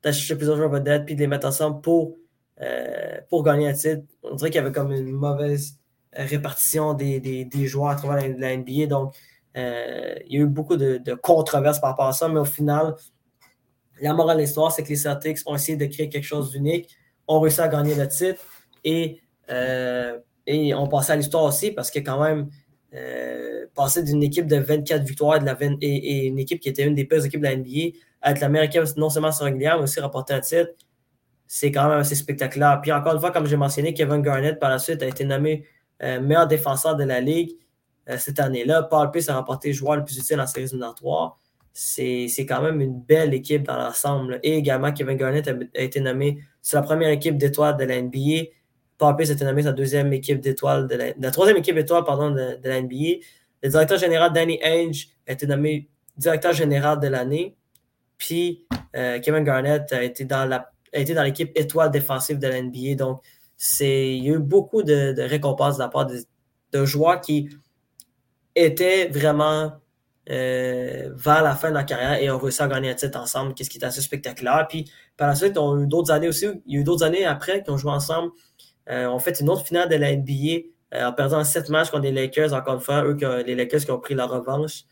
[SPEAKER 1] d'acheter plusieurs joueurs vedettes puis de les mettre ensemble pour euh, pour gagner un titre. On dirait qu'il y avait comme une mauvaise euh, répartition des, des, joueurs à travers la, NBA. Donc, euh, il y a eu beaucoup de, controverses par rapport à ça, mais au final, la morale de l'histoire, c'est que les Celtics ont essayé de créer quelque chose d'unique, ont réussi à gagner le titre et, et on passait à l'histoire aussi parce que quand même, passer d'une équipe de 24 victoires de la et, une équipe qui était une des pires équipes de la NBA à être l'américain non seulement sur régulière, mais aussi remporter un titre, c'est quand même assez spectaculaire. Puis encore une fois, comme j'ai mentionné, Kevin Garnett, par la suite, a été nommé euh, meilleur défenseur de la Ligue euh, cette année-là. Paul Pierce a remporté joueur le plus utile en séries éliminatoires. C'est quand même une belle équipe dans l'ensemble. Et également, Kevin Garnett a, été nommé sur la première équipe d'étoiles de la NBA. Paul Pierce a été nommé sa deuxième équipe d'étoiles de la, troisième équipe d'étoiles de, la NBA. Le directeur général Danny Ainge a été nommé directeur général de l'année. Puis euh, Kevin Garnett a été dans la a été dans l'équipe étoile défensive de l'NBA. Donc, il y a eu beaucoup de, récompenses de la part de, joueurs qui étaient vraiment euh, vers la fin de leur carrière et ont réussi à gagner un titre ensemble, qu'est-ce qui est assez spectaculaire. Puis par la suite, on a eu d'autres années aussi. Il y a eu d'autres années après qui ont joué ensemble. Euh, on fait une autre finale de la NBA euh, en perdant sept matchs contre les Lakers, encore une fois, eux, les Lakers qui ont pris leur revanche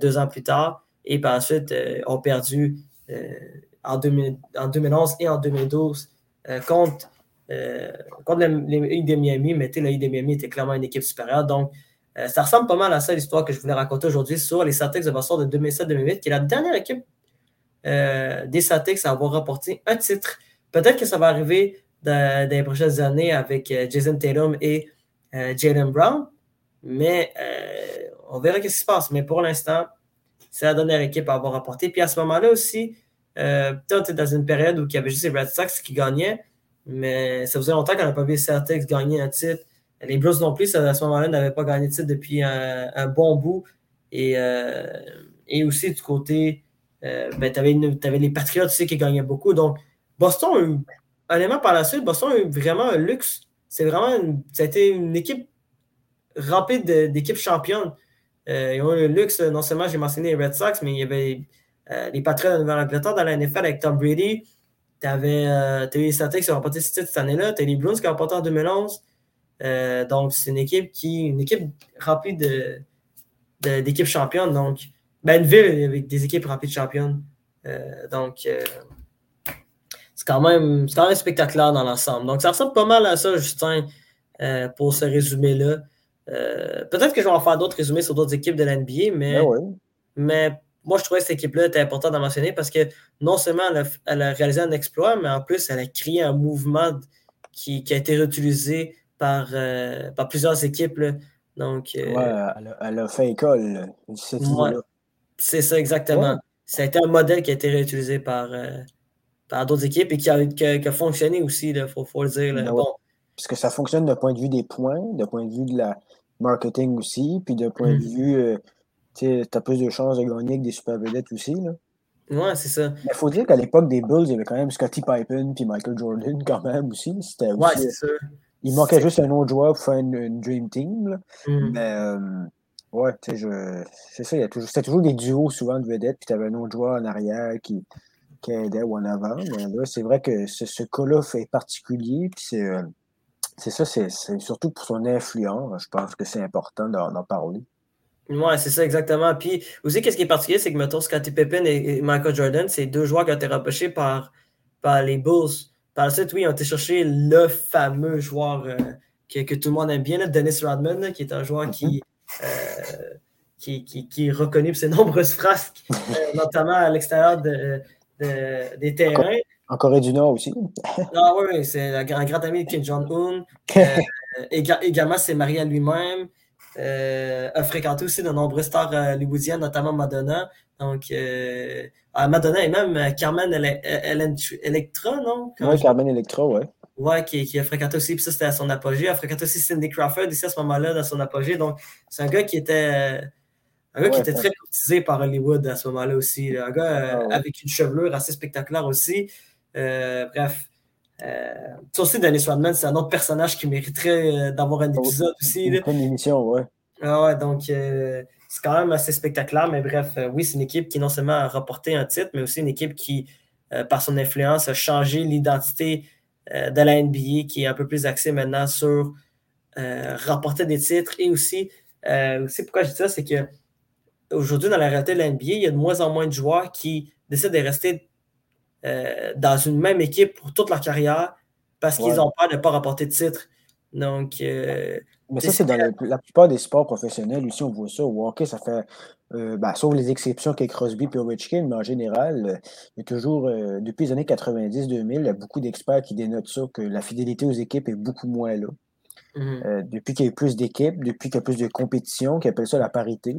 [SPEAKER 1] deux ans plus tard. Et par la suite, ont perdu en, 2011 et en 2012 euh, contre, euh, contre les Heat de Miami, mais Heat de Miami était clairement une équipe supérieure. Donc, euh, ça ressemble pas mal à ça l'histoire que je voulais raconter aujourd'hui sur les Celtics de Boston de 2007-2008, qui est la dernière équipe des Celtics à avoir remporté un titre. Peut-être que ça va arriver dans, les prochaines années avec Jason Tatum et Jalen Brown, mais on verra ce qui se passe. Mais pour l'instant, c'est la dernière équipe à avoir remporté. Puis à ce moment-là aussi, euh, peut-être dans une période où il y avait juste les Red Sox qui gagnaient, mais ça faisait longtemps qu'on n'a pas vu Celtics gagner un titre. Les Blues non plus, à ce moment-là, n'avaient pas gagné de titre depuis un, bon bout. Et, euh, et aussi du côté, euh, ben, tu avais, les Patriots aussi qui gagnaient beaucoup. Donc, Boston, honnêtement, par la suite, Boston a eu vraiment un luxe. C'est vraiment, une, ça a été une équipe remplie d'équipes championnes. ils ont eu le luxe, non seulement j'ai mentionné les Red Sox, mais il y avait euh, les Patriots de Nouvelle-Angleterre dans la NFL avec Tom Brady. Tu avais euh, les Celtics qui ont remporté ce titre cette année-là. Tu as les Bruins qui ont remporté en 2011. Euh, donc, c'est une équipe qui une équipe remplie de, d'équipes championnes. Donc, ben, une ville avec des équipes remplies de championnes. donc, c'est quand, même, quand même spectaculaire dans l'ensemble. Donc, ça ressemble pas mal à ça, Justin, pour ce résumé-là. Peut-être que je vais en faire d'autres résumés sur d'autres équipes de l'NBA, mais,
[SPEAKER 2] ben
[SPEAKER 1] mais moi, je trouvais que cette équipe-là était importante à mentionner parce que non seulement elle a, réalisé un exploit, mais en plus, elle a créé un mouvement qui, a été réutilisé par, euh, par plusieurs équipes. Donc,
[SPEAKER 2] euh, ouais, elle a, fait école,
[SPEAKER 1] C'est ça, exactement. Ça a été un modèle qui a été réutilisé par, euh, par d'autres équipes et qui a, qui fonctionné aussi, il faut, le dire. Ben bon.
[SPEAKER 2] Parce que ça fonctionne d'un point de vue des points, d'un point de vue de la marketing aussi, puis d'un point de mm. vue tu as plus de chances de gagner que des super vedettes aussi. Là.
[SPEAKER 1] Ouais, c'est ça.
[SPEAKER 2] Mais il faut dire qu'à l'époque des Bulls, il y avait quand même Scottie Pippen puis Michael Jordan *laughs* quand même aussi. C'était
[SPEAKER 1] ouais, c'est ça.
[SPEAKER 2] Il manquait juste un autre joueur pour faire une, Dream Team. Là. Mm. Mais euh, ouais, tu sais, je... c'est ça. Toujours... C'était toujours des duos souvent de vedettes, puis tu avais un autre joueur en arrière qui, qui aidait ou en avant. Mais là, c'est vrai que ce, ce cas-là fait particulier, puis c'est. Euh, c'est ça, c'est surtout pour son influence. Je pense que c'est important d'en parler.
[SPEAKER 1] Oui, c'est ça, exactement. Puis aussi, qu'est-ce qui est particulier, c'est que, mettons, Scottie Pippen et Michael Jordan, c'est deux joueurs qui ont été repêchés par, par les Bulls. Par la suite, oui, ils ont été chercher le fameux joueur euh, que, que, tout le monde aime bien, Dennis Rodman, qui est un joueur qui, euh, qui, qui, qui, est reconnu pour ses *laughs* nombreuses frasques, euh, notamment à l'extérieur de, de, des terrains.
[SPEAKER 2] En Corée du Nord aussi.
[SPEAKER 1] ah oui, c'est un grand, ami de Kim Jong-un. *laughs* également, c'est Maria lui-même. Euh, a fréquenté aussi de nombreuses stars euh, hollywoodiennes, notamment Madonna. Donc, euh, ah, Madonna et même Carmen Electra, non?
[SPEAKER 2] Oui, Carmen Electra, ouais.
[SPEAKER 1] Ouais, qui, qui, a fréquenté aussi, puis ça c'était à son apogée. Elle a fréquenté aussi Cindy Crawford ici à ce moment-là, dans son apogée. Donc, c'est un gars qui était Un gars qui était très courtisé par Hollywood à ce moment-là aussi. Un gars ah avec une chevelure assez spectaculaire aussi. bref. Ça aussi, Danny Swanman, c'est un autre personnage qui mériterait d'avoir un épisode aussi.
[SPEAKER 2] Une émission, ouais.
[SPEAKER 1] Ah ouais, donc c'est quand même assez spectaculaire, mais bref, oui, c'est une équipe qui non seulement a remporté un titre, mais aussi une équipe qui, par son influence, a changé l'identité de la NBA, qui est un peu plus axée maintenant sur euh, remporter des titres et aussi, euh, aussi pourquoi je dis ça, c'est que aujourd'hui, dans la réalité de la NBA, il y a de moins en moins de joueurs qui décident de rester euh, dans une même équipe pour toute leur carrière parce qu'ils ont peur de ne pas remporter de titre. Donc,
[SPEAKER 2] mais ça, c'est dans la, plupart des sports professionnels aussi, on voit ça. Au hockey, ça fait, ben, sauf les exceptions qu'est Crosby et Ovechkin, mais en général, il y a toujours, depuis les années 90-2000, il y a beaucoup d'experts qui dénotent ça, que la fidélité aux équipes est beaucoup moins là. Mm-hmm. Euh, depuis qu'il y a eu plus d'équipes, depuis qu'il y a plus de compétition, qui appelle ça la parité.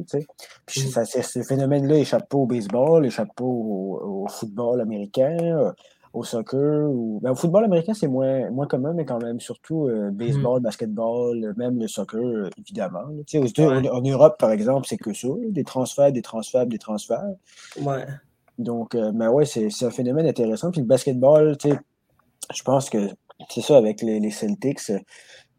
[SPEAKER 2] Puis mm-hmm. ce phénomène-là échappe pas au baseball, échappe pas au, football américain, euh, au soccer. Ou... Ben, au football américain, c'est moins, moins commun, mais quand même, surtout euh, baseball, mm-hmm. basketball, même le soccer, évidemment. en, Europe, par exemple, c'est que ça, des transferts, des transferts, des transferts.
[SPEAKER 1] Ouais.
[SPEAKER 2] Donc, mais ouais, c'est un phénomène intéressant. Puis le basketball, je pense que c'est ça avec les, les Celtics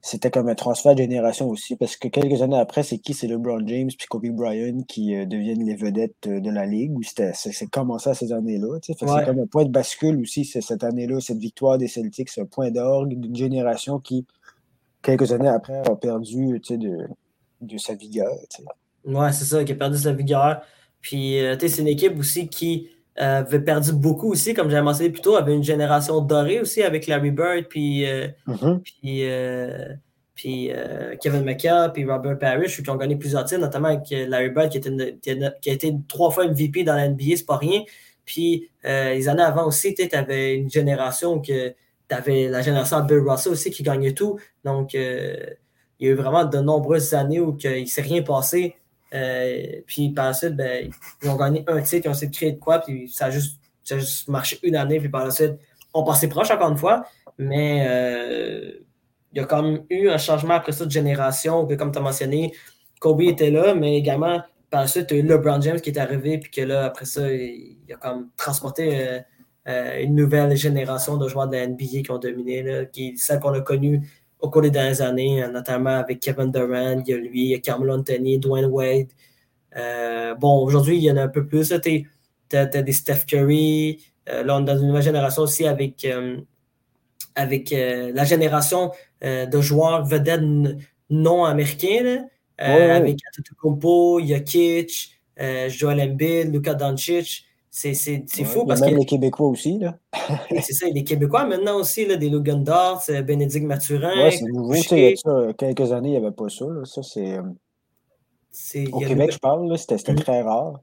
[SPEAKER 2] c'était comme un transfert de génération aussi, parce que quelques années après, c'est qui? C'est LeBron James puis Kobe Bryant qui euh, deviennent les vedettes euh, de la Ligue, c'est commencé à ces années-là. C'est comme un point de bascule aussi, cette année-là, cette victoire des Celtics, c'est un point d'orgue d'une génération qui, quelques années après, a perdu de, de sa vigueur.
[SPEAKER 1] Ouais, c'est ça, qui a perdu sa vigueur. Puis, euh, c'est une équipe aussi qui avait perdu beaucoup aussi, comme j'avais mentionné plus tôt, avait une génération dorée aussi avec Larry Bird, puis, euh, mm-hmm. puis, euh, puis euh, Kevin McHale, puis Robert Parrish, qui ont gagné plusieurs titres, notamment avec Larry Bird, qui, était qui, a été trois fois MVP dans la NBA, c'est pas rien. Puis les années avant aussi, tu avais une génération que tu avais la génération de Bill Russell aussi qui gagnait tout. Donc, il y a eu vraiment de nombreuses années où il ne s'est rien passé. Euh, puis par la suite, ben, ils ont gagné un titre, ils ont essayé de créer de quoi, puis ça a juste, ça a juste marché une année, puis par la suite, on passait proche encore une fois, mais euh, il y a quand même eu un changement après ça de génération, que comme tu as mentionné, Kobe était là, mais également par la suite, il LeBron James qui est arrivé, puis que là, après ça, il, a comme transporté euh, une nouvelle génération de joueurs de la NBA qui ont dominé, là, qui celle qu'on a connue au cours des dernières années, euh, notamment avec Kevin Durant, il y a lui, il y a Carmelo Anthony, Dwayne Wade. Euh, bon, aujourd'hui, il y en a un peu plus. Tu as, des Steph Curry. Euh, là, on est dans une nouvelle génération aussi avec, avec la génération de joueurs vedettes non américains. Avec Antetokounmpo, Jokic, Joel Embiid, Luka Doncic. C'est fou parce
[SPEAKER 2] que. Même les Québécois aussi, là. *laughs*
[SPEAKER 1] c'est ça, les Québécois maintenant aussi, là, des Logan Dart, Bénédicte Mathurin.
[SPEAKER 2] Ouais, c'est nouveau. Il y a quelques années, il n'y avait pas ça. Là. Ça, c'est. Euh, au Québec, je parle, c'était mm-hmm. très rare.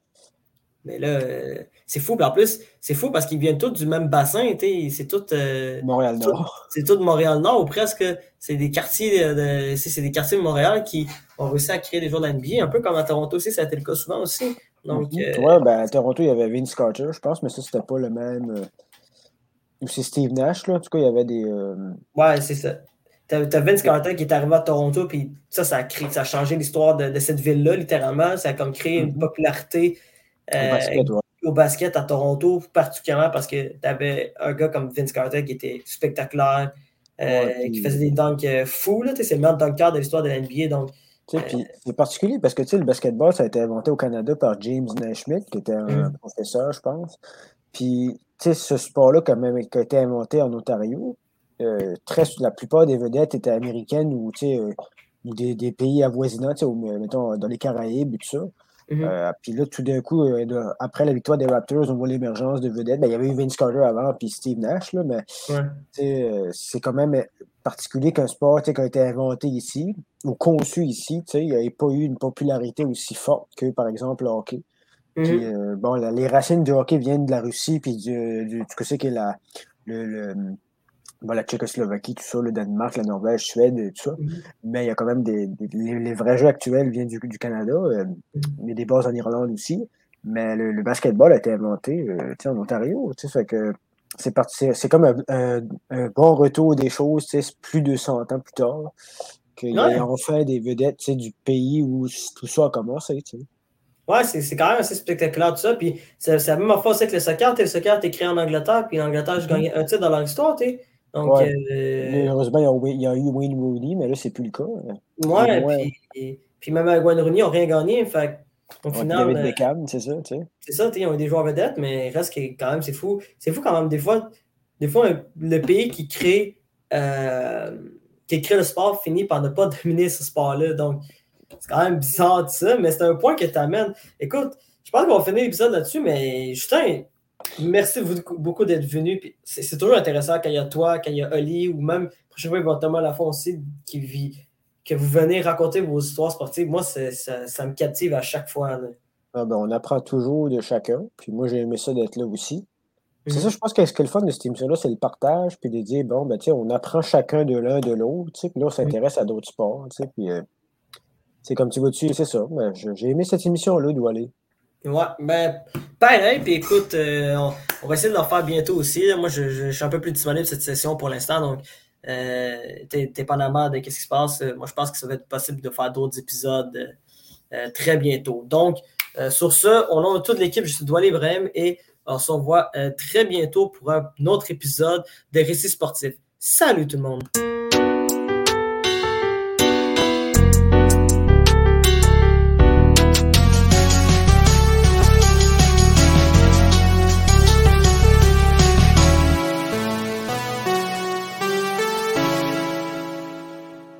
[SPEAKER 1] Mais là, euh, c'est fou. en plus, c'est fou parce qu'ils viennent tous du même bassin. C'est tout. Euh,
[SPEAKER 2] Montréal-Nord. *laughs*
[SPEAKER 1] C'est tout Montréal-Nord ou presque. C'est des quartiers de, c'est des quartiers de Montréal qui ont réussi à créer des joueurs d'NBA, un peu comme à Toronto aussi, ça a été le cas souvent aussi. Donc, mhm.
[SPEAKER 2] euh, ben, à Toronto, il y avait Vince Carter, je pense, mais ça, c'était pas le même. Euh, ou c'est Steve Nash, là. En tout cas, il y avait des. Euh,
[SPEAKER 1] ouais, c'est ça. T'as as Vince Carter qui est arrivé à Toronto, puis ça, ça a, créé, ça a changé l'histoire de, cette ville-là, littéralement. Ça a comme créé une mhm. popularité au, basket, à Toronto, particulièrement parce que tu avais un gars comme Vince Carter qui était spectaculaire, qui faisait des dunks fous. C'est le meilleur dunker de l'histoire de l'NBA. Donc,
[SPEAKER 2] c'est particulier parce que le basketball, ça a été inventé au Canada par James Naismith, qui était un mm. professeur, je pense. Puis, ce sport-là, quand même, qui a été inventé en Ontario, euh, très, la plupart des vedettes étaient américaines ou, euh, ou des, des, pays avoisinants, mettons, dans les Caraïbes et tout ça. Mm-hmm. Euh, puis là, tout d'un coup, après la victoire des Raptors, on voit l'émergence de vedettes. Ben, il y avait eu Vince Carter avant, puis Steve Nash, là, mais c'est quand même particulier qu'un sport qui a été inventé ici ou conçu ici, il n'y a pas eu une popularité aussi forte que, par exemple, le hockey. Mhm. Euh, bon, les racines du hockey viennent de la Russie, puis du, du, que c'est la, le, la Tchécoslovaquie, tout ça, le Danemark, la Norvège, Suède, tout ça. Mhm. Mais il y a quand même des. les, vrais jeux actuels viennent du, du Canada, euh, il y a des bases en Irlande aussi. Mais le, basketball a été inventé euh, en Ontario. Fait que c'est c'est comme un, bon retour des choses, plus de 100 ans plus tard, qu'il y a enfin des vedettes du pays où tout ça a commencé.
[SPEAKER 1] Ouais, c'est quand même assez spectaculaire tout ça. Puis c'est la même fois aussi que le soccer. Le soccer été créé en Angleterre, puis l'Angleterre, j'ai mm-hmm. gagné un titre dans leur histoire. Donc,
[SPEAKER 2] euh, Heureusement, il y, a, eu Wayne Rooney, mais là, c'est plus le cas.
[SPEAKER 1] Ouais, puis, puis, même avec Wayne Rooney, ils n'ont rien gagné. Fait au final.
[SPEAKER 2] David euh, Beckham, c'est ça, tu sais.
[SPEAKER 1] C'est ça, ils ont eu des joueurs vedettes, mais reste quand même, c'est fou. C'est fou quand même, des fois, des fois le pays qui crée, euh, qui crée le sport finit par ne pas *laughs* dominer ce sport-là. Donc, c'est quand même bizarre de ça, mais c'est un point que tu amènes. Écoute, je pense qu'on va finir l'épisode là-dessus, mais Justin, merci beaucoup d'être venu. C'est toujours intéressant quand il y a toi, quand il y a Oli, ou même prochainement, il va Thomas Lafont aussi, qui vit, que vous venez raconter vos histoires sportives. Moi, ça, ça, me captive à chaque fois.
[SPEAKER 2] Ah ben, on apprend toujours de chacun. Puis moi, j'ai aimé ça d'être là aussi. C'est ça, mhm. je pense que ce qui est le fun de cette émission-là, c'est le partage, puis de dire, bon, ben, on apprend chacun de l'un de l'autre, puis là, on s'intéresse à d'autres sports, puis euh, c'est comme tu vas dessus, c'est ça. Ben, j'ai aimé cette émission-là, d'où aller.
[SPEAKER 1] Ouais, ben, pareil, puis écoute, euh, on, va essayer de l'en faire bientôt aussi. Moi, je, suis un peu plus disponible cette session pour l'instant, donc, dépendamment de ce qui se passe, euh, moi, je pense que ça va être possible de faire d'autres épisodes euh, très bientôt. Donc, sur ce, on a toute l'équipe, je suis Doual Ibrahim, et on se revoit très bientôt pour un autre épisode de Récits sportifs. Salut tout le monde!